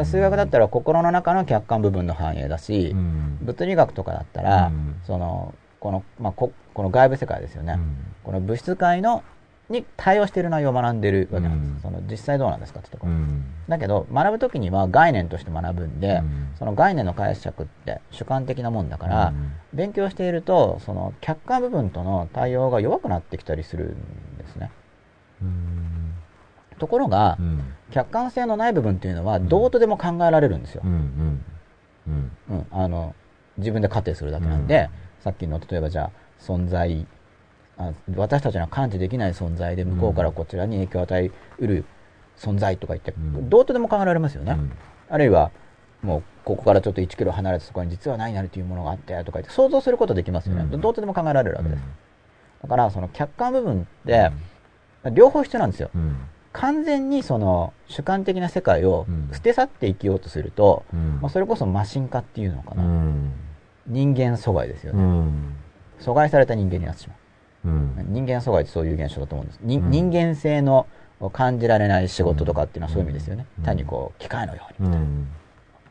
数学だったら心の中の客観部分の反映だし、うん。物理学とかだったら、うん。その、この、まあ、ここの外部世界ですよね。うんこの物質界の、に対応している内容を学んでるわけなんです。うん。その実際どうなんですかってところ。うん。だけど、学ぶときには概念として学ぶんで、うん。その概念の解釈って主観的なもんだから、うん。勉強していると、その客観部分との対応が弱くなってきたりするんですね。うん。ところが、うん。客観性のない部分っていうのは、どうとでも考えられるんですよ。う。ん。あの、自分で仮定するだけなんで、さっきの、例えばじゃあ、存在、あ私たちの感知できない存在で、向こうからこちらに影響を与えうる存在とか言って、うんどうとでも考えられますよね。うんあるいは、もう、ここからちょっと1キロ離れたところに実は何々というものがあってとか言って、想像することできますよね。うんどうとでも考えられるわけです。だから、その客観部分って、両方必要なんですよ。うん。完全にその主観的な世界をうん捨て去って生きようとすると、うんまあ、それこそマシン化っていうのかうな。ん。人間阻害ですようね。ん。阻害された人間になってしまう。うん。人間阻害ってそういう現象だと思うんです。にうん人間性の感じられない仕事とかっていうのはそういう意味ですよね。うん単にこう、機械のように。うん。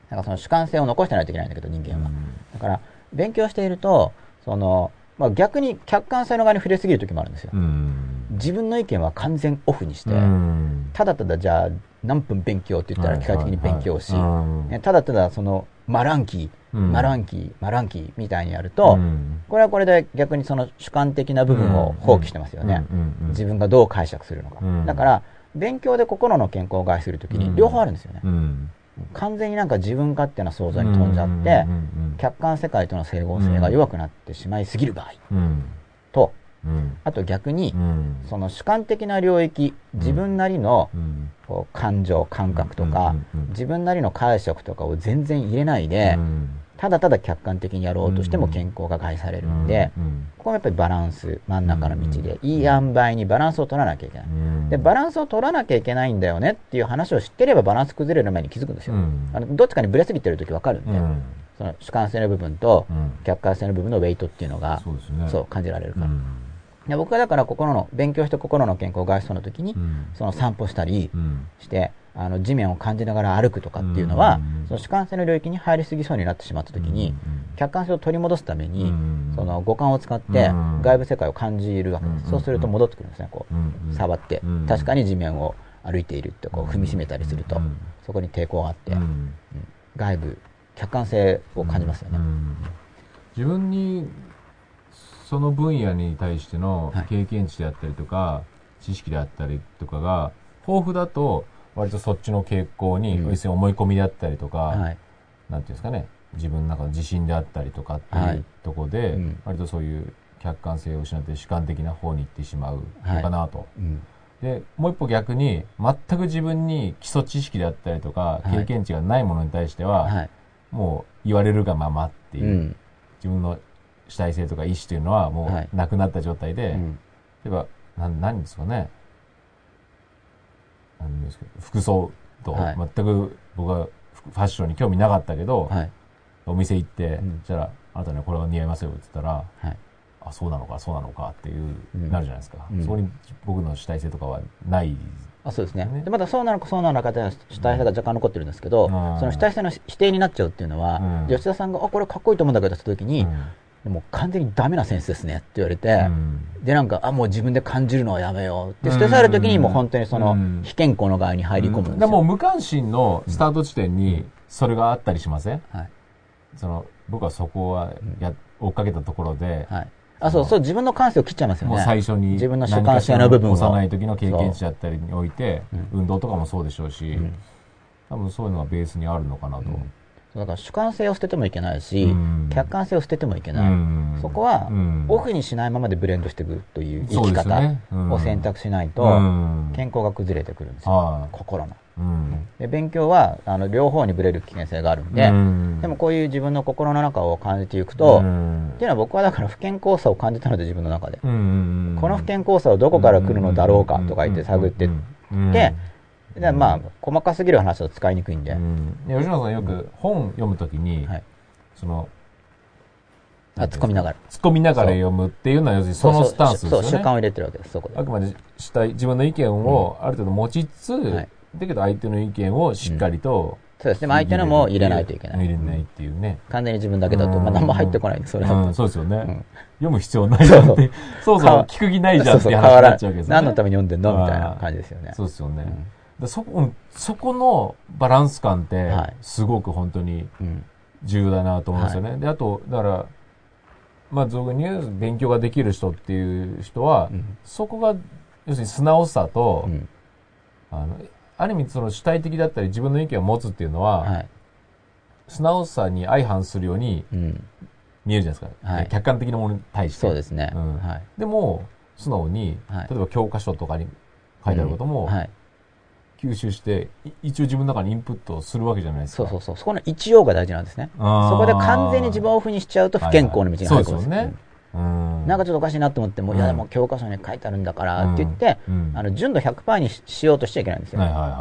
だからその主観性を残してないといけないんだけど、人間は。だから、勉強していると、その、まあ、逆に客観性の側に触れすぎる時もあるんですよ。うん。自分の意見は完全オフにして、うん。ただただじゃあ何分勉強って言ったら機械的に勉強し、ただただそのマランキー、うんマランキー、マランキーみたいにやると、うん。これはこれで逆にその主観的な部分を放棄してますよね。自分がどう解釈するのか。うん。だから、勉強で心の健康を害するときに両方あるんですよね。うん。完全になんか自分勝手な想像に飛んじゃって、客観世界との整合性が弱くなってしまいすぎる場合うん。と、うん。あと逆にう、ん。その主観的な領域、自分なりの感情、感覚とか自分なりの解釈とかを全然入れないでう、んただただ客観的にやろうとしても健康が害されるんで、うんここはやっぱりバランス、真ん中の道で、いい塩梅にバランスを取らなきゃいけない。うん。で、バランスを取らなきゃいけないんだよねっていう話を知ってればバランス崩れる前に気づくんですよ。うん。あのどっちかにブレすぎてるときわかるんで、うん。その主観性の部分とうん。客観性の部分のウェイトっていうのが、そう感じられるから。うん。で僕はだから心の、勉強して心の健康を害しそうな時に、うん。その散歩したりうん。して、あの地面を感じながら歩くとかっていうのは、うん。その主観性の領域に入りすぎそうになってしまった時に、客観性を取り戻すために、うん。その五感を使ってうん。外部世界を感じるわけです。うん。そうすると戻ってくるんですね、こう。うん。触ってうん、確かに地面を歩いているってこう踏みしめたりするとうん、そこに抵抗があって、外部、客観性を感じますよね。う。ん。自分にその分野に対してのはい。経験値であったりとか、知識であったりとかが豊富だと割とそっちの傾向に、うん要するに思い込みであったりとか、はい。なんていうんですかね自分の中の自信であったりとかってはいいうところで、うん割とそういう客観性を失って主観的な方に行ってしまうのかなと。うんで、もう一歩逆に、全く自分に基礎知識であったりとか、はい経験値がないものに対しては、はい。もう言われるがままっていう、うん。自分の主体性とか意思というのはもはいうなくなった状態で、うん例えば、なん、何ですかね。服装と、はい。全く僕はファッションに興味なかったけど、はい。お店行って、うん。そしたら、あなたにはこれが似合いますよって言ったら、はい。あ、そうなのか、そうなのかっていう、うん。なるじゃないですか、うん。そこに僕の主体性とかはない。あそうですね。ね。でまたそうなのかそうなのかで主体性が若干残ってるんですけど、うん。その主体性の否定になっちゃうっていうのは、うん。吉田さんが「あこれかっこいいと思うんだけど」って言った時に、も完全にダメなセンスですねって言われて、うん。でなんかあもう自分で感じるのはやめようって捨て去る時にもう本当にそのうん。非健康の側に入り込むんですよ、でも無関心のスタート地点にそれがあったりしません、はい。その僕はそこはや、追っかけたところで、はい、あそうそう自分の感性を切っちゃいますよね。もう最初に自分の主観性の部分を。幼い時の経験値だったりにおいて、う。運動とかもそうでしょうし、うん。多分そういうのがベースにあるのかなと。だから主観性を捨ててもいけないし、うん。客観性を捨ててもいけない、うん。そこはうん。オフにしないままでブレンドしていくという生き方を選択しないと、うん。健康が崩れてくるんですよ、はい。心の。うん。で勉強はあの両方にブレる危険性があるんで、うん。でもこういう自分の心の中を感じていくと、うん。っていうのは僕はだから不健康さを感じたので自分の中で、この不健康さはどこから来るのだろうかとか言って探ってって、でまあ細かすぎる話だと使いにくいんで、うん。吉野さんよく本読むときに、はい、そのあ突っ込みながら。突っ込みながら読むっていうのは要するにそのスタンスですよね。そうそう習慣を入れてるわけですそこで。あくまで主体自分の意見をある程度持ちつつ、はい。だけど相手の意見をしっかりと、そうですでも相手のも入れないといけない、入れないっていうね、完全に自分だけだと、まあ、何も入ってこないんでそれだと、うん、そうですよね、ん。読む必要ないじゃんって。そう。そう聞く気ないじゃんってそういう話になっちゃうわけですよね。何のために読んでんのみたいな感じですよね。そうですよね、そこうんそこのバランス感ってはい。すごく本当にうん。重要だなと思いますよね、であとだからまあ俗に言う勉強ができる人っていう人は、うん。そこが要するに素直さと、うん。あのある意味その主体的だったり自分の意見を持つっていうのは、はい。素直さに相反するようにうん、見えるじゃないですか、はい。客観的なものに対して。そうですね、うん。はい。でも素直に、はい。例えば教科書とかに書いてあることも、うん。はい、吸収してい一応自分の中にインプットするわけじゃないですか。そうそうそう。そこの一応が大事なんですね。そこで完全に自分をオフにしちゃうと不健康の道に入るそうですよね、うん。なんかちょっとおかしいなと思っても、いやでも教科書に書いてあるんだからって言って、うん。あの純度100%にししようとしちゃいけないんですよ。はいはいはいはい。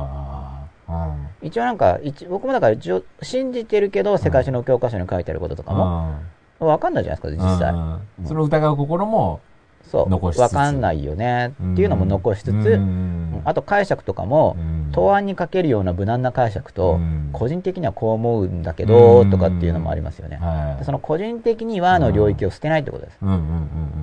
はい。一応なん。か一、僕もだから一応信じてるけど、世界史の教科書に書いてあることとかも、わかんないじゃないですか、実際。うん。その疑う心もそう。残しつつ。わかんないよね。っていうのも残しつつ、うん。あと解釈とかも、うん。答案にかけるような無難な解釈と、うん。個人的にはこう思うんだけど、うん。とかっていうのもありますよね。はい。でその個人的にはの領域を捨てないってことです。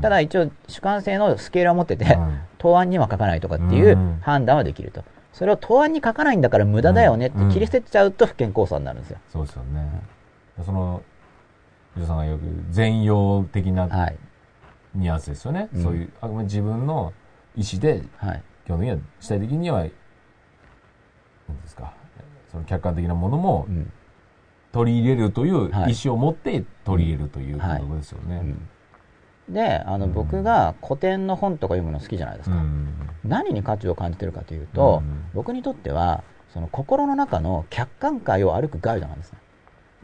ただ一応主観性のスケールは持ってて、うん答案には書かないとかっていううん。判断はできると。それを答案に書かないんだから無駄だよねってうん。切り捨てちゃうと不健康さになるんですよ。そうですよね。その、伊藤さんがよく全容的なはい。ニュアンスですよね。うんそういう、あくまで自分の意思で、はい。基本的には、主体的には、なんですか、その客観的なものもうん。取り入れるという意はい思を持って取り入れるというはいことですよね。うんで、あの、うん僕が古典の本とか読むの好きじゃないですか。うん何に価値を感じてるかというと、うん僕にとっては、その心の中の客観界を歩くガイドなんですね。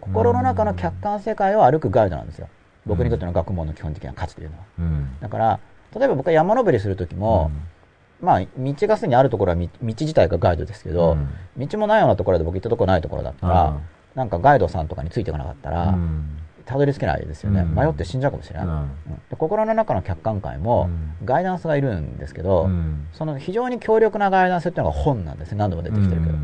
心の中の客観世界を歩くガイドなんですよ。僕にとっての学問の基本的な価値というのは。うん。だから、例えば僕は山登りするときも、まあ、道がすでにあるところは道道自体がガイドですけど、道もないようなところで僕行ったところないところだったら、なんかガイドさんとかについていかなかったら、たどり着けないですよね。うん。迷って死んじゃうかもしれない。うん。で心の中の客観界も、ガイダンスがいるんですけど、その非常に強力なガイダンスっていうのが本なんですね。何度も出てきてるけど。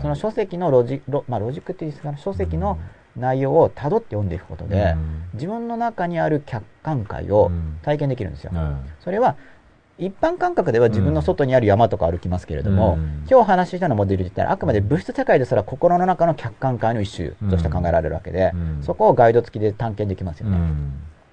その書籍のロジロ,、まあ、ロジックっていうんですかね、書籍の内容をたどって読んでいくことで、自分の中にある客観界を体験できるんですよ。それは一般感覚では自分の外にある山とか歩きますけれども、うん。今日お話ししたようなモデルで言ったらあくまで物質世界ですら心の中の客観界の一種として考えられるわけで、うん。そこをガイド付きで探検できますよね。うん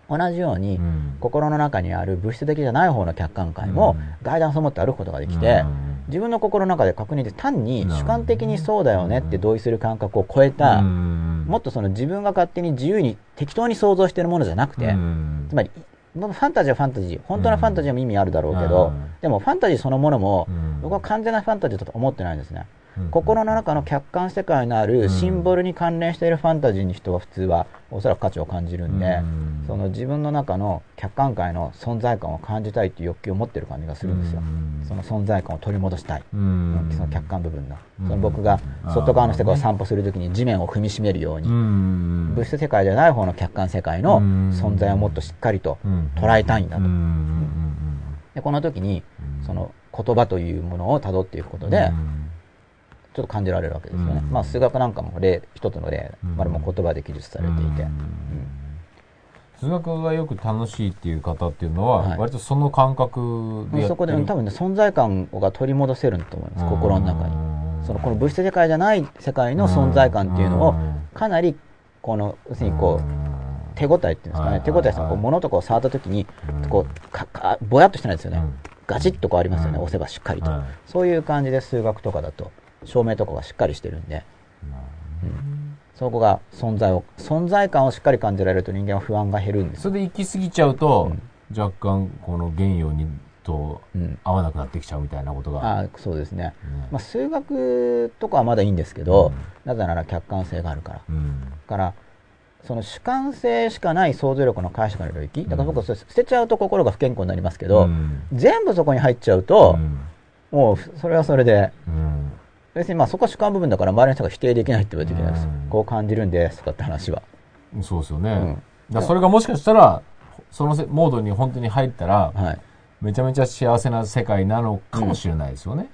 同じように、うん。心の中にある物質的じゃない方の客観界もうん。ガイダンスを持って歩くことができて、うん。自分の心の中で確認で単にうん主観的にそうだよねって同意する感覚を超えた、うん。もっとその自分が勝手に自由に適当に想像しているものじゃなくて、うん。つまりファンタジーはファンタジー本当のファンタジーも意味あるだろうけど、うん。でもファンタジーそのものも、うん。僕は完全なファンタジーだと思ってないんですね、うん心の中の客観世界のあるシンボルに関連しているファンタジーに人は普通はおそらく価値を感じるんで、うん。その自分の中の客観界の存在感を感じたいという欲求を持ってる感じがするんですよ、うん。その存在感を取り戻したい、うん。その客観部分の、うん。その僕が外側の世界を散歩するときに地面を踏みしめるように、うん。物質世界ではない方の客観世界の存在をもっとしっかりと捉えたいんだと、でこの時にうん。その言葉というものをたどっていくことで、ちょっと感じられるわけですよね、うん。まあ数学なんかも例一つの例、うん。まあ、でも言葉で記述されていて、うん。数学がよく楽しいっていう方っていうのは、はい。割とその感覚でそこで多分ね存在感が取り戻せると思います心の中に。そのこの物質世界じゃない世界の存在感っていうのをかなりこの要するにこう手応えっていうんですかはいね手応えっていうのはこう物とかを触った時にこうかかぼやっとしてないですよね。ガチッとこうありますよねうん。押せばしっかりと。はい。そういう感じで数学とかだと照明とかがしっかりしてるんで。うん。そこが存在を存在感をしっかり感じられると人間は不安が減るんです。それで行き過ぎちゃうと、若干この原用にとうん。合わなくなってきちゃうみたいなことが、ああそうですね。ねまあ、数学とかはまだいいんですけど、うん。なぜなら客観性があるから。から、その主観性しかない想像力の解釈の領域、だから僕はそれ捨てちゃうと心が不健康になりますけど、うん。全部そこに入っちゃうとう、ん。もうそれはそれで、うん別にまあそこは主観部分だから周りの人が否定できないって言われていけないです。うん。こう感じるんですとかって話は。そうですよね、うん。だそれがもしかしたらそのせモードに本当に入ったら、はい。めちゃめちゃ幸せな世界なのかもしれないですよね、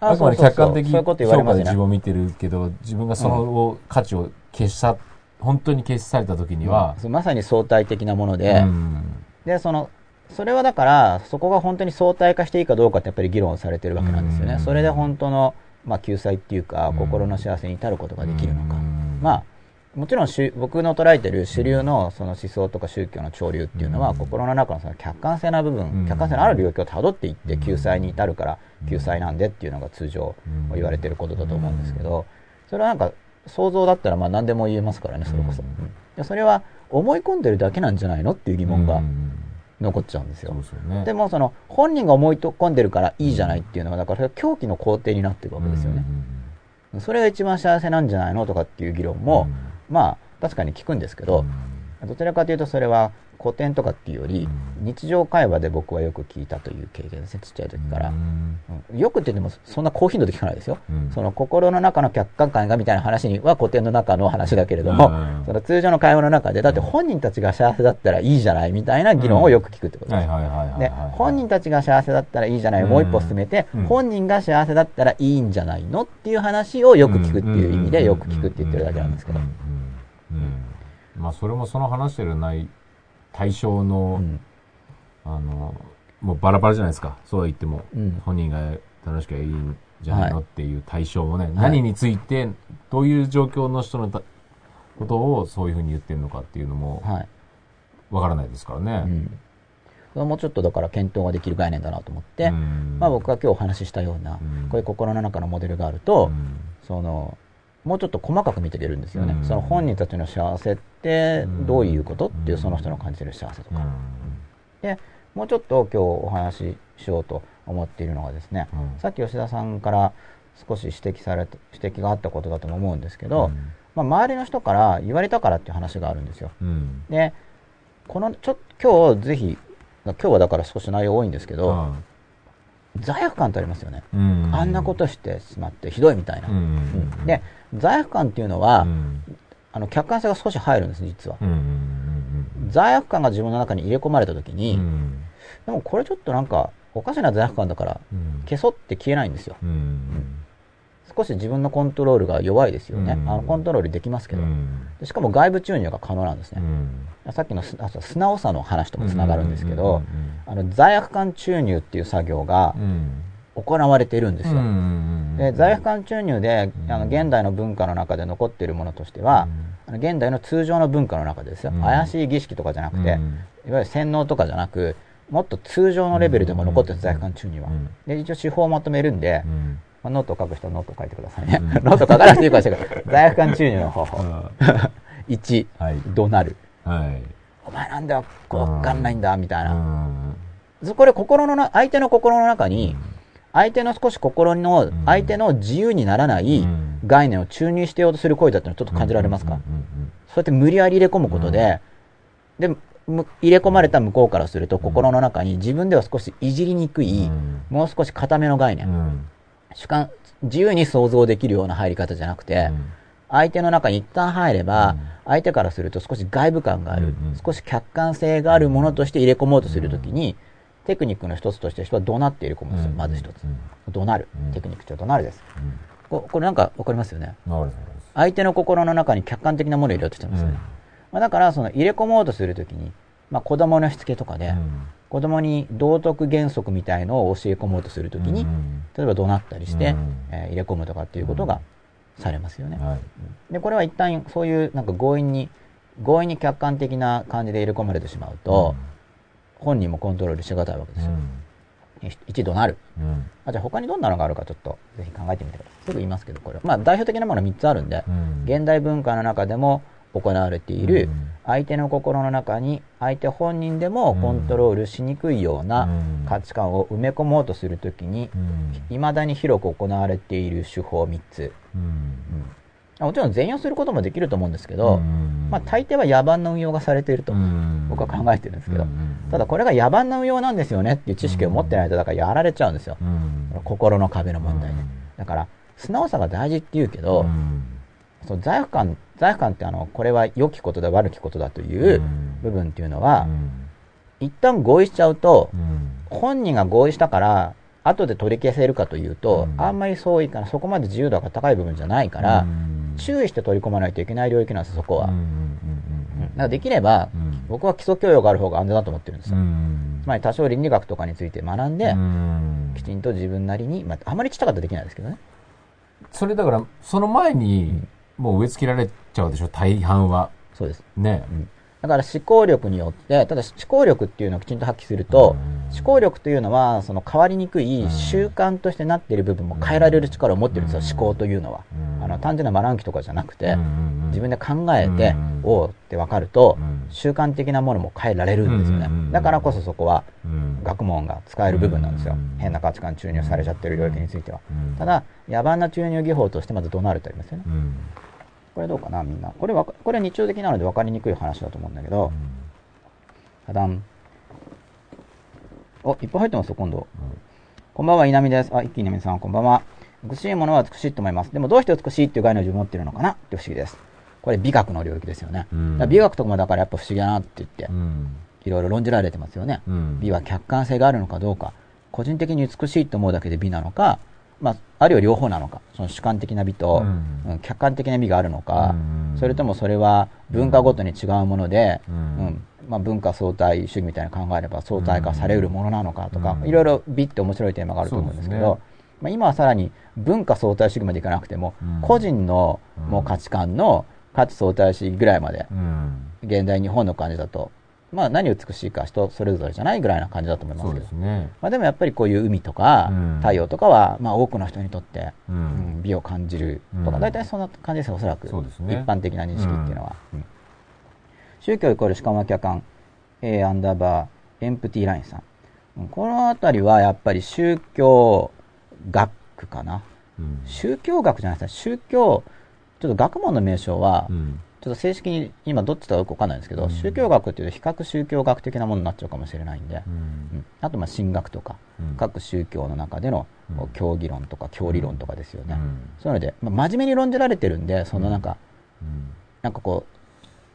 ああくまで客観的評価で自分を見てるけど自分がその価値を消した本当に消しされた時には、まさに相対的なもので、うん。で、その、それはだから、そこが本当に相対化していいかどうかってやっぱり議論されてるわけなんですよね。うん。それで本当の、まあ、救済っていうか、うん。心の幸せに至ることができるのか。うん。まあ、もちろん主僕の捉えてる主流のその思想とか宗教の潮流っていうのは、うん。心の中のその客観性な部分、うん。客観性のある領域をたどっていってうん。救済に至るから救済なんでっていうのが通常言われてることだと思うんですけど、それはなんか想像だったらまあ何でも言えますからね、それこそ。それは思い込んでるだけなんじゃないのっていう疑問がうん残っちゃうんですよ。でね。でもその本人が思い込んでるからいいじゃないっていうのはだから狂気の肯定になっていくわけですよね。それが一番幸せなんじゃないのとかっていう議論も、まあ確かに聞くんですけど、どちらかというとそれは古典とかっていうより、日常会話で僕はよく聞いたという経験ですね、ちっちゃい時から。よくって言っても、そんな高頻度で聞かないですよ。うん。その心の中の客観感がみたいな話には古典の中の話だけれども、うん。その通常の会話の中で、だって本人たちが幸せだったらいいじゃないみたいな議論をよく聞くってことです。で、本人たちが幸せだったらいいじゃないをもう一歩進めて、うん本人が幸せだったらいいんじゃないのっていう話をよく聞くっていう意味でよく聞くって言ってるだけなんですけど。まあそれもその話してるない対象の、うん。あの、もうバラバラじゃないですか。そうは言っても、うん。本人が楽しくいいんじゃないのはいっていう対象もね、何について、どういう状況の人のたことをそういうふうに言ってるのかっていうのもはい。わからないですからね。うん。もうちょっとだから検討ができる概念だなと思って、うん。まあ僕が今日お話ししたような、うん。こういう心の中のモデルがあると、うん。その、もうちょっと細かく見ていけるんですよね。うん。その本人たちの幸せってどういうこと、うんっていうその人の感じる幸せとか。うん。で、もうちょっと今日お話ししようと思っているのがですね、うん。さっき吉田さんから少し指摘された、指摘があったことだとも思うんですけど、うん。まあ、周りの人から言われたからっていう話があるんですよ。うん。で、この、ちょっと今日ぜひ、今日はだから少し内容多いんですけど、罪悪感ってありますよね。うん。あんなことしてしまってひどいみたいな。うん。うん。で、罪悪感っていうのは、うん。あの客観性が少し入るんです、実は。うん。うん。罪悪感が自分の中に入れ込まれた時うんに、うん。でもこれちょっとなんか、おかしな罪悪感だから、うん。消そうって消えないんですよ。うん少し自分のコントロールが弱いですよね。うん。あのコントロールできますけど、しかも外部注入が可能なんですね。うん。さっきの素直さの話ともつながるんですけど、罪悪感注入っていう作業がうん。行われているんですよ。うんで罪悪感注入でうん。あの現代の文化の中で残っているものとしては、あの現代の通常の文化の中でですよ、うん。怪しい儀式とかじゃなくて、うん。いわゆる洗脳とかじゃなくもっと通常のレベルでも残ってる罪悪感注入は。うん。で一応手法をまとめるんで、うんまあ、ノートを書く人はノートを書いてくださいね。うん。[laughs] ノート書かなくていいかもしれない罪悪感注入の方法。[laughs] 1、はい。怒鳴る。はい。お前なんだわかんないんだ、みたいな。こで心のな、相手の心の中に、相手の少し心の、ん。相手の自由にならないうん。概念を注入してようとする行為だってのはちょっと感じられますか、うんそうやって無理やり入れ込むことで、で、む入れ込まれた向こうからすると、心の中に自分では少しいじりにくい、うん。もう少し固めの概念、うん主観、自由に想像できるような入り方じゃなくて、相手の中に一旦入れば、うん。相手からすると少し外部感がある、少し客観性があるものとして入れ込もうとするときに、テクニックの一つとして人は怒鳴って入れ込むんですよ、まず一つ。怒鳴る。うん。テクニックと怒鳴るです。ここれなんかわかりますよね？相手の心の中に客観的なものを入れようとしてますよね。まあ、だから、その入れ込もうとするときに、まあ、子供のしつけとかで、子供に道徳原則みたいのを教え込もうとするときに、例えば怒鳴ったりして、うんえー入れ込むとかっていうことがされますよね。はいで、これは一旦そういうなんか強引に、強引に客観的な感じで入れ込まれてしまうと、本人もコントロールしがたいわけですよ。一度なる。うんあ、じゃあ他にどんなのがあるかちょっとぜひ考えてみてください。すぐ言いますけど、これ。まあ代表的なもの3つあるんで、うん現代文化の中でも行われている相手の心の中に相手本人でもコントロールしにくいような価値観を埋め込もうとするときにうん未だに広く行われている手法3つ、もちろん全用することもできると思うんですけど、まあ、大抵は野蛮な運用がされていると僕は考えてるんですけど、ただこれが野蛮な運用なんですよねっていう知識を持ってないとだからやられちゃうんですよ、心の壁の問題で、うんだから素直さが大事って言うけど、その罪悪感罪悪感ってあのこれは良きことだ悪きことだといううん。部分っていうのは、うん。一旦合意しちゃうと、うん。本人が合意したから後で取り消せるかというと、うん。あんまりそういかなそこまで自由度が高い部分じゃないから、うん。注意して取り込まないといけない領域なんですそこは、だからできれば、うん。僕は基礎教養がある方が安全だと思ってるんですよ、うん。つまり多少倫理学とかについて学んで、うん。きちんと自分なりに、まあ、あまりちっちゃかったらできないですけどね。それだからその前にもう植え付けられちゃうでしょ大半は。そうです。ね。だから思考力によって、ただ思考力っていうのをきちんと発揮すると、思考力というのは、その変わりにくい習慣としてなっている部分も変えられる力を持ってるんですよ、思考というのは。あの、単純なマランキとかじゃなくて、自分で考えて、おうって分かると、習慣的なものも変えられるんですよね。だからこそそこは、学問が使える部分なんですよ。変な価値観注入されちゃってる領域については。ただ、野蛮な注入技法としてまず怒鳴るとありますよね。これどうかなみんな。これわか、これ日常的なので分かりにくい話だと思うんだけど、はだん。お、いっぱい入ってますよ、今度。こんばんは、稲見です。あ、一気に稲見さん、こんばんは。美しいものは美しいと思います。でも、どうして美しいっていう概念を自分持ってるのかな？って不思議です。これ美学の領域ですよね。うん美学とかもだからやっぱ不思議だなって言ってう、ん。いろいろ論じられてますよね。うん。美は客観性があるのかどうか、個人的に美しいと思うだけで美なのか、まあ、あるいは両方なのか、その主観的な美と、うん。うん客観的な美があるのか、うん。それともそれは文化ごとに違うもので、うん。うんまあ、文化相対主義みたいな考えれば相対化されうるものなのかとか、うん。いろいろ美って面白いテーマがあると思うんですけど、まあ、今はさらに文化相対主義までいかなくても、うん。個人のもう価値観の価値相対主義ぐらいまで、うん。現代日本の感じだと、まあ、何美しいか人それぞれじゃないぐらいな感じだと思いますけど。ですね。まあ、でもやっぱりこういう海とかうん。太陽とかは、まあ、多くの人にとって、ううんん。美を感じるとか、うん。大体そんな感じですよおそらく、ね。一般的な認識っていうのは、うん。宗教イコール主観は客観 A アンダーバーエンプティーラインさん。うんこのあたりはやっぱり宗教学かな。うん。宗教学じゃないですか宗教ちょっと学問の名称は、うん。ちょっと正式に今どっちだかよくわかんないんですけど、うん。宗教学っていうと比較宗教学的なものになっちゃうかもしれないんで、ううん。ん。あとまあ神学とか、うん。各宗教の中での教義論とか教理論とかですよね、うん。そういうので、まあ、真面目に論じられてるんでそのなんか、うん。なんかこ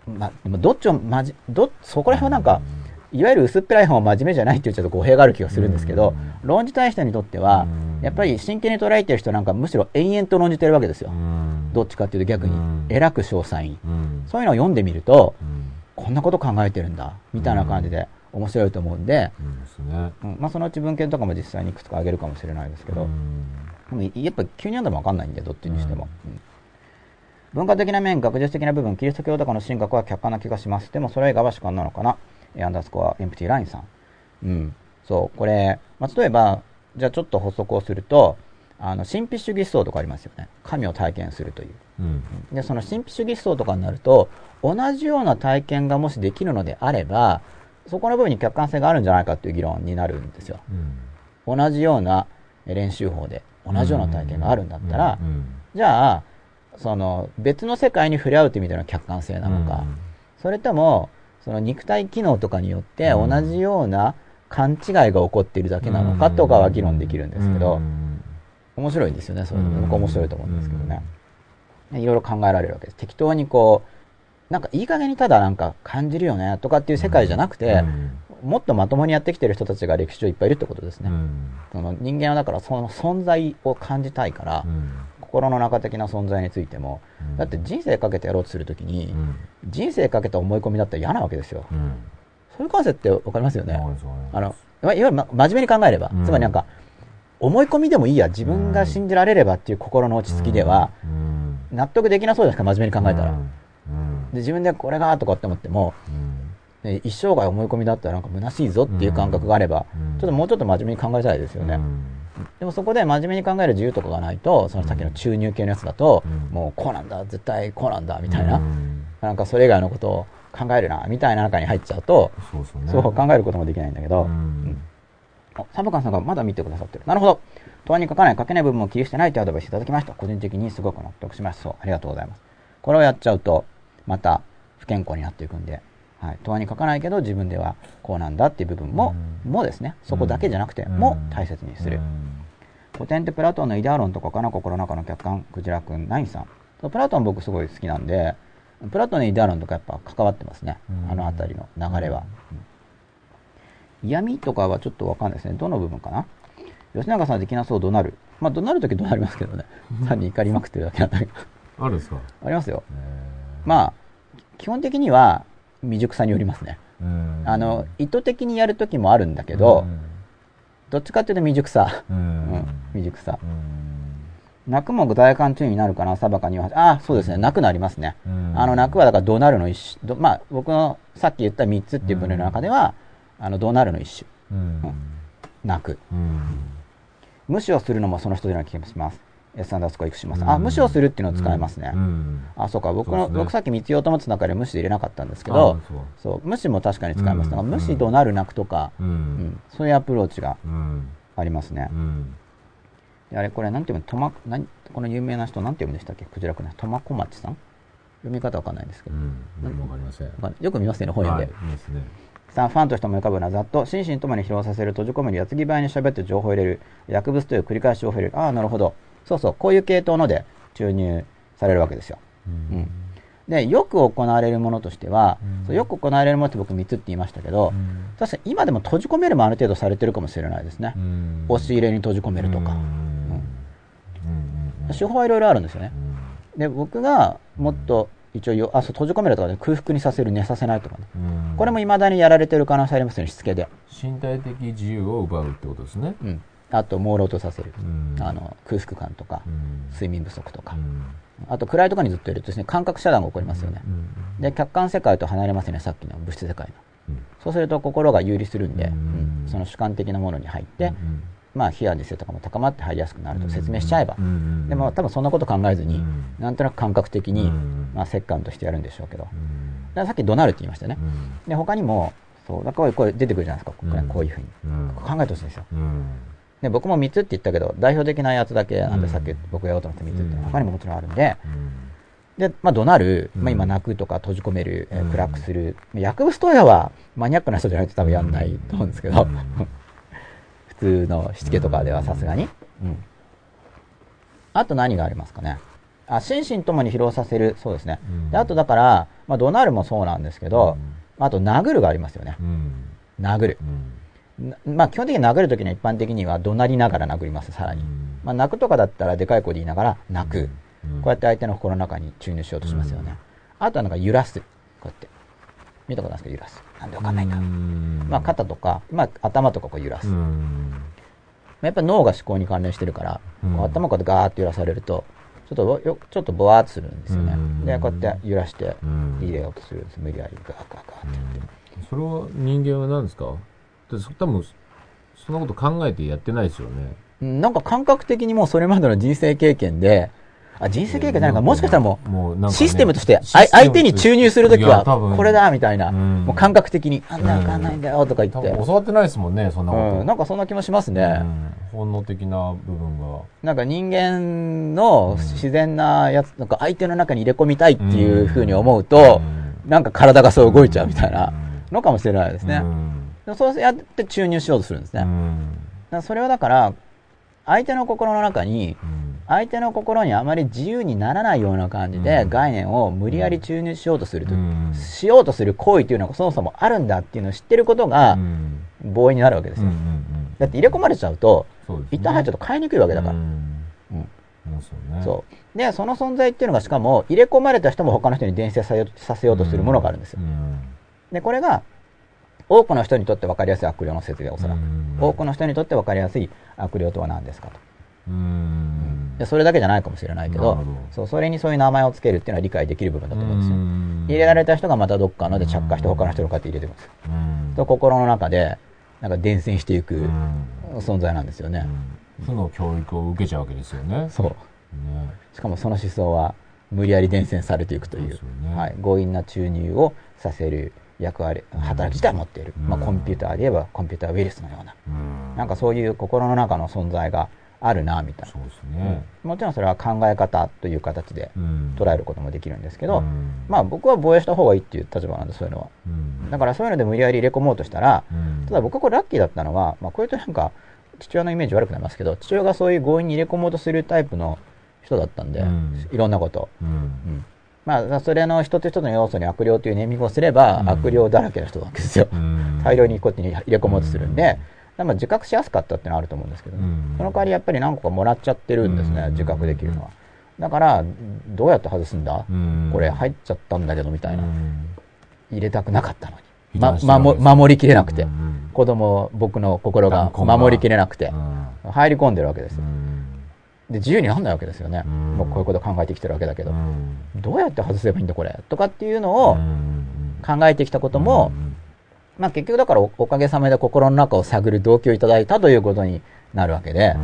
う、ま、でもどっちをまじどそこら辺はなんか、いわゆる薄っぺらい方は真面目じゃないっていうちょっと語弊がある気がするんですけど、うん。論じたい人にとっては、うん。やっぱり真剣に捉えてる人なんかむしろ延々と論じてるわけですよ、うん。どっちかっていうと逆に、うん。偉く詳細に、うん。そういうのを読んでみると、うん。こんなこと考えてるんだみたいな感じで面白いと思うんで、うんまあ、そのうち文献とかも実際にいくつかあげるかもしれないですけど、うん。でもやっぱ急に読んでも分かんないんでどっちにしても、うん。文化的な面学術的な部分キリスト教とかの神学は客観な気がします。でもそれ以外は主観なのかな。えーアンダースコアエンプティラインさん。うん。そう。これ、まあ、例えばじゃあちょっと補足をするとあの神秘主義思想とかありますよね。神を体験するという。うん。でその神秘主義思想とかになると同じような体験がもしできるのであればそこの部分に客観性があるんじゃないかっていう議論になるんですよ。うん。同じようなえ練習法で同じような体験があるんだったら、うんじゃあその別の世界に触れ合うっていう意味での客観性なのか、それともその肉体機能とかによってうん。同じような勘違いが起こっているだけなのかとかは議論できるんですけど、うん。面白いんですよねそれうん。僕面白いと思うんですけどね、いろいろ考えられるわけです。適当にこうなんかいい加減にただなんか感じるよねとかっていう世界じゃなくて、もっとまともにやってきてる人たちが歴史上いっぱいいるってことですね、うん。その人間はだからその存在を感じたいから、うん心の中的な存在についても、うん。だって人生かけてやろうとするときに、うん。人生かけた思い込みだったら嫌なわけですよ。うん。そういう感性ってわかりますよね。あの、いわゆる、ま、真面目に考えれば、うん。つまりなんか、思い込みでもいいや、自分が信じられればっていう心の落ち着きでは、うん。納得できなそうですか、真面目に考えたら。うん。で自分でこれがとかって思っても、うん。で一生涯思い込みだったらなんか虚しいぞっていう感覚があれば、うん。ちょっともうちょっと真面目に考えたいですよね。うんでもそこで真面目に考える自由とかがないと、そのさっきの注入系のやつだと、うんもうこうなんだ、絶対こうなんだ、みたいな、うんなんかそれ以外のことを考えるな、みたいな中に入っちゃうと、そう考えることもできないんだけど、うんあサブカンさんがまだ見てくださってる。なるほど。答案に書かない、書けない部分も切り捨てないというアドバイスいただきました。個人的にすごく納得しました。そう、ありがとうございます。これをやっちゃうと、また不健康になっていくんで、はい。答案に書かないけど自分ではこうなんだっていう部分も、うん。もですね、そこだけじゃなくて、うん。も大切にする。うん。古典ってプラトンのイデア論とかかな心の中の客観クジラくんナインさん。プラトン僕すごい好きなんでプラトンのイデア論とかやっぱ関わってますね、うん。あの辺りの流れは、うん。闇とかはちょっとわかんないですね。どの部分かな。吉永さんはできなそう怒鳴る。まあ怒鳴るとき怒鳴りますけどね。単に怒りまくってるだけなんだけどあるんですか？ありますよ。へまあ基本的には未熟さによりますねあの意図的にやるときもあるんだけど、どっちかっていうと未熟さ、うんうん、未熟さうん泣くも具体感注意になるかな、サバカには。あ、そうですね。泣くなりますね。うんあの、泣くはだからドナルの一種。どまあ、僕のさっき言った3つっていう分類の中では、あの、ドナルの一種。うん泣く。うん無視をするのもその一つの気がします。S アンダースコアいくします？あ、無視をするっていうのを使えますね。うん。あ、そうか。僕の、僕さっき3つ言おうと思ってた中で無視で入れなかったんですけどあ、そう。無視も確かに使えます。うん。だから無視、ドナル、泣くとか、ううん。ん、そういうアプローチがうん。ありますね。あれ、これ、なんていうの、とま、なんこの有名な人、なんて読むんでしたっけ？クジラくんね。苫小町さん？読み方わかんないんですけど。わかりません。よく見ますよね、本読んで。はいいいですね。3ファンとして思い浮かぶのはざっと心身ともに疲労させる閉じ込める矢継ぎ早に喋って情報を入れる薬物という繰り返し情報を入れる。ああなるほどそうそうこういう系統ので注入されるわけですよ、うん。でよく行われるものとしては、うん。そうよく行われるものって僕3つって言いましたけど、確かに今でも閉じ込めるもある程度されてるかもしれないですね、押し入れに閉じ込めるとか、手法はいろいろあるんですよね。で僕がもっと一応よあそう閉じ込めるとかで空腹にさせる寝させないとかね。これも未だにやられてる可能性ありますよねしつけで、身体的自由を奪うってことですね。うん、あと朦朧とさせる、うん。あの空腹感とか、うん。睡眠不足とか、うん。あと暗いところにずっといるとですね感覚遮断が起こりますよね、うんで客観世界と離れますよねさっきの物質世界の。うん。そうすると心が有利するんで、その主観的なものに入って、うんまあ非安性とかも高まって入りやすくなると説明しちゃえば、うんでも多分そんなこと考えずに、うん。なんとなく感覚的に、うんまあ、折感としてやるんでしょうけど、ださっき怒鳴るって言いましたよね、うん。で他にもそうだからこれ出てくるじゃないですか。ここ,、ういうふうに。うん。考えてほしいんですよ。うんで僕も3つって言ったけど代表的なやつだけなんで、うんさっき僕がやろうと思って3つってうん。他にももちろんあるんで。うん。で、まあ、怒鳴る、まあ、うん今泣くとか閉じ込める、え暗くする。薬物投与はマニアックな人じゃないと多分やんないと思うんですけど、うん。[laughs] 普通のしつけとかではさすがに、うん。あと何がありますかね。あ心身ともに疲労させる。そうですね、うん。であとだから、まあ、怒鳴るもそうなんですけど、あと殴るがありますよね。うん。殴るまあ基本的に殴るときには一般的には怒鳴りながら殴りますさらに、うん。まあ、泣くとかだったらでかい声で言いながら泣く、うん。こうやって相手の心の中に注入しようとしますよね、あとはなんか揺らす。こうやって。見たことないですか揺らす。なんでわかんないんだ、うん。まあ、肩とか、まあ、頭とかこう揺らす、やっぱり脳が思考に関連してるから、頭こうやってガーッと揺らされるとちょっとぼよちょっとぼわーっとするんですよね、うん。でこうやって揺らしてうん。入れようとするんです。無理やりガーガーガーってやって、それは人間は何ですか？多分そんなこと考えてやってないですよね。うんなんか感覚的にもうそれまでの人生経験であ人生経験じゃないか。もしかしたらもうもうなんかねシステムとして、相手に注入するときは、これだみたいな、うん。もう感覚的に、あんなわかんないんだよとか言って、教わってないですもんねそんなこと、うん、なんかそんな気もしますね。うん。本能的な部分が。なんか人間の自然なやつ、なんか相手の中に入れ込みたいっていうふうに思うと、なんか体がそう動いちゃうみたいなのかもしれないですね。そうやって注入しようとするんですね。それはだから、相手の心の中に、相手の心にあまり自由にならないような感じでうん。概念を無理やり注入しようとすると、うん。しようとする行為というのがそもそもあるんだっていうのを知ってることが防衛になるわけですよ。だって入れ込まれちゃうと、一旦入っちゃうと買いにくいわけだから。うん。そうでその存在っていうのがしかも入れ込まれた人も他の人に伝染させようさせようとするものがあるんですよ。でこれが多くの人にとって分かりやすい悪霊の説でおそらく、多くの人にとって分かりやすい悪霊とは何ですかと。でそれだけじゃないかもしれないけどそうそれにそういう名前をつけるっていうのは理解できる部分だと思うんですよ。入れられた人がまたどっかので着火して他の人がこうやって入れていくんですよ。と心の中でなんか伝染していく存在なんですよね。負の教育を受けちゃうわけですよね。そう。しかもその思想は無理やり伝染されていくという、ねはい、強引な注入をさせる役割、働き自体を持っている。まあコンピューターで言えばコンピューターウイルスのような、なんかそういう心の中の存在があるな、みたいな。そうですね。もちろんそれは考え方という形で捉えることもできるんですけど、うん。まあ僕は防衛した方がいいっていう立場なんで、そういうのは。だからそういうので無理やり入れ込もうとしたら、ただ僕はこれラッキーだったのは、まあこれとなんか父親のイメージ悪くなりますけど、父親がそういう強引に入れ込もうとするタイプの人だったんで、うん。いろんなこと。うん。うんまあそれの一つ一つの要素に悪霊というネーミングをすれば、うん。悪霊だらけの人なわけですよ。うん。大量にこって入れ込もうとするんで、まあ自覚しやすかったっていうのはあると思うんですけどね、うん。その代わりやっぱり何個かもらっちゃってるんですね、うん自覚できるのは。だから、どうやって外すんだ、うん。これ入っちゃったんだけどみたいな。うん。入れたくなかったのに。被ま守守りきれなくて、うん子供、僕の心が守りきれなくて。う、ん。入り込んでるわけですよ。うんで、自由になんないわけですよね。うん。もうこういうこと考えてきてるわけだけど、うん。どうやって外せばいいんだこれ？とかっていうのをうん考えてきたことも、うんまあ結局だからおおかげさまで心の中を探る動機をいただいたということになるわけで、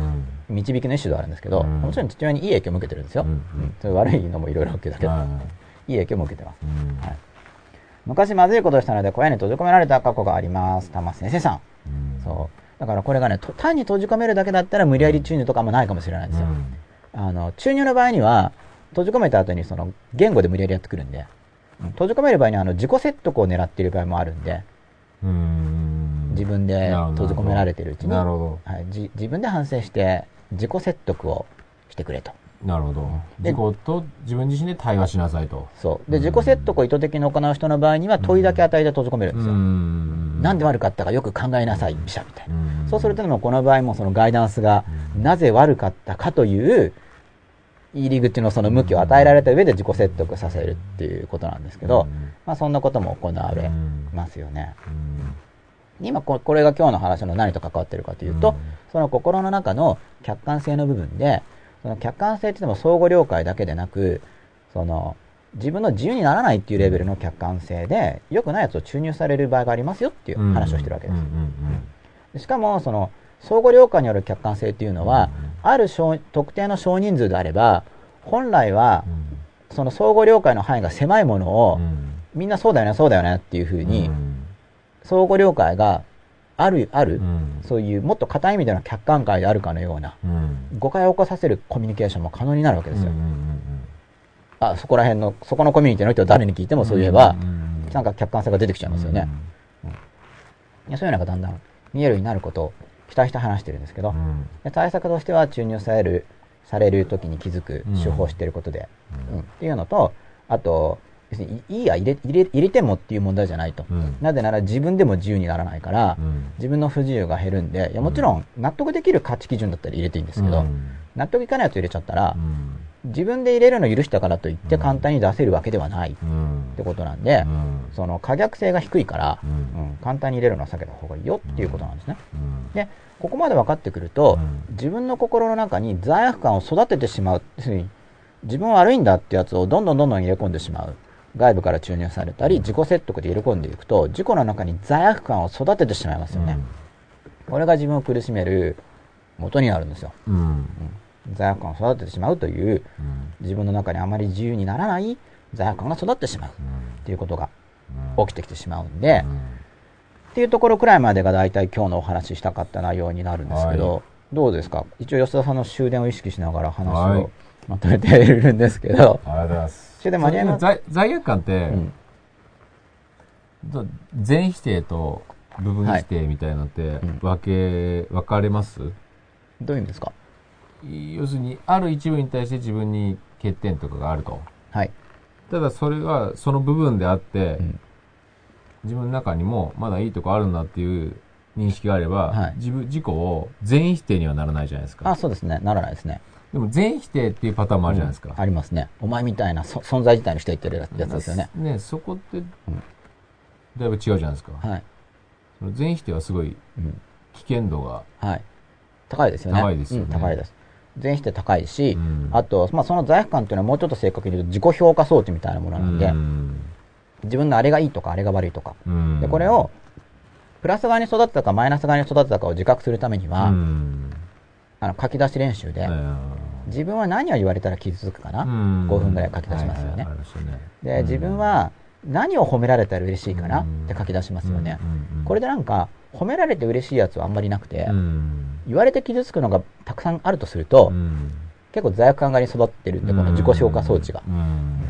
導きの一種ではあるんですけど、うん。もちろん父親にいい影響を受けてるんですよ。うんうん。そういう悪いのもいろいろ受けたけど、はいい影響も受けてます。うん。はい。昔まずいことをしたので小屋に閉じ込められた過去があります。玉瀬先生さん。そう。だからこれがね、と単に閉じ込めるだけだったら無理やり注入とかもないかもしれないんですよ。あの、注入の場合には、閉じ込めた後にその言語で無理やりやってくるんで、うん閉じ込める場合にはあの自己説得を狙っている場合もあるんで、うん。自分で閉じ込められてるうちに、はい、じ自分で反省して自己説得をしてくれと。ど。なるほど。で自己と自分自身で対話しなさいと。そう。で、自己説得を意図的に行う人の場合には問いだけ与えて閉じ込めるんですよ。んなんで悪かったかよく考えなさい、ピシャみたいな。んそうするとでもこの場合もそのガイダンスがなぜ悪かったかという入り口のその向きを与えられた上で自己説得させるっていうことなんですけど、まあそんなことも行われますよね。今ここれが今日の話の何と関わってるかというと、その心の中の客観性の部分で、その客観性って言っても相互了解だけでなく、その自分の自由にならないっていうレベルの客観性で、良くないやつを注入される場合がありますよっていう話をしてるわけです。でしかも、その相互了解による客観性っていうのは、ある少特定の少人数であれば、本来はその相互了解の範囲が狭いものを、みんなそうだよね、そうだよねっていうふうに、相互了解がある、ある、そういうもっと硬い意味での客観界であるかのような、誤解を起こさせるコミュニケーションも可能になるわけですよ。あ、そこら辺の、そこのコミュニティの人は誰に聞いてもそう言えば、なんか客観性が出てきちゃいますよね。いやそういうのがだんだん見えるようになることを期待して話してるんですけど、で対策としては注入される、される時に気づく手法を知ってることで、うん。っていうのと、あと、別にいいや入れ入れ入れてもっていう問題じゃないと、なぜなら自分でも自由にならないから、自分の不自由が減るんでいやもちろん納得できる価値基準だったら入れていいんですけど、納得いかないやつ入れちゃったら、自分で入れるのを許したからといって簡単に出せるわけではないってことなんで、その可逆性が低いから、うん。簡単に入れるのは避けた方がいいよっていうことなんですね。でここまで分かってくると、自分の心の中に罪悪感を育ててしまう。自分は悪いんだってやつをどんどんどんどん入れ込んでしまう外部から注入されたり自己説得で入れ込んでいくと自己の中に罪悪感を育ててしまいますよね、これが自分を苦しめる元になるんですよ、うん。罪悪感を育ててしまうという自分の中にあまり自由にならない罪悪感が育ってしまうっていうことが起きてきてしまうんで、っていうところくらいまでが大体今日のお話ししたかった内容になるんですけど、はい。どうですか？一応吉田さんの終電を意識しながら話はい。をまとめているんですけど、ありがとうございます。終電間に合います罪罪悪感って、うんど全否定と部分否定みたいなのってん分け、分かれます？どういうんですか？要するに、ある一部に対して自分に欠点とかがあると。はい。ただそれがその部分であって、うん自分の中にもまだいいとこあるんだっていう認識があれば、はい自分、自己を全否定にはならないじゃないですか。あ、そうですね。ならないですね。でも全否定っていうパターンもあるじゃないですか。ありますね。お前みたいなそ存在自体にしていってるやつですよね。ね、そこって、だいぶ違うじゃないですか。はい。その全否定はすごいうん。危険度が、はい。高いですよね。高いですよねうん、高いです。全否定高いし、うんあと、まあ、その罪悪感っていうのはもうちょっと正確に言うと自己評価装置みたいなものなんで、うん自分のあれがいいとかあれが悪いとか。うんで、これを、プラス側に育てたかマイナス側に育てたかを自覚するためには、うんあの書き出し練習で、自分は何を言われたら傷つくかな、うん。5分ぐらい書き出しますよね。で、自分は何を褒められたら嬉しいかな？って書き出しますよね。これでなんか、褒められて嬉しいやつはあんまりなくて、うん。言われて傷つくのがたくさんあるとすると、うん。結構罪悪感がに育ってるん。で、この自己消化装置が。うん。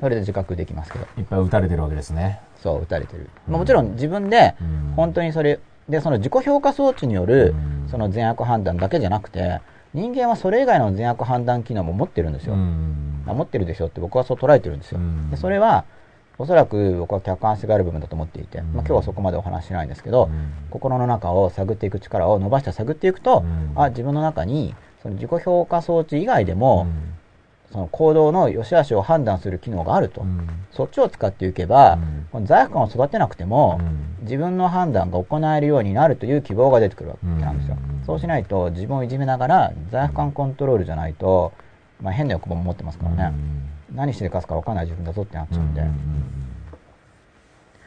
それで自覚できますけど、いっぱい打たれてるわけですね。そう、打たれてる。まあ、もちろん自分でうん、本当にそれ、で、その自己評価装置によるうん、その善悪判断だけじゃなくて、人間はそれ以外の善悪判断機能も持ってるんですよ。持ってるでしょって僕はそう捉えてるんですよ。うん。でそれは、おそらく僕は客観性がある部分だと思っていて、んまあ、今日はそこまでお話ししないんですけど、うん。心の中を探っていく力を伸ばして探っていくと、うん。あ、自分の中に、その自己評価装置以外でも、うんその行動の良し悪しを判断する機能があると。うん。そっちを使っていけば、うん。この罪悪感を育てなくても、うん。自分の判断が行えるようになるという希望が出てくるわけなんですよ。うん。そうしないと自分をいじめながら罪悪感コントロールじゃないと、まあ、変な欲望も持ってますからね、何してかすか分かんない自分だぞってなっちゃうんで、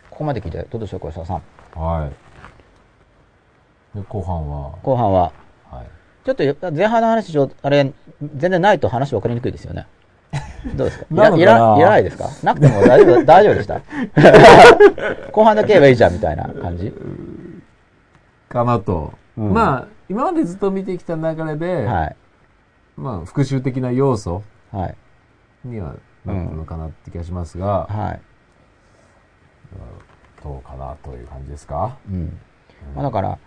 ここまで聞いてどうでしょう小石田さん。はい。で、後半は、後半は？はい。ちょっと前半の話ちょあれ全然ないと話分かりにくいですよね。どうですか？い [laughs] なのかな？いらいらないですか？なくても大丈夫 [laughs] 大丈夫でした？[laughs] 後半だけ言えばいいじゃんみたいな感じ？かなと。うん。まあ、今までずっと見てきた流れで、はい。まあ、復習的な要素はい。にはなったのかなって気がしますが、はい。そうかなという感じですか？うん。まあ、だから、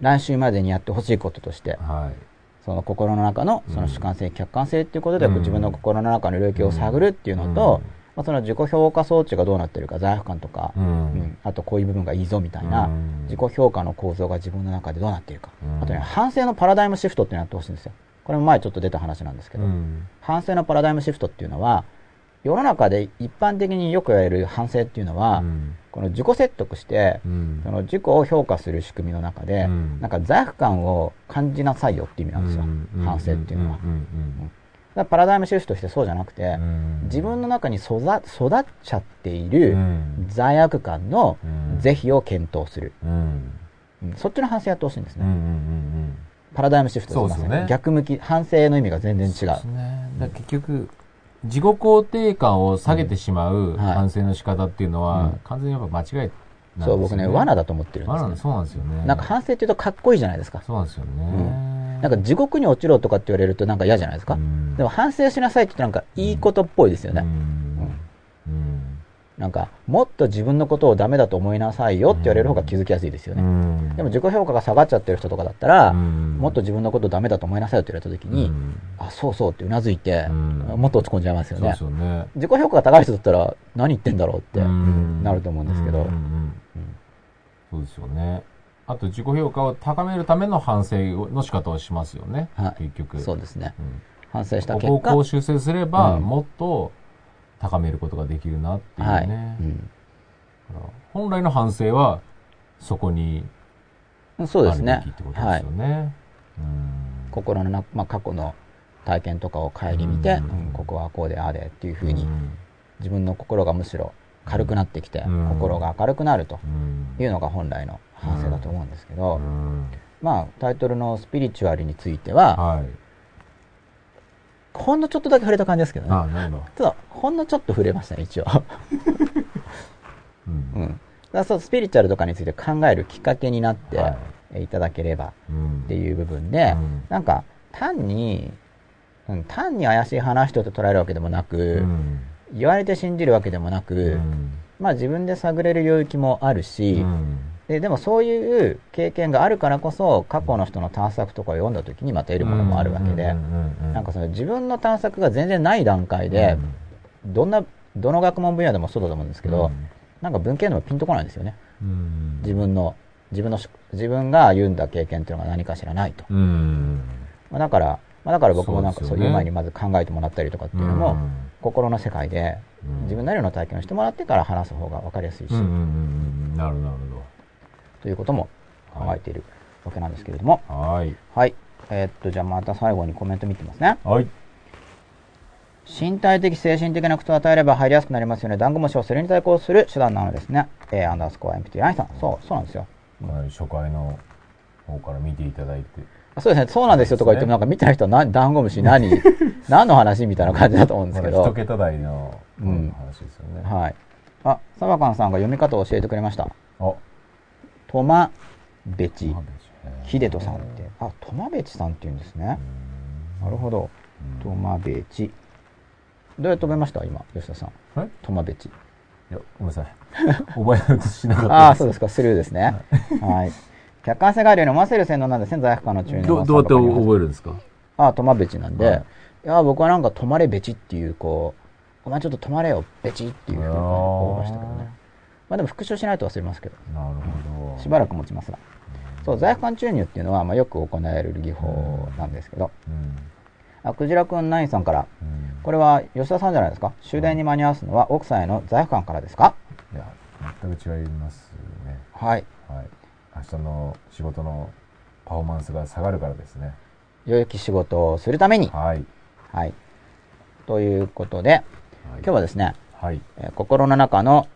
来週までにやってほしいこととして、はい。その心の中のその主観性、客観性っていうことで、うん自分の心の中の領域を探るっていうのと、まあ、その自己評価装置がどうなってるか、罪悪感とか、うん。うんあとこういう部分がいいぞみたいな、うん自己評価の構造が自分の中でどうなっているか、うんあとね、反省のパラダイムシフトっていうのをやってほしいんですよ。これも前ちょっと出た話なんですけど、うん。反省のパラダイムシフトっていうのは、世の中で一般的によく言われる反省っていうのは、うんこの自己説得して、うん。その自己を評価する仕組みの中で、うん。なんか罪悪感を感じなさいよって意味なんですよ、うん。反省っていうのは。うん。だパラダイムシフトとしてそうじゃなくて、うん。自分の中に育育っちゃっていうん。る罪悪感のうん。是非を検討する、そっちの反省やってほしいんですね、パラダイムシフトですよね。逆向き反省の意味が全然違う。そうね。結局自己肯定感を下げてしまうはい。反省の仕方っていうのは、うん。完全にやっぱ間違いなんですよ、ね、そう僕ね罠だと思ってるんですよ、罠そうなんですよね。なんか反省っていうとかっこいいじゃないですか。そうなんですよね、うんなんか地獄に落ちろとかって言われるとなんか嫌じゃないですか、うん。でも反省しなさいって言ってなんかいいことっぽいですよね、なんかもっと自分のことをダメだと思いなさいよって言われる方が気づきやすいですよね、うん。でも自己評価が下がっちゃってる人とかだったら、うん。もっと自分のことをダメだと思いなさいよって言われた時に、うん。あそうそうってうなずいて、うん。もっと落ち込んじゃいますよね。よね。自己評価が高い人だったら何言ってんだろうってうん。なると思うんですけど、そうですよね。あと自己評価を高めるための反省の仕方をしますよね、はい。結局。そうですね。うん。反省した結果。こう修正すれば、うん。もっと高めることができるなっていうね、はい、うん。本来の反省はそこにあるべそうですね。きってことはいですよね。うん。心のな、まあ、過去の体験とかを顧みて、ここはこうでああでっていうふうに、うん。自分の心がむしろ軽くなってきて、うん。心が明るくなるとうん。いうのが本来の反省だと思うんですけど、うん。まあタイトルのスピリチュアルについては、はい。ほんのちょっとだけ触れた感じですけどね。あ、なるほど。ただ、ほんのちょっと触れましたね、一応。[laughs] うんうん。だそう、スピリチュアルとかについて考えるきっかけになって、はいただければうんっていう部分で、うんなんか、単に、うん、単に怪しい話と捉えるわけでもなく、うん言われて信じるわけでもなく、うんまあ自分で探れる領域もあるし、うんででもそういう経験があるからこそ過去の人の探索とかを読んだ時にまた得るものもあるわけで、うんうんうんなんかその自分の探索が全然ない段階で、どんなどの学問分野でもそうだと思うんですけど、なんか文系でもピンとこないんですよね。うん。自分の自分のし自分が歩んだ経験っていうのが何かしらないと、うん。まあ、だから、まあ、だから僕もなんかそういう前にまず考えてもらったりとかっていうのも、うん。心の世界でうん。自分なりの体験をしてもらってから話す方が分かりやすいし、うんうんうんなるほどということも考えているわけなんですけれども、はいはい。えーっと、じゃあまた最後にコメント見てますね。はい身体的、精神的な苦痛を与えれば入りやすくなりますよね。ダンゴムシをそれに対抗する手段なのですね。えー、アンダースコアエンプティラインさん。そう、そうなんですよ。初回の方から見ていただいてあそうですね、そうなんですよとか言っても、なんか見てない人は何、ダンゴムシ何、[laughs] 何の話みたいな感じだと思うんですけど。一桁台のうん話ですよね、はい。あ、サバカンさんが読み方を教えてくれました。あトマベチまあ。別ヒデトさんって。あ、トマベチさんって言うんですね。なるほど。トマベチ。どうやって覚えました？今、吉田さん。え？トマベチ。いやごめんなさい覚えようとしなかったああ、そうですか、スルーですね。はい。客観性があるように思わせる性能なんですね、罪悪感の中に。どどうやって覚えるんですか？ああ、トマベチなんで、はいい、や、僕はなんか、止まれベチっていう、こう、お前ちょっと止まれよ、ベチっていうふうに思いましたけどね。まあでも復唱しないと忘れますけど、なるほど。しばらく持ちますが。そう、罪悪感注入っていうのは、まあよく行える技法なんですけど、うん。あ、クジラくんナインさんから、うん。これは吉田さんじゃないですか？終電に間に合わすのは奥さんへの罪悪感からですか？いや全く違いますね。はい。はい。明日の仕事のパフォーマンスが下がるからですね。良き仕事をするために、はい。はい。ということで、今日はですね、はい。えー心の中の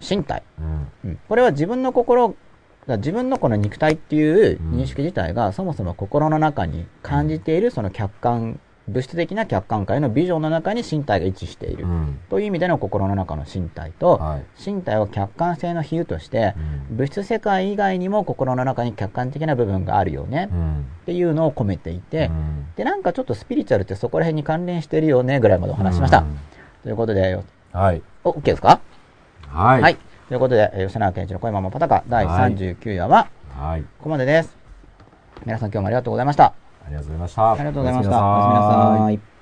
身体。うん。うん。これは自分の心、自分のこの肉体っていううん。認識自体がそもそも心の中に感じているその客観、物質的な客観界のビジョンの中に身体が位置している。うん。という意味での心の中の身体と、はい。身体を客観性の比喩として、うん。物質世界以外にも心の中に客観的な部分があるよね。うん。っていうのを込めていて、うん。で、なんかちょっとスピリチュアルってそこら辺に関連してるよねぐらいまでお話ししました。うん。ということで、はい。お、OK ですか？はいはい。ということで、えー吉永健一の声ままパタカ第はい39話ははい。ここまでです。皆さん今日もありがとうございました。ありがとうございました。ありがとうございました。おやすみなさい。